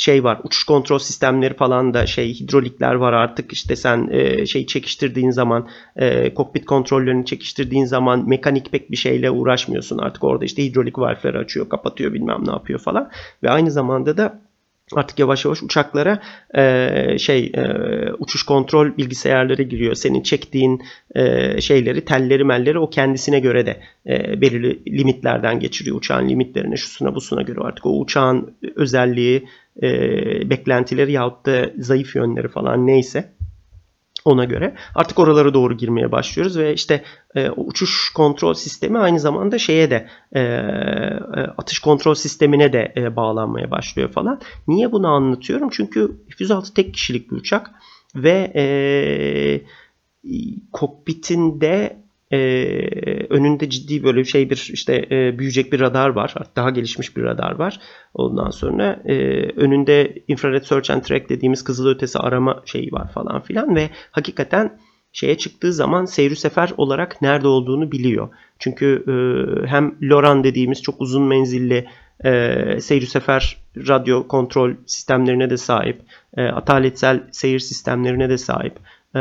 şey var uçuş kontrol sistemleri falan da şey hidrolikler var artık işte sen e, şey çekiştirdiğin zaman e, kokpit kontrollerini çekiştirdiğin zaman mekanik pek bir şeyle uğraşmıyorsun artık orada işte hidrolik valfleri açıyor kapatıyor bilmem ne yapıyor falan ve aynı zamanda da artık yavaş yavaş uçaklara e, şey e, uçuş kontrol bilgisayarları giriyor. Senin çektiğin e, şeyleri, telleri, melleri o kendisine göre de e, belirli limitlerden geçiriyor. Uçağın limitlerine, şusuna, busuna göre artık o uçağın özelliği, e, beklentileri yahut da zayıf yönleri falan neyse ona göre artık oralara doğru girmeye başlıyoruz ve işte e, uçuş kontrol sistemi aynı zamanda şeye de e, e, atış kontrol sistemine de e, bağlanmaya başlıyor falan. Niye bunu anlatıyorum? Çünkü F-106 tek kişilik bir uçak ve e, kokpitinde ee, önünde ciddi böyle şey bir işte e, büyüyecek bir radar var. Daha gelişmiş bir radar var. Ondan sonra e, önünde infrared search and track dediğimiz kızılötesi arama şeyi var falan filan ve hakikaten şeye çıktığı zaman seyri sefer olarak nerede olduğunu biliyor. Çünkü e, hem LORAN dediğimiz çok uzun menzilli e, seyir sefer radyo kontrol sistemlerine de sahip. E, ataletsel seyir sistemlerine de sahip. Ee,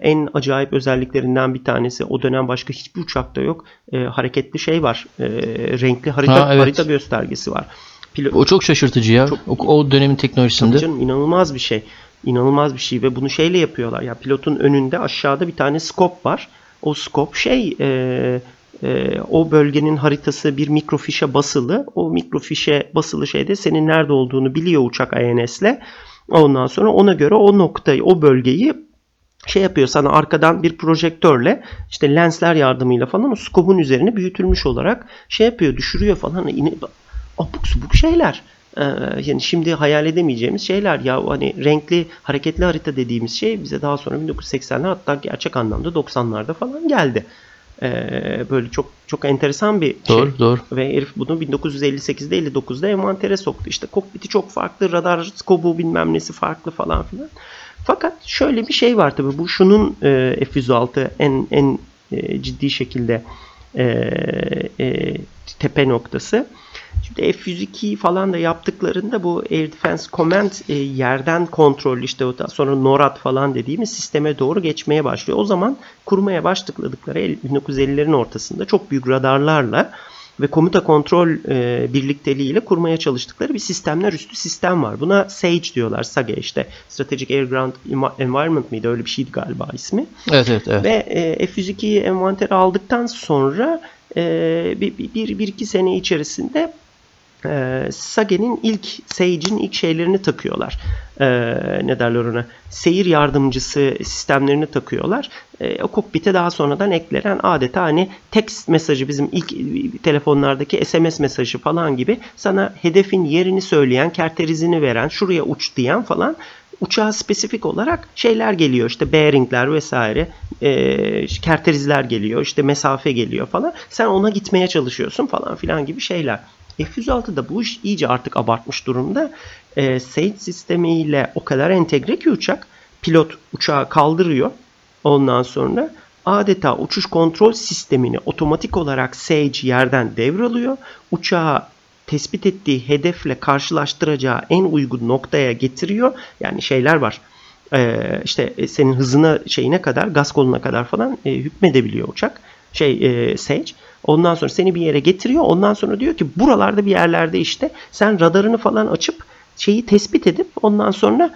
en acayip özelliklerinden bir tanesi o dönem başka hiçbir uçakta yok. E, hareketli şey var. E, renkli harita ha, evet. harita göstergesi var. Pilot, o çok şaşırtıcı ya. Çok, o, o dönemin teknolojisinde. Canım, inanılmaz bir şey. İnanılmaz bir şey ve bunu şeyle yapıyorlar. Ya pilotun önünde aşağıda bir tane skop var. O skop şey e, e, o bölgenin haritası bir mikrofişe basılı. O mikrofişe basılı şeyde senin nerede olduğunu biliyor uçak INS'le. Ondan sonra ona göre o noktayı, o bölgeyi şey yapıyor sana arkadan bir projektörle işte lensler yardımıyla falan o skobun üzerine büyütülmüş olarak şey yapıyor düşürüyor falan. abuk subuk şeyler. Ee, yani şimdi hayal edemeyeceğimiz şeyler ya hani renkli hareketli harita dediğimiz şey bize daha sonra 1980'ler hatta gerçek anlamda 90'larda falan geldi. Ee, böyle çok çok enteresan bir doğru, şey. Doğru. Ve herif bunu 1958'de 59'da envantere soktu. İşte kokpiti çok farklı, radar skobu bilmem nesi farklı falan filan. Fakat şöyle bir şey var tabii bu şunun e, F-106 en en e, ciddi şekilde e, e, tepe noktası. Şimdi F-102 falan da yaptıklarında bu Air Defense Command e, yerden kontrol işte o sonra NORAD falan dediğimiz sisteme doğru geçmeye başlıyor. O zaman kurmaya başladıkları 1950'lerin ortasında çok büyük radarlarla ve komuta kontrol e, birlikteliğiyle kurmaya çalıştıkları bir sistemler üstü sistem var. Buna SAGE diyorlar. SAGE işte Strategic Air Ground Environment mıydı? Öyle bir şeydi galiba ismi. Evet evet. evet. Ve e, F-102'yi envantere aldıktan sonra e, bir, bir, bir, bir iki sene içerisinde e, Sage'nin ilk Sage'in ilk şeylerini takıyorlar. E, ne derler ona? Seyir yardımcısı sistemlerini takıyorlar. E, o kokpite daha sonradan eklenen adeta hani text mesajı bizim ilk telefonlardaki SMS mesajı falan gibi sana hedefin yerini söyleyen, kerterizini veren, şuraya uç diyen falan uçağa spesifik olarak şeyler geliyor. İşte bearingler vesaire, e, kerterizler geliyor, işte mesafe geliyor falan. Sen ona gitmeye çalışıyorsun falan filan gibi şeyler. F-106'da bu iş iyice artık abartmış durumda. E, Sage sistemiyle o kadar entegre ki uçak pilot uçağı kaldırıyor. Ondan sonra adeta uçuş kontrol sistemini otomatik olarak Sage yerden devralıyor. Uçağı tespit ettiği hedefle karşılaştıracağı en uygun noktaya getiriyor. Yani şeyler var. Ee, işte senin hızına şeyine kadar, gaz koluna kadar falan e, hükmedebiliyor uçak. Şey e, Sage. Ondan sonra seni bir yere getiriyor. Ondan sonra diyor ki buralarda bir yerlerde işte sen radarını falan açıp şeyi tespit edip ondan sonra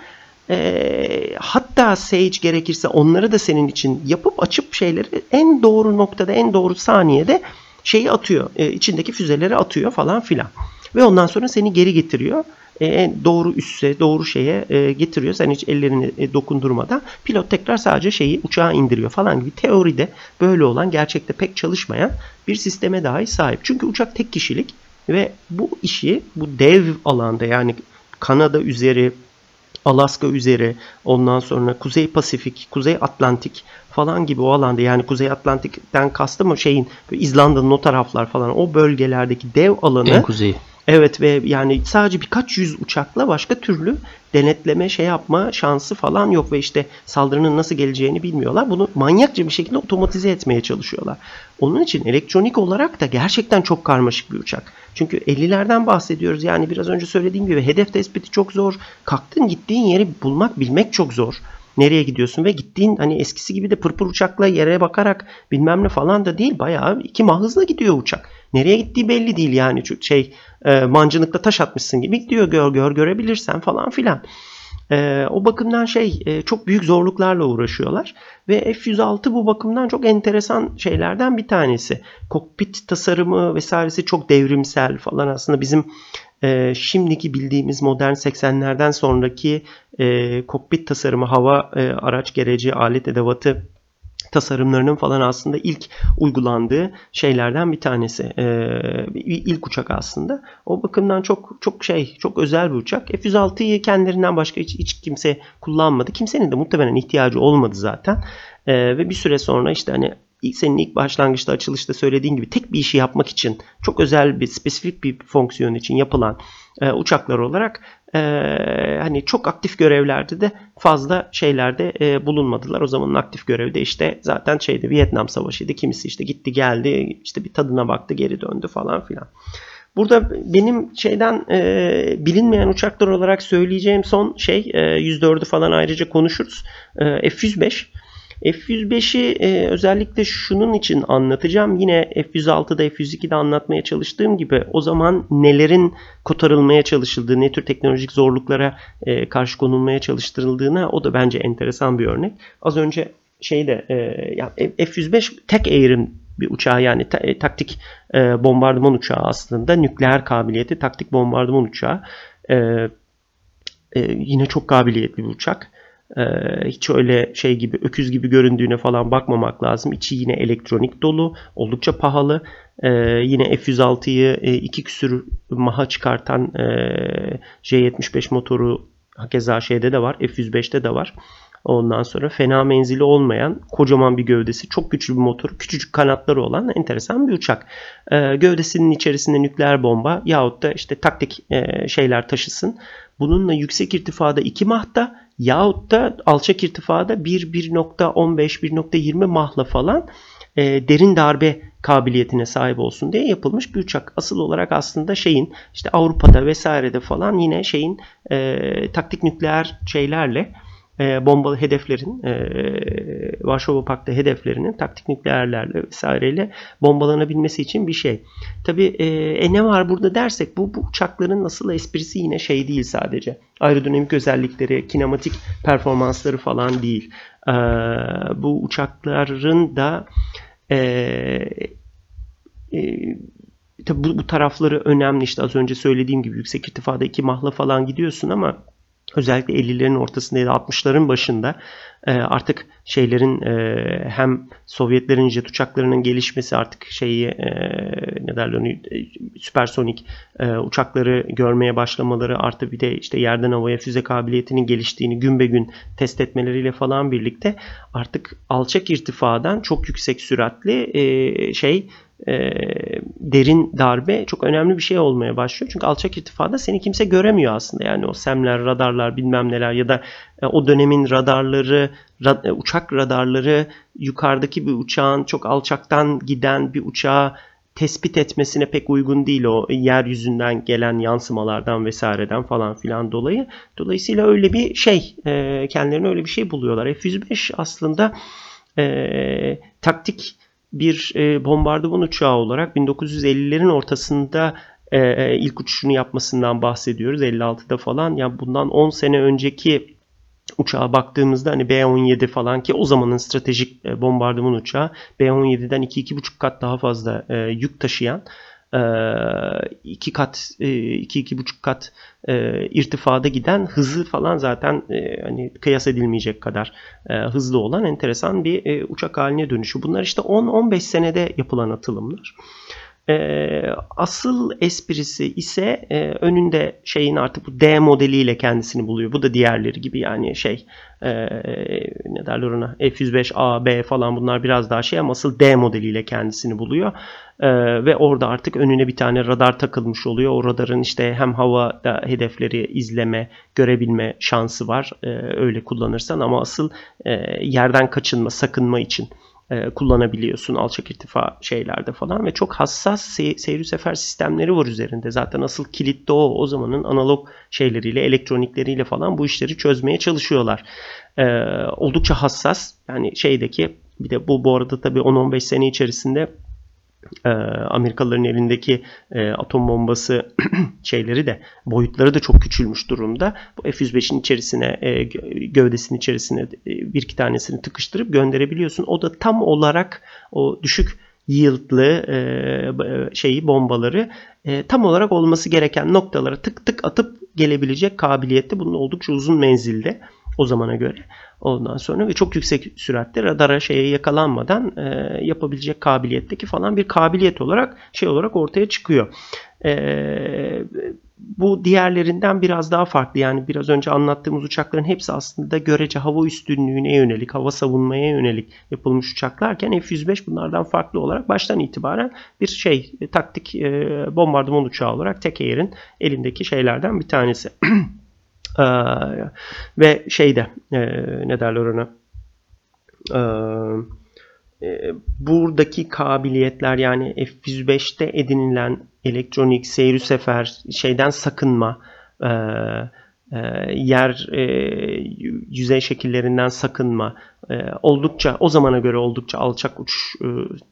e, hatta Sage gerekirse onları da senin için yapıp açıp şeyleri en doğru noktada en doğru saniyede şeyi atıyor. E, içindeki füzeleri atıyor falan filan. Ve ondan sonra seni geri getiriyor. E, doğru üsse, doğru şeye e, getiriyor. Sen hiç ellerini e, dokundurmadan pilot tekrar sadece şeyi uçağa indiriyor falan gibi. Teoride böyle olan, gerçekte pek çalışmayan bir sisteme dahi sahip. Çünkü uçak tek kişilik ve bu işi bu dev alanda yani Kanada üzeri, Alaska üzeri, ondan sonra Kuzey Pasifik, Kuzey Atlantik falan gibi o alanda yani Kuzey Atlantik'ten kastım mı şeyin İzlanda'nın o taraflar falan o bölgelerdeki dev alanı en kuzeyi. Evet ve yani sadece birkaç yüz uçakla başka türlü denetleme şey yapma şansı falan yok ve işte saldırının nasıl geleceğini bilmiyorlar. Bunu manyakça bir şekilde otomatize etmeye çalışıyorlar. Onun için elektronik olarak da gerçekten çok karmaşık bir uçak. Çünkü 50'lerden bahsediyoruz. Yani biraz önce söylediğim gibi hedef tespiti çok zor. Kalktın gittiğin yeri bulmak bilmek çok zor nereye gidiyorsun ve gittiğin hani eskisi gibi de pırpır uçakla yere bakarak bilmem ne falan da değil bayağı iki mahızla gidiyor uçak. Nereye gittiği belli değil yani şey e, mancınıkla taş atmışsın gibi gidiyor gör gör görebilirsen falan filan. E, o bakımdan şey e, çok büyük zorluklarla uğraşıyorlar ve F-106 bu bakımdan çok enteresan şeylerden bir tanesi. Kokpit tasarımı vesairesi çok devrimsel falan aslında bizim e, şimdiki bildiğimiz modern 80'lerden sonraki e, kokpit tasarımı, hava e, araç gereci, alet edevatı tasarımlarının falan aslında ilk uygulandığı şeylerden bir tanesi. Ee, ilk uçak aslında. O bakımdan çok çok şey, çok özel bir uçak. F-106'yı kendilerinden başka hiç, hiç kimse kullanmadı. Kimsenin de muhtemelen ihtiyacı olmadı zaten. Ee, ve bir süre sonra işte hani senin ilk başlangıçta açılışta söylediğin gibi tek bir işi yapmak için çok özel bir spesifik bir fonksiyon için yapılan e, uçaklar olarak e, hani çok aktif görevlerde de fazla şeylerde e, bulunmadılar. O zamanın aktif görevde işte zaten şeydi Vietnam Savaşı'ydı. Kimisi işte gitti geldi işte bir tadına baktı geri döndü falan filan. Burada benim şeyden e, bilinmeyen uçaklar olarak söyleyeceğim son şey e, 104'ü falan ayrıca konuşuruz. E, F-105 F-105'i e, özellikle şunun için anlatacağım. Yine F-106'da F-102'de anlatmaya çalıştığım gibi o zaman nelerin kotarılmaya çalışıldığı, ne tür teknolojik zorluklara e, karşı konulmaya çalıştırıldığına o da bence enteresan bir örnek. Az önce şeyde e, yani F-105 tek eğrim bir uçağı yani ta, e, taktik e, bombardıman uçağı aslında nükleer kabiliyeti taktik bombardıman uçağı e, e, yine çok kabiliyetli bir uçak. Ee, hiç öyle şey gibi öküz gibi göründüğüne falan bakmamak lazım. İçi yine elektronik dolu. Oldukça pahalı. Ee, yine F-106'yı e, iki küsür maha çıkartan e, J-75 motoru hakeza şeyde de var. F-105'te de var. Ondan sonra fena menzili olmayan kocaman bir gövdesi, çok güçlü bir motoru, küçücük kanatları olan enteresan bir uçak. Ee, gövdesinin içerisinde nükleer bomba yahut da işte taktik e, şeyler taşısın. Bununla yüksek irtifada 2 mahta yahut da alçak irtifada 1, 1.15, 1.20 mahla falan e, derin darbe kabiliyetine sahip olsun diye yapılmış bir uçak. Asıl olarak aslında şeyin işte Avrupa'da vesairede falan yine şeyin e, taktik nükleer şeylerle e, bombalı hedeflerin e, Varşova Paktı hedeflerinin taktik nükleerlerle vesaireyle bombalanabilmesi için bir şey. Tabi e, e, ne var burada dersek bu, bu uçakların nasıl esprisi yine şey değil sadece. Aerodinamik özellikleri, kinematik performansları falan değil. E, bu uçakların da e, e, tabi bu, bu tarafları önemli işte az önce söylediğim gibi yüksek irtifada iki mahla falan gidiyorsun ama özellikle 50'lerin ortasında ya da 60'ların başında e, artık şeylerin e, hem Sovyetlerin jet uçaklarının gelişmesi artık şeyi e, ne derler onu süpersonik uçakları görmeye başlamaları artı bir de işte yerden havaya füze kabiliyetinin geliştiğini gün be gün test etmeleriyle falan birlikte artık alçak irtifadan çok yüksek süratli şey e, derin darbe çok önemli bir şey olmaya başlıyor. Çünkü alçak irtifada seni kimse göremiyor aslında. Yani o semler, radarlar bilmem neler ya da e, o dönemin radarları, rad, e, uçak radarları yukarıdaki bir uçağın çok alçaktan giden bir uçağı tespit etmesine pek uygun değil o yeryüzünden gelen yansımalardan vesaireden falan filan dolayı. Dolayısıyla öyle bir şey, e, kendilerine öyle bir şey buluyorlar. F-105 aslında e, taktik bir e, bombardıman uçağı olarak 1950'lerin ortasında e, e, ilk uçuşunu yapmasından bahsediyoruz 56'da falan. Ya yani bundan 10 sene önceki uçağa baktığımızda hani B-17 falan ki o zamanın stratejik bombardıman uçağı B-17'den 2-2,5 kat daha fazla yük taşıyan iki kat iki iki buçuk kat irtifada giden hızı falan zaten hani kıyas edilmeyecek kadar hızlı olan enteresan bir uçak haline dönüşü. Bunlar işte 10-15 senede yapılan atılımlar. Asıl esprisi ise önünde şeyin artık bu D modeliyle kendisini buluyor. Bu da diğerleri gibi yani şey ne derler ona F105 A, B falan bunlar biraz daha şey ama asıl D modeliyle kendisini buluyor. Ee, ve orada artık önüne bir tane radar takılmış oluyor. O radarın işte hem havada hedefleri izleme, görebilme şansı var. Ee, öyle kullanırsan ama asıl e, yerden kaçınma, sakınma için e, kullanabiliyorsun alçak irtifa şeylerde falan ve çok hassas se- seyir sefer sistemleri var üzerinde. Zaten asıl kilit de o. O zamanın analog şeyleriyle, elektronikleriyle falan bu işleri çözmeye çalışıyorlar. E, oldukça hassas. Yani şeydeki bir de bu bu arada tabii 10-15 sene içerisinde e, Amerikalıların elindeki e, atom bombası şeyleri de boyutları da çok küçülmüş durumda. Bu F-105'in içerisine e, gövdesinin içerisine e, bir iki tanesini tıkıştırıp gönderebiliyorsun. O da tam olarak o düşük yieldlı şeyi bombaları tam olarak olması gereken noktalara tık tık atıp gelebilecek kabiliyette. Bunun oldukça uzun menzilde o zamana göre. Ondan sonra ve çok yüksek süratte radara şeye yakalanmadan e, yapabilecek kabiliyetteki falan bir kabiliyet olarak şey olarak ortaya çıkıyor. E, bu diğerlerinden biraz daha farklı. Yani biraz önce anlattığımız uçakların hepsi aslında görece hava üstünlüğüne yönelik, hava savunmaya yönelik yapılmış uçaklarken F-105 bunlardan farklı olarak baştan itibaren bir şey taktik e, bombardıman uçağı olarak tek elindeki şeylerden bir tanesi. Ee, ve şeyde e, ne derler ona? Ee, e, buradaki kabiliyetler yani F-105'te edinilen elektronik seyir sefer şeyden sakınma e, e, yer e, yüzey şekillerinden sakınma e, oldukça o zamana göre oldukça alçak uç e,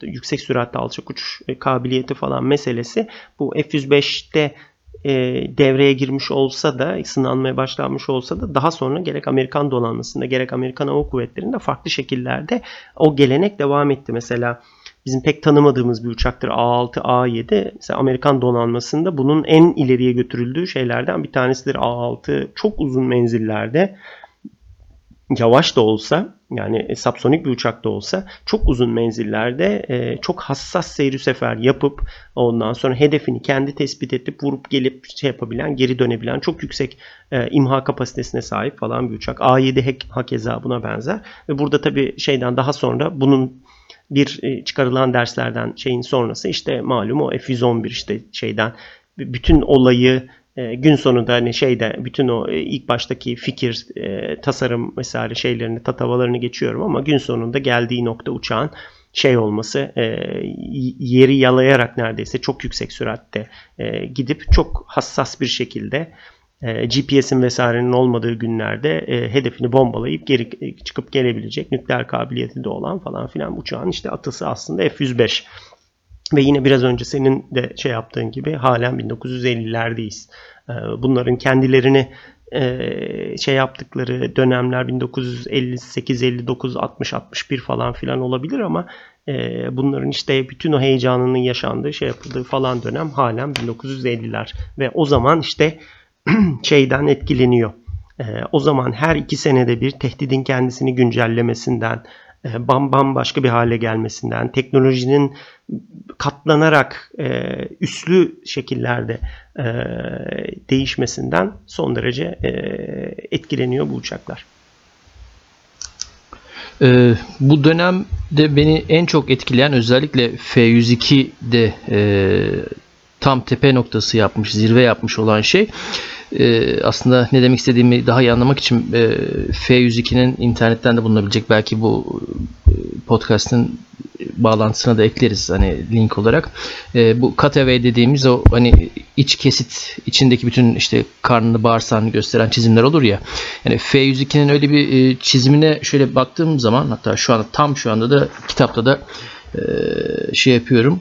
yüksek süratte alçak uç e, kabiliyeti falan meselesi bu F-105'te e, devreye girmiş olsa da sınanmaya başlanmış olsa da daha sonra gerek Amerikan donanmasında gerek Amerikan Hava Kuvvetleri'nde farklı şekillerde o gelenek devam etti. Mesela bizim pek tanımadığımız bir uçaktır A6, A7. Mesela Amerikan donanmasında bunun en ileriye götürüldüğü şeylerden bir tanesidir A6. Çok uzun menzillerde yavaş da olsa yani subsonik bir uçak da olsa çok uzun menzillerde e, çok hassas seyri sefer yapıp ondan sonra hedefini kendi tespit edip vurup gelip şey yapabilen, geri dönebilen çok yüksek e, imha kapasitesine sahip falan bir uçak. A7 hakeza buna benzer. Ve burada tabii şeyden daha sonra bunun bir e, çıkarılan derslerden şeyin sonrası işte malum o F-111 işte şeyden bütün olayı e, gün sonunda hani şeyde bütün o e, ilk baştaki fikir, e, tasarım vesaire şeylerini, tatavalarını geçiyorum ama gün sonunda geldiği nokta uçağın şey olması yeri yalayarak neredeyse çok yüksek süratte gidip çok hassas bir şekilde GPS'in vesairenin olmadığı günlerde hedefini bombalayıp geri çıkıp gelebilecek nükleer kabiliyeti de olan falan filan uçağın işte atısı aslında F-105. Ve yine biraz önce senin de şey yaptığın gibi halen 1950'lerdeyiz. Ee, bunların kendilerini e, şey yaptıkları dönemler 1958, 59, 60, 61 falan filan olabilir ama e, bunların işte bütün o heyecanının yaşandığı şey yapıldığı falan dönem halen 1950'ler ve o zaman işte şeyden etkileniyor. E, o zaman her iki senede bir tehdidin kendisini güncellemesinden, e, bam bam başka bir hale gelmesinden, teknolojinin katlanarak e, üslü şekillerde e, değişmesinden son derece etkileniyor bu uçaklar. E, bu dönemde beni en çok etkileyen özellikle F-102'de e, tam tepe noktası yapmış, zirve yapmış olan şey e, aslında ne demek istediğimi daha iyi anlamak için e, F102'nin internetten de bulunabilecek belki bu e, podcast'ın bağlantısına da ekleriz hani link olarak. E, bu cutaway dediğimiz o hani iç kesit içindeki bütün işte karnını bağırsağını gösteren çizimler olur ya. Yani F102'nin öyle bir e, çizimine şöyle baktığım zaman hatta şu anda tam şu anda da kitapta da e, şey yapıyorum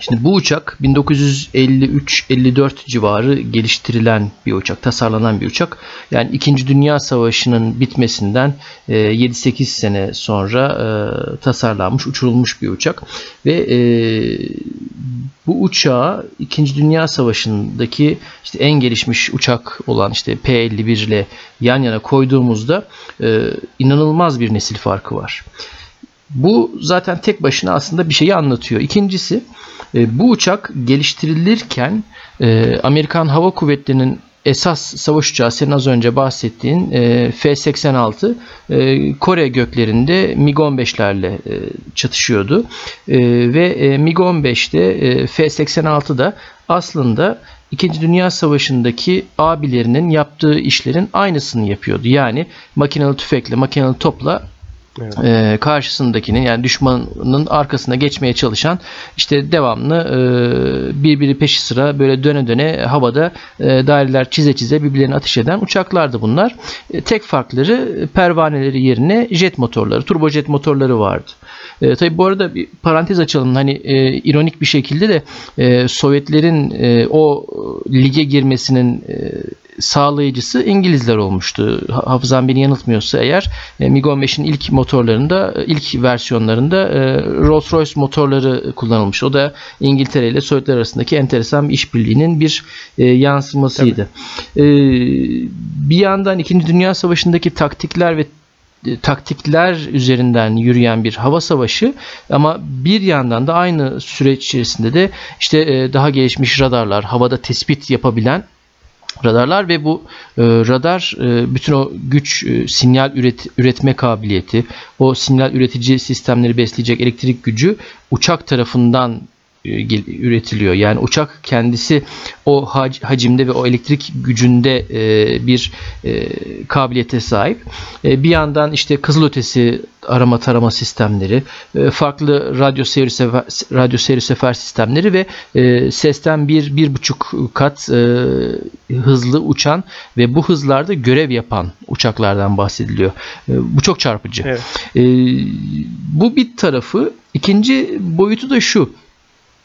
Şimdi bu uçak 1953-54 civarı geliştirilen bir uçak, tasarlanan bir uçak. Yani 2. Dünya Savaşı'nın bitmesinden 7-8 e, sene sonra e, tasarlanmış, uçurulmuş bir uçak. Ve e, bu uçağı 2. Dünya Savaşı'ndaki işte en gelişmiş uçak olan işte P-51 ile yan yana koyduğumuzda inanılmaz bir nesil farkı var. Bu zaten tek başına aslında bir şeyi anlatıyor. İkincisi e, bu uçak geliştirilirken e, Amerikan Hava Kuvvetleri'nin esas savaş uçağı senin az önce bahsettiğin e, F-86 Kore göklerinde MiG-15'lerle çatışıyordu. Ve MiG-15'te F-86 da aslında İkinci Dünya Savaşı'ndaki abilerinin yaptığı işlerin aynısını yapıyordu. Yani makinalı tüfekle, makinalı topla Evet. E, karşısındakinin yani düşmanın arkasına geçmeye çalışan işte devamlı e, birbiri peşi sıra böyle döne döne havada e, daireler çize çize birbirlerine ateş eden uçaklardı bunlar. E, tek farkları pervaneleri yerine jet motorları, turbojet motorları vardı. E, tabii bu arada bir parantez açalım. Hani e, ironik bir şekilde de e, Sovyetlerin e, o lige girmesinin e, sağlayıcısı İngilizler olmuştu. Hafızam beni yanıltmıyorsa eğer e, MiG-15'in ilk motorlarında, ilk versiyonlarında e, Rolls-Royce motorları kullanılmış. O da İngiltere ile Sovyetler arasındaki enteresan bir işbirliğinin bir e, yansımasıydı. Bir yandan 2. Dünya Savaşı'ndaki taktikler ve taktikler üzerinden yürüyen bir hava savaşı ama bir yandan da aynı süreç içerisinde de işte daha gelişmiş radarlar, havada tespit yapabilen radarlar ve bu e, radar e, bütün o güç e, sinyal üret, üretme kabiliyeti, o sinyal üretici sistemleri besleyecek elektrik gücü uçak tarafından üretiliyor. Yani uçak kendisi o hacimde ve o elektrik gücünde e, bir e, kabiliyete sahip. Bir yandan işte kızılötesi arama tarama sistemleri, farklı radyo seyir sefer, radyo seyir sefer sistemleri ve sesten bir bir buçuk kat hızlı uçan ve bu hızlarda görev yapan uçaklardan bahsediliyor. Bu çok çarpıcı. Evet. Bu bir tarafı. İkinci boyutu da şu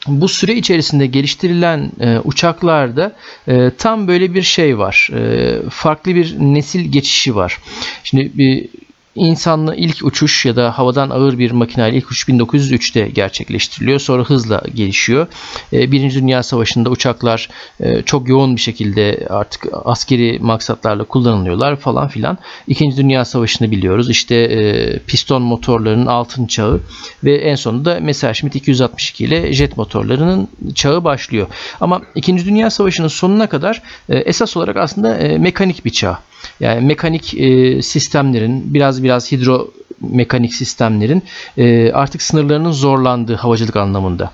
bu süre içerisinde geliştirilen e, uçaklarda e, tam böyle bir şey var. E, farklı bir nesil geçişi var. Şimdi bir insanlı ilk uçuş ya da havadan ağır bir makineyle ilk uçuş 1903'te gerçekleştiriliyor. Sonra hızla gelişiyor. E, Birinci Dünya Savaşı'nda uçaklar e, çok yoğun bir şekilde artık askeri maksatlarla kullanılıyorlar falan filan. İkinci Dünya Savaşı'nı biliyoruz. İşte e, piston motorlarının altın çağı ve en sonunda Messerschmitt 262 ile jet motorlarının çağı başlıyor. Ama İkinci Dünya Savaşı'nın sonuna kadar e, esas olarak aslında mekanik bir çağ. Yani mekanik e, sistemlerin biraz biraz hidro mekanik sistemlerin e, artık sınırlarının zorlandığı havacılık anlamında.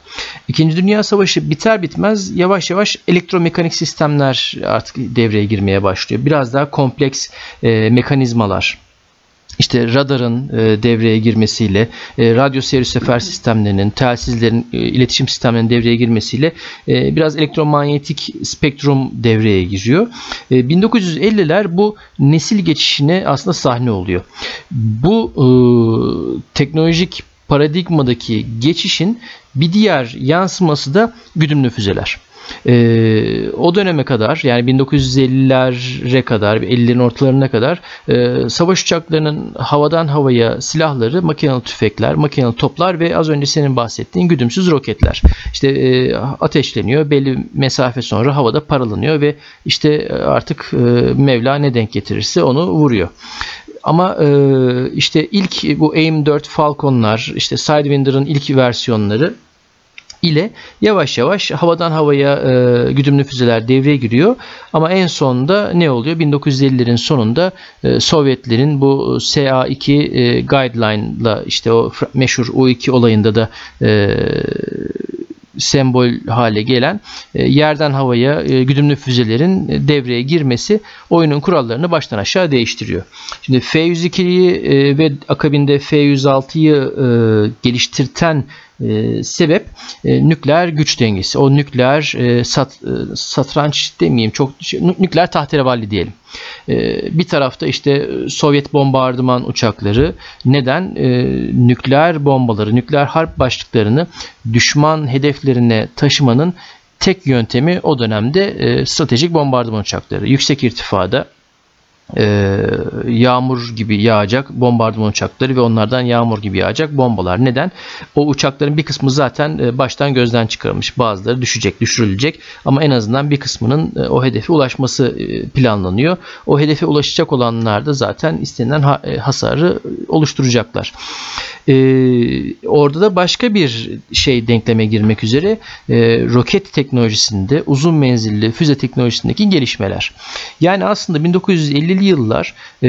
İkinci Dünya Savaşı biter bitmez yavaş yavaş elektromekanik sistemler artık devreye girmeye başlıyor. Biraz daha kompleks e, mekanizmalar işte radarın e, devreye girmesiyle, e, radyo seyir sefer sistemlerinin, telsizlerin, e, iletişim sistemlerinin devreye girmesiyle e, biraz elektromanyetik spektrum devreye giriyor. E, 1950'ler bu nesil geçişine aslında sahne oluyor. Bu e, teknolojik paradigmadaki geçişin bir diğer yansıması da güdümlü füzeler. E, o döneme kadar yani 1950'lere kadar 50'lerin ortalarına kadar e, savaş uçaklarının havadan havaya silahları makinalı tüfekler, makinalı toplar ve az önce senin bahsettiğin güdümsüz roketler. İşte e, ateşleniyor belli mesafe sonra havada paralanıyor ve işte artık e, Mevla ne denk getirirse onu vuruyor. Ama e, işte ilk bu AIM-4 Falcon'lar, işte Sidewinder'ın ilk versiyonları ile yavaş yavaş havadan havaya e, güdümlü füzeler devreye giriyor. Ama en sonunda ne oluyor? 1950'lerin sonunda e, Sovyetlerin bu SA2 e, guideline'la işte o meşhur U2 olayında da e, sembol hale gelen e, yerden havaya e, güdümlü füzelerin e, devreye girmesi oyunun kurallarını baştan aşağı değiştiriyor. Şimdi F-102'yi ve akabinde F-106'yı geliştirten e, sebep e, nükleer güç dengesi. O nükleer e, sat, e, satranç demeyeyim çok şey, nükleer tahterevalli diyelim. E, bir tarafta işte Sovyet bombardıman uçakları neden e, nükleer bombaları, nükleer harp başlıklarını düşman hedeflerine taşımanın tek yöntemi o dönemde e, stratejik bombardıman uçakları. Yüksek irtifada e, yağmur gibi yağacak bombardıman uçakları ve onlardan yağmur gibi yağacak bombalar. Neden? O uçakların bir kısmı zaten e, baştan gözden çıkarılmış. Bazıları düşecek, düşürülecek ama en azından bir kısmının e, o hedefe ulaşması e, planlanıyor. O hedefe ulaşacak olanlar da zaten istenilen ha, hasarı oluşturacaklar. E, orada da başka bir şey denkleme girmek üzere roket teknolojisinde uzun menzilli füze teknolojisindeki gelişmeler. Yani aslında 1950 20'li yıllar e,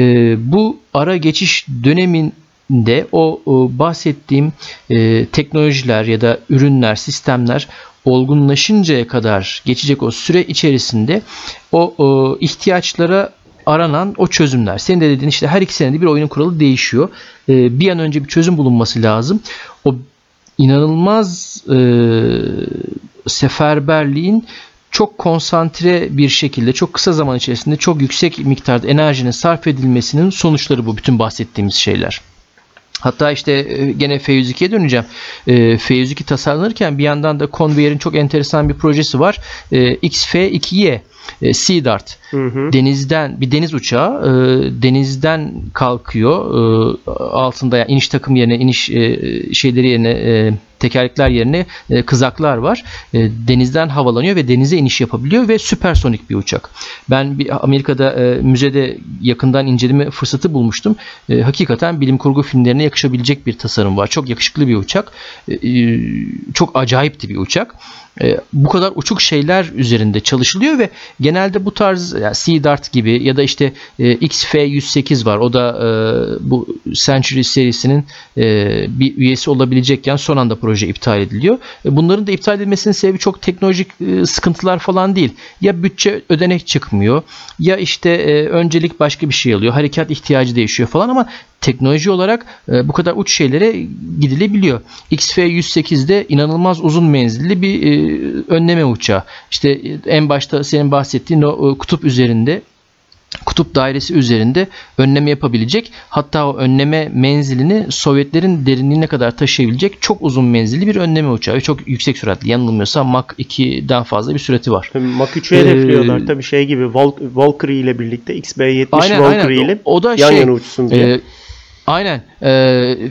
bu ara geçiş döneminde o, o bahsettiğim e, teknolojiler ya da ürünler, sistemler olgunlaşıncaya kadar geçecek o süre içerisinde o, o ihtiyaçlara aranan o çözümler. Senin de dediğin işte her iki senede bir oyunun kuralı değişiyor. Ee, bir an önce bir çözüm bulunması lazım. O inanılmaz e, seferberliğin çok konsantre bir şekilde çok kısa zaman içerisinde çok yüksek miktarda enerjinin sarf edilmesinin sonuçları bu bütün bahsettiğimiz şeyler. Hatta işte e, gene F102'ye döneceğim. E, F102 tasarlanırken bir yandan da Convair'in çok enteresan bir projesi var. E, XF2Y e, Sea Dart hı hı. denizden bir deniz uçağı e, denizden kalkıyor e, altında yani iniş takım yerine iniş e, şeyleri yerine e, tekerlekler yerine e, kızaklar var. E, denizden havalanıyor ve denize iniş yapabiliyor ve süpersonik bir uçak. Ben bir Amerika'da e, müzede yakından inceleme fırsatı bulmuştum. E, hakikaten bilim kurgu filmlerine yakışabilecek bir tasarım var. Çok yakışıklı bir uçak. E, e çok acayipti bir uçak. E, bu kadar uçuk şeyler üzerinde çalışılıyor ve genelde bu tarz yani Sea Dart gibi ya da işte e, XF-108 var. O da e, bu Century serisinin e, bir üyesi olabilecekken son anda proje iptal ediliyor. E, bunların da iptal edilmesinin sebebi çok teknolojik e, sıkıntılar falan değil. Ya bütçe ödenek çıkmıyor ya işte e, öncelik başka bir şey alıyor. Harekat ihtiyacı değişiyor falan ama teknoloji olarak e, bu kadar uç şeylere gidilebiliyor. XF-108'de inanılmaz uzun menzilli bir e, önleme uçağı. İşte e, en başta senin bahsettiğin o e, kutup üzerinde kutup dairesi üzerinde önleme yapabilecek hatta o önleme menzilini Sovyetlerin derinliğine kadar taşıyabilecek çok uzun menzilli bir önleme uçağı ve çok yüksek süratli yanılmıyorsam Mach 2'den fazla bir sürati var. Mach 3'ü ee, hedefliyorlar tabii şey gibi Valkyrie ile birlikte XB-70 Valkyrie ile o da yan şey, yana uçsun diye. E, Aynen. E,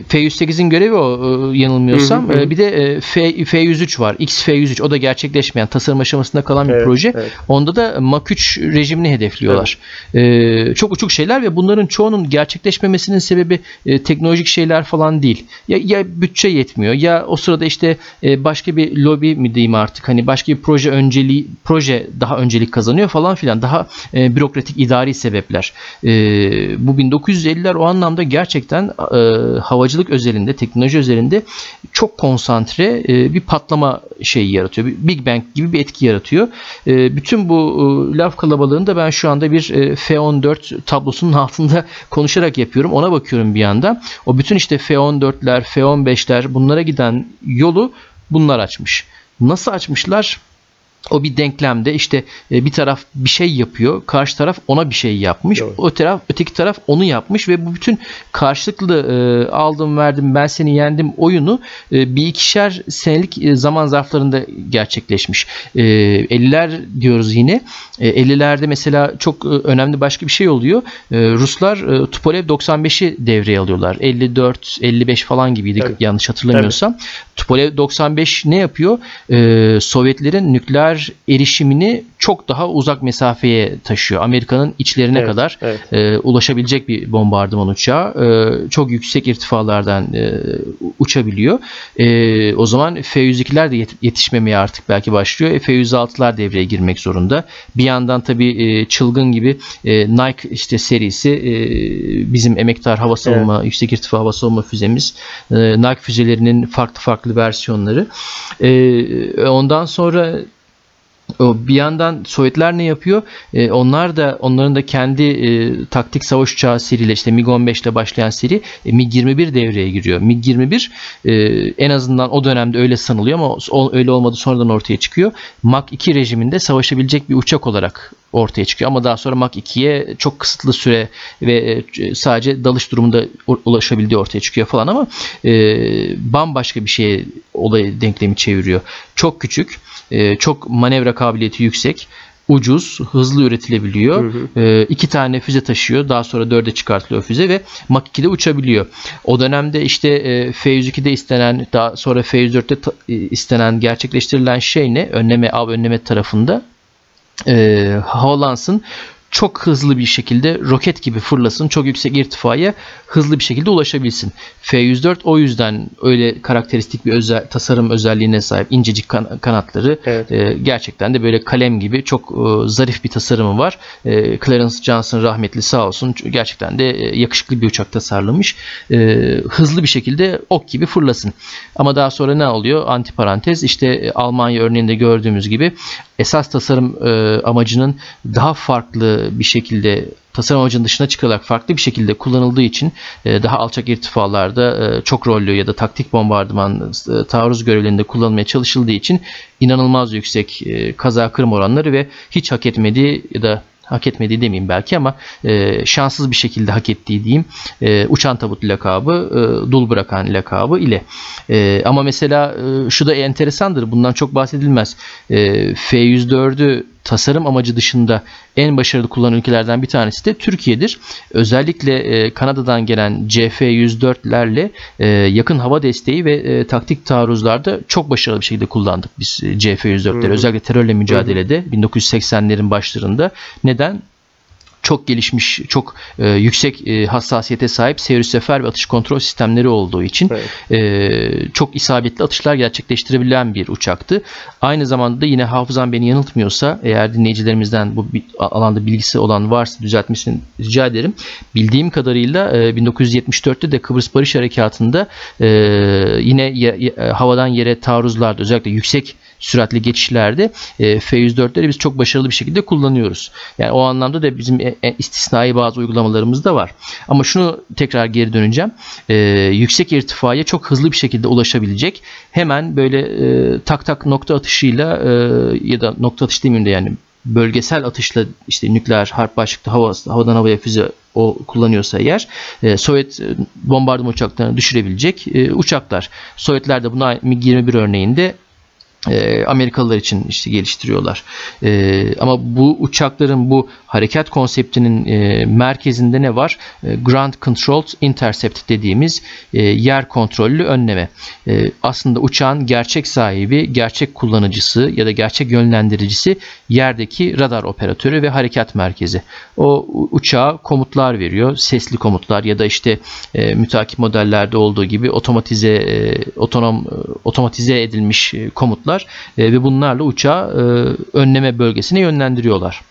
F-108'in görevi o e, yanılmıyorsam. Hı hı hı. E, bir de e, F, F-103 var. X-F-103 o da gerçekleşmeyen tasarım aşamasında kalan bir Evet, proje. evet. Onda da Mach 3 rejimini hedefliyorlar. E, çok uçuk şeyler ve bunların çoğunun gerçekleşmemesinin sebebi e, teknolojik şeyler falan değil. Ya, ya bütçe yetmiyor ya o sırada işte e, başka bir lobi mi diyeyim artık hani başka bir proje önceliği proje daha öncelik kazanıyor falan filan daha e, bürokratik idari sebepler. E, bu 1950'ler o anlamda gerçekten e, havacılık özelinde teknoloji özelinde çok konsantre e, bir patlama şeyi yaratıyor. Bir Big Bang gibi bir etki yaratıyor. E, bütün bu e, laf kalabalığında ben şu anda bir e, F-14 tablosunun altında konuşarak yapıyorum. Ona bakıyorum bir yandan. O bütün işte F-14'ler, F-15'ler bunlara giden yolu bunlar açmış. Nasıl açmışlar? O bir denklemde işte e, bir taraf bir şey yapıyor, karşı taraf ona bir şey yapmış. Doğru. O taraf öteki taraf onu yapmış ve bu bütün karşılıklı e, aldım verdim ben seni yendim oyunu e, bir ikişer senelik e, zaman zarflarında gerçekleşmiş. E, 50'ler diyoruz yine. E, 50'lerde mesela çok e, önemli başka bir şey oluyor. E, Ruslar e, Tupolev 95'i devreye alıyorlar. 54 55 falan gibiydi Tabii. yanlış hatırlamıyorsam. Tupolev 95 ne yapıyor? Ee, Sovyetlerin nükleer erişimini çok daha uzak mesafeye taşıyor. Amerika'nın içlerine Evet, kadar evet. e, ulaşabilecek bir bombardıman uçağı. E, çok yüksek irtifalardan e, uçabiliyor. E, o zaman F-102'ler de yet- yetişmemeye artık belki başlıyor. E, F-106'lar devreye girmek zorunda. Bir yandan tabii e, çılgın gibi e, Nike işte serisi e, bizim emektar hava savunma, yüksek irtifa hava savunma füzemiz. E, Nike füzelerinin farklı farklı versiyonları. E, ondan sonra bir yandan Sovyetler ne yapıyor? E, onlar da onların da kendi e, taktik savaş uçağı seriyle işte MiG-15 ile başlayan seri e, MiG-21 devreye giriyor. MiG-21 e, en azından o dönemde öyle sanılıyor ama o, öyle olmadı sonradan ortaya çıkıyor. Mach 2 rejiminde savaşabilecek bir uçak olarak ortaya çıkıyor ama daha sonra Mach 2'ye çok kısıtlı süre ve e, sadece dalış durumunda ulaşabildiği ortaya çıkıyor falan ama e, bambaşka bir şeye olayı denklemi çeviriyor. Çok küçük, e, çok manevra kabiliyeti yüksek, ucuz, hızlı üretilebiliyor. E, iki tane füze taşıyor. Daha sonra dörde çıkartılıyor füze ve Mach 2'de uçabiliyor. O dönemde işte e, F-102'de istenen, daha sonra F-104'te ta- e, istenen, gerçekleştirilen şey ne? Önleme, av önleme tarafında e, havalansın çok hızlı bir şekilde roket gibi fırlasın. Çok yüksek irtifaya hızlı bir şekilde ulaşabilsin. F-104 o yüzden öyle karakteristik bir özel, tasarım özelliğine sahip. incecik kan- kanatları. Evet. E, gerçekten de böyle kalem gibi çok e, zarif bir tasarımı var. E, Clarence Johnson rahmetli sağ olsun gerçekten de e, yakışıklı bir uçak tasarlamış. E, hızlı bir şekilde ok gibi fırlasın. Ama daha sonra ne oluyor? Antiparantez işte e, Almanya örneğinde gördüğümüz gibi esas tasarım e, amacının daha farklı bir şekilde tasarım amacının dışına çıkarak farklı bir şekilde kullanıldığı için e, daha alçak irtifalarda e, çok rollü ya da taktik bombardıman e, taarruz görevlerinde kullanılmaya çalışıldığı için inanılmaz yüksek kaza kırım oranları ve hiç hak etmediği ya da hak etmediği demeyeyim belki ama e, şanssız bir şekilde hak ettiği diyeyim e, uçan tabut lakabı, e, dul bırakan lakabı ile. E, ama mesela e, şu da enteresandır. Bundan çok bahsedilmez. E, F-104'ü tasarım amacı dışında en başarılı kullanan ülkelerden bir tanesi de Türkiye'dir. Özellikle e, Kanada'dan gelen CF-104'lerle e, yakın hava desteği ve e, taktik taarruzlarda çok başarılı bir şekilde kullandık biz e, CF-104'leri. Hı hı. Özellikle terörle mücadelede 1980'lerin başlarında. Neden? Çok gelişmiş, çok e, yüksek e, hassasiyete sahip seyir sefer ve atış kontrol sistemleri olduğu için Evet. e, çok isabetli atışlar gerçekleştirebilen bir uçaktı. Aynı zamanda da yine hafızam beni yanıltmıyorsa eğer dinleyicilerimizden bu alanda bilgisi olan varsa düzeltmesini rica ederim. Bildiğim kadarıyla e, 1974'te de Kıbrıs Barış Harekatı'nda e, yine ye- ye- havadan yere taarruzlarda özellikle yüksek süratli geçişlerde e, F-104'leri biz çok başarılı bir şekilde kullanıyoruz. Yani o anlamda da bizim e, e, istisnai bazı uygulamalarımız da var. Ama şunu tekrar geri döneceğim. Yüksek irtifaya çok hızlı bir şekilde ulaşabilecek. Hemen böyle tak tak nokta atışıyla ya da nokta atış demeyeyim de yani bölgesel atışla işte nükleer harp başlıklı hava, havadan havaya füze o kullanıyorsa eğer e, Sovyet bombardıman uçaklarını düşürebilecek e, uçaklar. Sovyetler de buna MiG-21 örneğinde e, Amerikalılar için işte geliştiriyorlar. E, ama bu uçakların bu harekat konseptinin e, merkezinde ne var? E, Ground Controlled Intercept dediğimiz e, yer kontrollü önleme. E, aslında uçağın gerçek sahibi, gerçek kullanıcısı ya da gerçek yönlendiricisi yerdeki radar operatörü ve harekat merkezi. O uçağa komutlar veriyor. Sesli komutlar ya da işte e, mütakip modellerde olduğu gibi otomatize e, e, otomatize edilmiş e, komutlar e, ve bunlarla uçağı e, önleme bölgesine yönlendiriyorlar.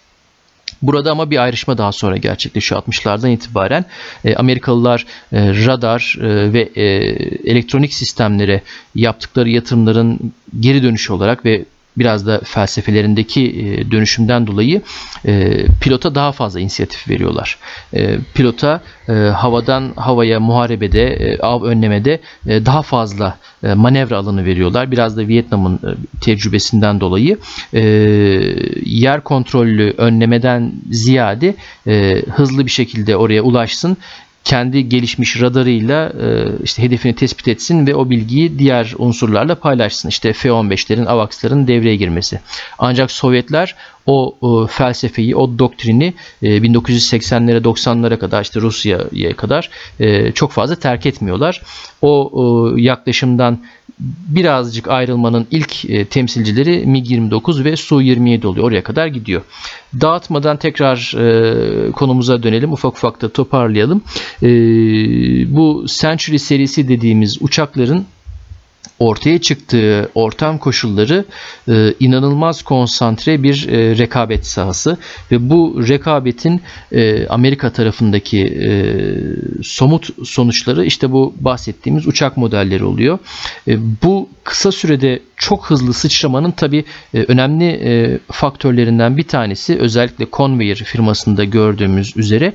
Burada ama bir ayrışma daha sonra gerçekleşiyor 60'lardan itibaren. E, Amerikalılar e, radar e, ve e, elektronik sistemlere yaptıkları yatırımların geri dönüşü olarak ve biraz da felsefelerindeki e, dönüşümden dolayı e, pilota daha fazla inisiyatif veriyorlar. E, pilota havadan havaya muharebede, av önlemede daha fazla manevra alanı veriyorlar. Biraz da Vietnam'ın tecrübesinden dolayı yer kontrollü önlemeden ziyade hızlı bir şekilde oraya ulaşsın kendi gelişmiş radarıyla e, işte hedefini tespit etsin ve o bilgiyi diğer unsurlarla paylaşsın. İşte F-15'lerin, AVAX'ların devreye girmesi. Ancak Sovyetler o e, felsefeyi, o doktrini e, 1980'lere 90'lara kadar işte Rusya'ya kadar e, çok fazla terk etmiyorlar. O e, yaklaşımdan birazcık ayrılmanın ilk e, temsilcileri MiG-29 ve Su-27 oluyor. Oraya kadar gidiyor. Dağıtmadan tekrar e, konumuza dönelim. Ufak ufak da toparlayalım. E, bu Century serisi dediğimiz uçakların ortaya çıktığı ortam koşulları e, inanılmaz konsantre bir e, rekabet sahası ve bu rekabetin e, Amerika tarafındaki somut sonuçları işte bu bahsettiğimiz uçak modelleri oluyor. Bu kısa sürede çok hızlı sıçramanın tabi önemli faktörlerinden bir tanesi özellikle Convair firmasında gördüğümüz üzere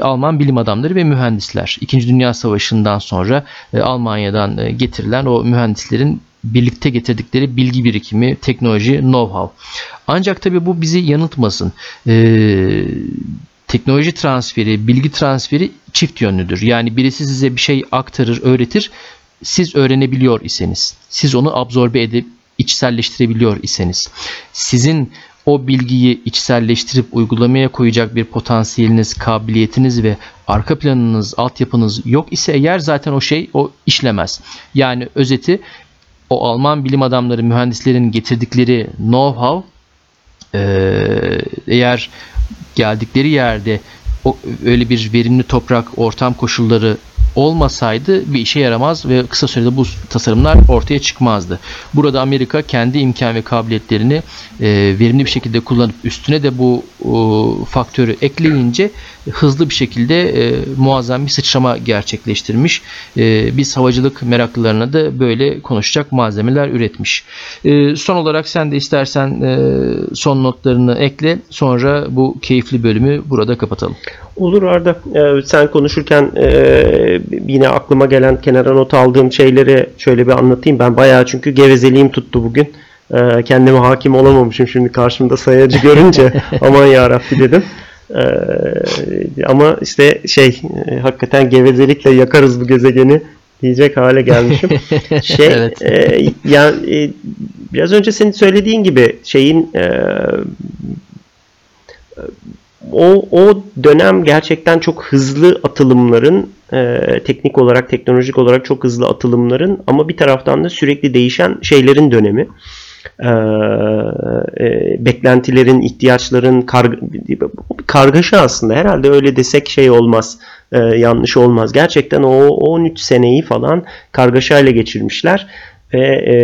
Alman bilim adamları ve mühendisler. İkinci Dünya Savaşı'ndan sonra Almanya'dan getirilen o mühendislerin birlikte getirdikleri bilgi birikimi, teknoloji, know-how. Ancak tabi bu bizi yanıltmasın. Ee, teknoloji transferi, bilgi transferi çift yönlüdür. Yani birisi size bir şey aktarır, öğretir siz öğrenebiliyor iseniz, siz onu absorbe edip içselleştirebiliyor iseniz, sizin o bilgiyi içselleştirip uygulamaya koyacak bir potansiyeliniz, kabiliyetiniz ve arka planınız, altyapınız yok ise eğer zaten o şey o işlemez. Yani özeti o Alman bilim adamları, mühendislerin getirdikleri know-how eğer geldikleri yerde o, öyle bir verimli toprak, ortam koşulları olmasaydı bir işe yaramaz ve kısa sürede bu tasarımlar ortaya çıkmazdı. Burada Amerika kendi imkan ve kabiliyetlerini e, verimli bir şekilde kullanıp üstüne de bu o, faktörü ekleyince hızlı bir şekilde e, muazzam bir sıçrama gerçekleştirmiş. E, biz havacılık meraklılarına da böyle konuşacak malzemeler üretmiş. E, son olarak sen de istersen e, son notlarını ekle sonra bu keyifli bölümü burada kapatalım. Olur Arda. Ee, sen konuşurken e, yine aklıma gelen kenara not aldığım şeyleri şöyle bir anlatayım. Ben bayağı çünkü gevezeliğim tuttu bugün. Ee, kendime hakim olamamışım şimdi karşımda sayacı görünce aman yarabbi dedim. Ee, ama işte şey e, hakikaten gevezelikle yakarız bu gezegeni diyecek hale gelmişim. Şey evet. e, ya e, biraz önce senin söylediğin gibi şeyin e, o, o dönem gerçekten çok hızlı atılımların e, teknik olarak teknolojik olarak çok hızlı atılımların ama bir taraftan da sürekli değişen şeylerin dönemi. E, e, beklentilerin, ihtiyaçların karg kargaşa aslında. Herhalde öyle desek şey olmaz. E, yanlış olmaz. Gerçekten o 13 seneyi falan kargaşayla geçirmişler ve e,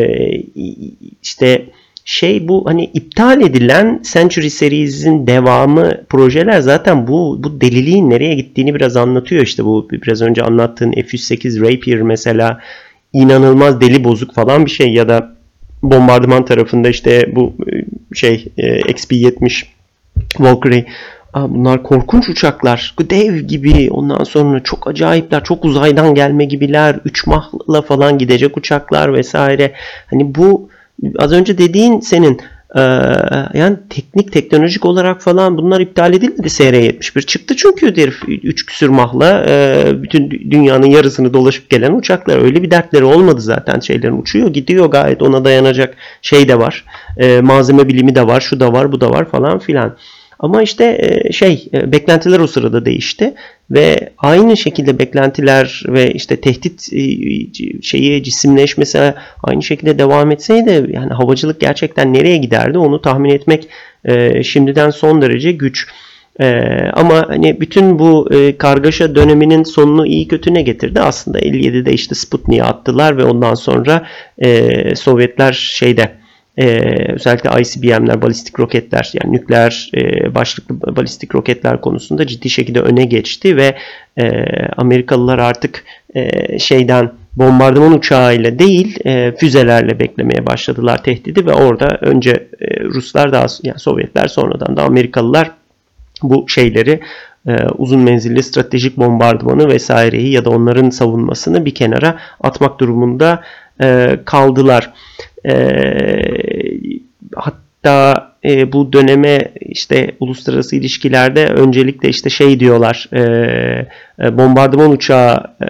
işte şey bu hani iptal edilen Century Series'in devamı projeler zaten bu bu deliliğin nereye gittiğini biraz anlatıyor. İşte bu biraz önce anlattığın F-108 Rapier mesela inanılmaz deli bozuk falan bir şey ya da bombardıman tarafında işte bu e, şey e, XP-70 Valkyrie Bunlar korkunç uçaklar. Dev gibi ondan sonra çok acayipler. Çok uzaydan gelme gibiler. Üç mahla falan gidecek uçaklar vesaire. Hani bu az önce dediğin senin Ee, yani teknik teknolojik olarak falan bunlar iptal edilmedi SR-71 çıktı çünkü herif 3 küsür mahla e, bütün dünyanın yarısını dolaşıp gelen uçaklar. Öyle bir dertleri olmadı zaten şeylerin uçuyor gidiyor gayet ona dayanacak şey de var. E, malzeme bilimi de var şu da var bu da var falan filan. Ama işte e, şey e, beklentiler o sırada değişti ve aynı şekilde beklentiler ve işte tehdit e, şeyi cisimleşmesi aynı şekilde devam etseydi yani havacılık gerçekten nereye giderdi onu tahmin etmek şimdiden son derece güç. Ama hani bütün bu kargaşa döneminin sonunu iyi kötü ne getirdi? Aslında 57'de işte Sputnik'i attılar ve ondan sonra Sovyetler şeyde e, özellikle ICBM'ler, balistik roketler yani nükleer e, başlıklı balistik roketler konusunda ciddi şekilde öne geçti ve e, Amerikalılar artık e, şeyden bombardıman uçağıyla değil e, füzelerle beklemeye başladılar tehdidi ve orada önce e, Ruslar daha yani Sovyetler sonradan da Amerikalılar bu şeyleri e, uzun menzilli stratejik bombardımanı vesaireyi ya da onların savunmasını bir kenara atmak durumunda e, kaldılar. E, hatta e, bu döneme işte uluslararası ilişkilerde öncelikle işte şey diyorlar e, e bombardıman uçağı e,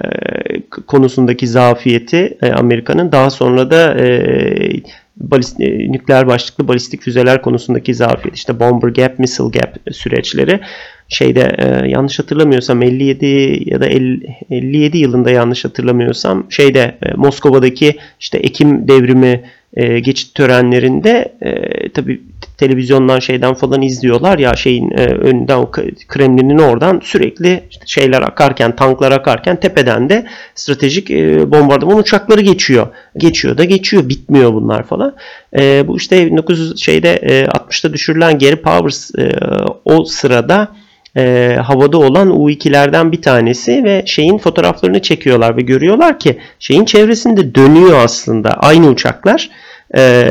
konusundaki zafiyeti e, Amerika'nın. Daha sonra da e, balist, e, nükleer başlıklı balistik füzeler konusundaki zafiyet işte bomber gap, missile gap süreçleri. Şeyde e, yanlış hatırlamıyorsam 57 ya da 50, 57 yılında yanlış hatırlamıyorsam şeyde e, Moskova'daki işte Ekim devrimi e, geçit törenlerinde e, tabi televizyondan şeyden falan izliyorlar ya şeyin e, önünden o Kremlin'in oradan sürekli işte şeyler akarken tanklar akarken tepeden de stratejik e, bombardıman uçakları geçiyor. Geçiyor da geçiyor bitmiyor bunlar falan. E, bu işte 1900 şeyde e, 60'ta düşürülen Gary Powers e, o sırada e, havada olan U2'lerden bir tanesi ve şeyin fotoğraflarını çekiyorlar ve görüyorlar ki şeyin çevresinde dönüyor aslında aynı uçaklar. E,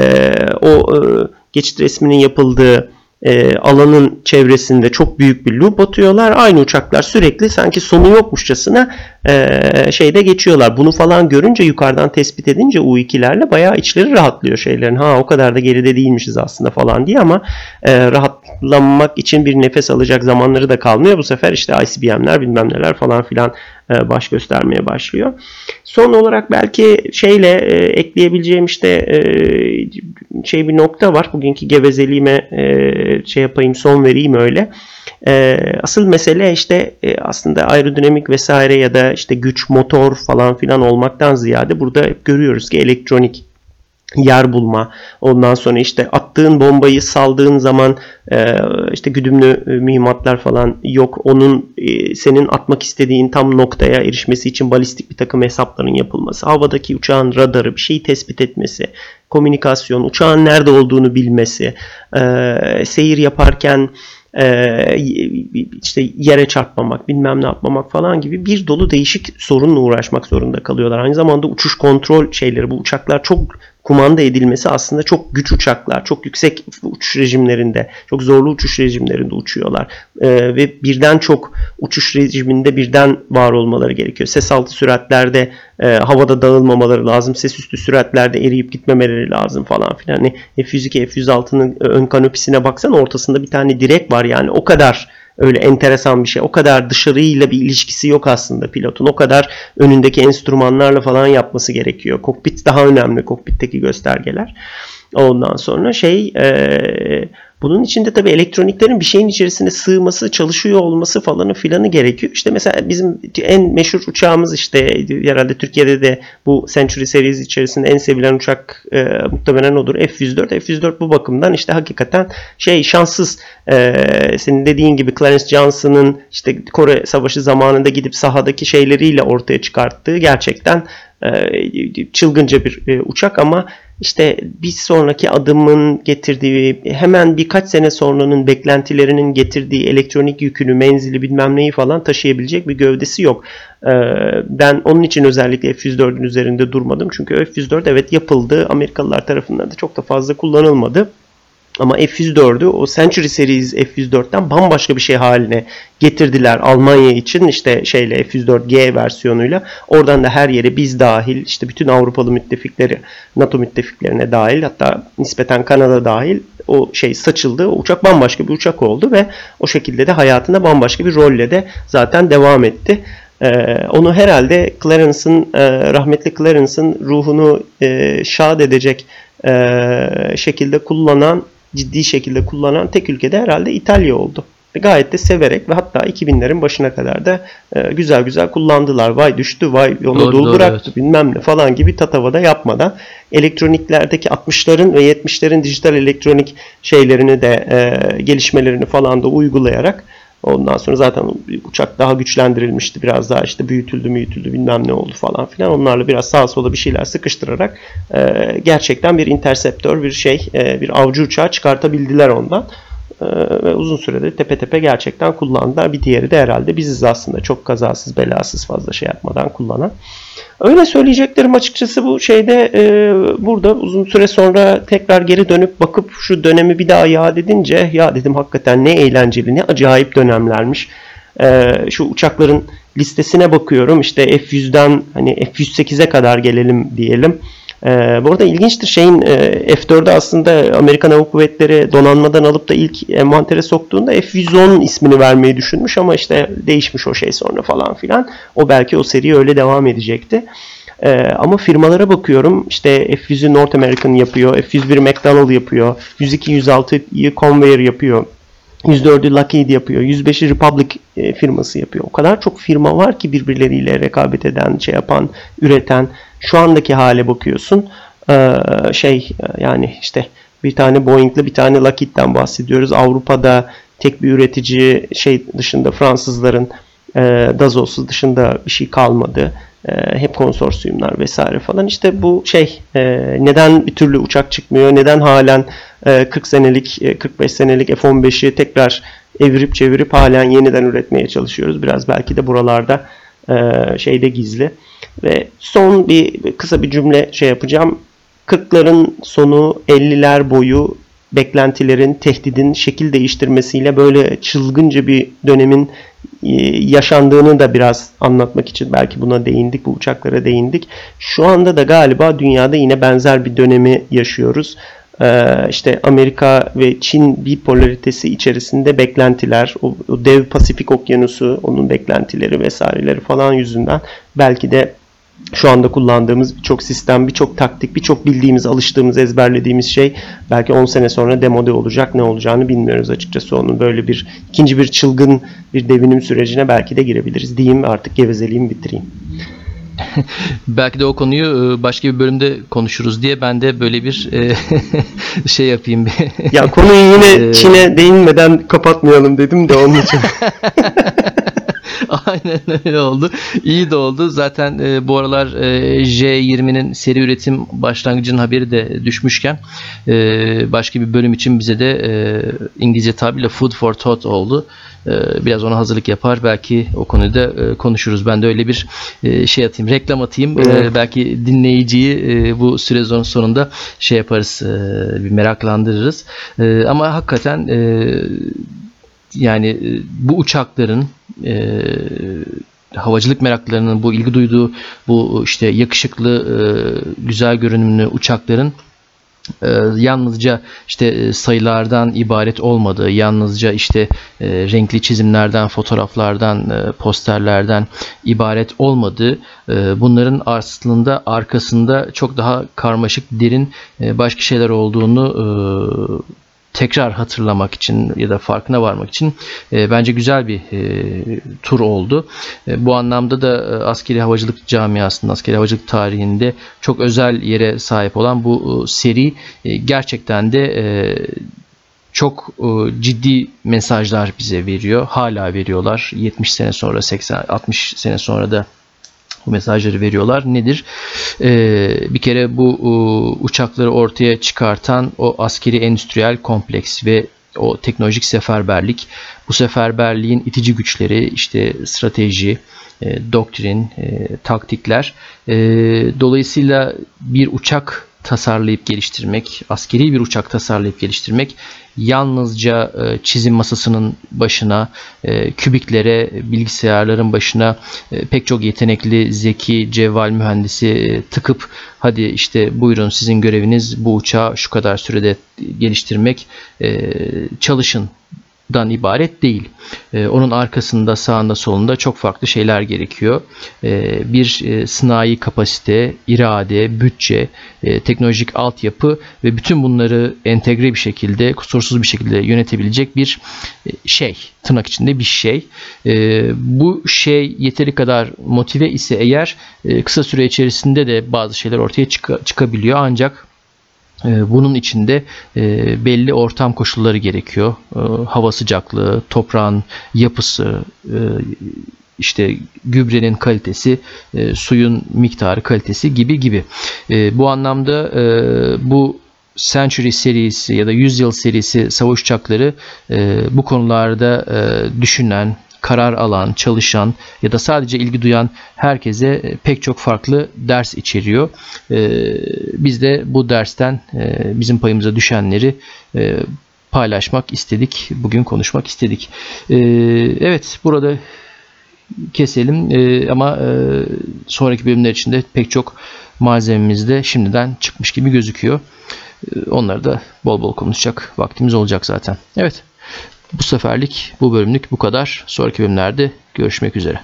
o e, geçit resminin yapıldığı e, alanın çevresinde çok büyük bir loop atıyorlar. Aynı uçaklar sürekli sanki sonu yokmuşçasına e, şeyde geçiyorlar. Bunu falan görünce yukarıdan tespit edince U2'lerle bayağı içleri rahatlıyor şeylerin. Ha o kadar da geride değilmişiz aslında falan diye ama e, rahatlamak için bir nefes alacak zamanları da kalmıyor. Bu sefer işte ICBM'ler bilmem neler falan filan baş göstermeye başlıyor. Son olarak belki şeyle e, ekleyebileceğim işte e, şey bir nokta var. Bugünkü gevezeliğime şey yapayım son vereyim öyle. Asıl mesele işte aslında aerodinamik vesaire ya da işte güç, motor falan filan olmaktan ziyade burada hep görüyoruz ki elektronik yer bulma. Ondan sonra işte attığın bombayı saldığın zaman e, işte güdümlü e, mühimmatlar falan yok. Onun e, senin atmak istediğin tam noktaya erişmesi için balistik bir takım hesapların yapılması. Havadaki uçağın radarı bir şeyi tespit etmesi. Komünikasyon, uçağın nerede olduğunu bilmesi. Seyir yaparken işte yere çarpmamak, bilmem ne yapmamak falan gibi bir dolu değişik sorunla uğraşmak zorunda kalıyorlar. Aynı zamanda uçuş kontrol şeyleri bu uçaklar çok kumanda edilmesi aslında çok güç uçaklar, çok yüksek uçuş rejimlerinde, çok zorlu uçuş rejimlerinde uçuyorlar. Ee, ve birden çok uçuş rejiminde birden var olmaları gerekiyor. Ses altı süratlerde e, havada dağılmamaları lazım. Ses üstü süratlerde eriyip gitmemeleri lazım falan filan. Hani F-102, F-106'nın ön kanopisine baksan ortasında bir tane direk var yani o kadar öyle enteresan bir şey. O kadar dışarıyla bir ilişkisi yok aslında pilotun. O kadar önündeki enstrümanlarla falan yapması gerekiyor. Kokpit daha önemli. Kokpitteki göstergeler. Ondan sonra şey e, bunun içinde tabii elektroniklerin bir şeyin içerisine sığması, çalışıyor olması falanı filanı gerekiyor. İşte mesela bizim en meşhur uçağımız işte herhalde Türkiye'de de bu Century Series içerisinde en sevilen uçak e, muhtemelen odur. F-104. F-104 bu bakımdan işte hakikaten şey şanssız. E, senin dediğin gibi Clarence Johnson'ın işte Kore Savaşı zamanında gidip sahadaki şeyleriyle ortaya çıkarttığı gerçekten çılgınca bir e, uçak ama işte bir sonraki adımın getirdiği hemen birkaç sene sonranın beklentilerinin getirdiği elektronik yükünü, menzili bilmem neyi falan taşıyabilecek bir gövdesi yok. E, ben onun için özellikle F-104'ün üzerinde durmadım. Çünkü F-104 evet yapıldı. Amerikalılar tarafından da çok da fazla kullanılmadı. Ama F-104'ü o Century Series F-104'ten bambaşka bir şey haline getirdiler Almanya için işte şeyle F-104G versiyonuyla. Oradan da her yere biz dahil işte bütün Avrupalı müttefikleri NATO müttefiklerine dahil hatta nispeten Kanada dahil o şey saçıldı. O uçak bambaşka bir uçak oldu ve o şekilde de hayatında bambaşka bir rolle de zaten devam etti. Ee, onu herhalde Clarence'ın e, rahmetli Clarence'ın ruhunu e, şad edecek e, şekilde kullanan ciddi şekilde kullanan tek ülkede herhalde İtalya oldu. Gayet de severek ve hatta 2000'lerin başına kadar da e, güzel güzel kullandılar. Vay düştü, vay onu Doğru, dul doğru, bıraktı evet. bilmem ne falan gibi tatavada yapmadan elektroniklerdeki 60'ların ve 70'lerin dijital elektronik şeylerini de e, gelişmelerini falan da uygulayarak Ondan sonra zaten uçak daha güçlendirilmişti. Biraz daha işte büyütüldü büyütüldü bilmem ne oldu falan filan. Onlarla biraz sağa sola bir şeyler sıkıştırarak e, gerçekten bir interceptör bir şey e, bir avcı uçağı çıkartabildiler ondan. E, ve uzun süredir tepe tepe gerçekten kullandılar. Bir diğeri de herhalde biziz aslında çok kazasız belasız fazla şey yapmadan kullanan. Öyle söyleyeceklerim açıkçası bu şeyde e, burada uzun süre sonra tekrar geri dönüp bakıp şu dönemi bir daha yad edince ya dedim hakikaten ne eğlenceli ne acayip dönemlermiş. E, şu uçakların listesine bakıyorum işte F100'den hani F108'e kadar gelelim diyelim. Ee, bu arada ilginçtir şeyin e, F4'ü aslında Amerikan Hava Kuvvetleri donanmadan alıp da ilk envantere soktuğunda F110 ismini vermeyi düşünmüş ama işte değişmiş o şey sonra falan filan. O belki o seri öyle devam edecekti. Ee, ama firmalara bakıyorum işte F100'ü North American yapıyor, F101 McDonnell yapıyor, 102 106'yı Convair yapıyor. 104'ü Lockheed yapıyor. 105'i Republic e, firması yapıyor. O kadar çok firma var ki birbirleriyle rekabet eden, şey yapan, üreten. Şu andaki hale bakıyorsun. Ee, şey yani işte bir tane Boeing'le bir tane Lockheed'den bahsediyoruz. Avrupa'da tek bir üretici şey dışında Fransızların e, Dazos'u dışında bir şey kalmadı. E, hep konsorsiyumlar vesaire falan. İşte bu şey e, neden bir türlü uçak çıkmıyor? Neden halen e, 40 senelik, e, 45 senelik F-15'i tekrar evirip çevirip halen yeniden üretmeye çalışıyoruz. Biraz belki de buralarda e, şeyde gizli. Ve son bir kısa bir cümle şey yapacağım. 40'ların sonu 50'ler boyu beklentilerin, tehdidin şekil değiştirmesiyle böyle çılgınca bir dönemin e, yaşandığını da biraz anlatmak için belki buna değindik, bu uçaklara değindik. Şu anda da galiba dünyada yine benzer bir dönemi yaşıyoruz. Ee, işte Amerika ve Çin bipolaritesi içerisinde beklentiler, o, o dev Pasifik Okyanusu, onun beklentileri vesaireleri falan yüzünden belki de şu anda kullandığımız birçok sistem, birçok taktik, birçok bildiğimiz, alıştığımız, ezberlediğimiz şey belki 10 sene sonra demode olacak. Ne olacağını bilmiyoruz açıkçası. Onun böyle bir ikinci bir çılgın bir devinim sürecine belki de girebiliriz diyeyim. Artık gevezeliğimi bitireyim. Belki de o konuyu e, başka bir bölümde konuşuruz diye ben de böyle bir e, şey yapayım. ya konuyu yine Ee, Çin'e değinmeden kapatmayalım dedim de onun için. Aynen öyle oldu. İyi de oldu. Zaten e, bu aralar e, J20'nin seri üretim başlangıcının haberi de düşmüşken e, başka bir bölüm için bize de e, İngilizce tabirle food for thought oldu. E, biraz ona hazırlık yapar. Belki o konuda e, konuşuruz. Ben de öyle bir e, şey atayım, reklam atayım. E, belki dinleyiciyi e, bu süre sonunda şey yaparız, e, bir meraklandırırız. E, ama hakikaten e, yani e, bu uçakların e, havacılık meraklılarının bu ilgi duyduğu bu işte yakışıklı e, güzel görünümlü uçakların e, yalnızca işte e, sayılardan ibaret olmadığı, yalnızca işte e, renkli çizimlerden, fotoğraflardan, e, posterlerden ibaret olmadığı, e, bunların aslında arkasında çok daha karmaşık, derin e, başka şeyler olduğunu e, tekrar hatırlamak için ya da farkına varmak için e, bence güzel bir e, tur oldu. E, bu anlamda da e, askeri havacılık camiasında, askeri havacılık tarihinde çok özel yere sahip olan bu e, seri e, gerçekten de e, çok e, ciddi mesajlar bize veriyor. Hala veriyorlar. 70 sene sonra, 80 60 sene sonra da bu mesajları veriyorlar. Nedir? Ee, bir kere bu e, uçakları ortaya çıkartan o askeri endüstriyel kompleks ve o teknolojik seferberlik, bu seferberliğin itici güçleri, işte strateji, e, doktrin, e, taktikler. E, dolayısıyla bir uçak tasarlayıp geliştirmek, askeri bir uçak tasarlayıp geliştirmek yalnızca e, çizim masasının başına, e, kübiklere, bilgisayarların başına e, pek çok yetenekli, zeki, cevval mühendisi e, tıkıp hadi işte buyurun sizin göreviniz bu uçağı şu kadar sürede geliştirmek, e, çalışın dan ibaret değil. Ee, onun arkasında, sağında, solunda çok farklı şeyler gerekiyor. Ee, bir e, sınai kapasite, irade, bütçe, e, teknolojik altyapı ve bütün bunları entegre bir şekilde, kusursuz bir şekilde yönetebilecek bir e, şey, tırnak içinde bir şey. Ee, bu şey yeteri kadar motive ise eğer e, kısa süre içerisinde de bazı şeyler ortaya çıka- çıkabiliyor ancak bunun içinde e, belli ortam koşulları gerekiyor. Ee, hava sıcaklığı, toprağın yapısı, e, işte gübrenin kalitesi, e, suyun miktarı kalitesi gibi gibi. Bu anlamda bu Century serisi ya da 100 yıl serisi savaş uçakları bu konularda düşünen, karar alan, çalışan ya da sadece ilgi duyan herkese e, pek çok farklı ders içeriyor. E, Biz de bu dersten e, bizim payımıza düşenleri paylaşmak istedik. Bugün konuşmak istedik. Evet burada keselim ama sonraki bölümler içinde pek çok malzememiz de şimdiden çıkmış gibi gözüküyor. Onları da bol bol konuşacak vaktimiz olacak zaten. Evet. Bu seferlik bu bölümlük bu kadar. Sonraki bölümlerde görüşmek üzere.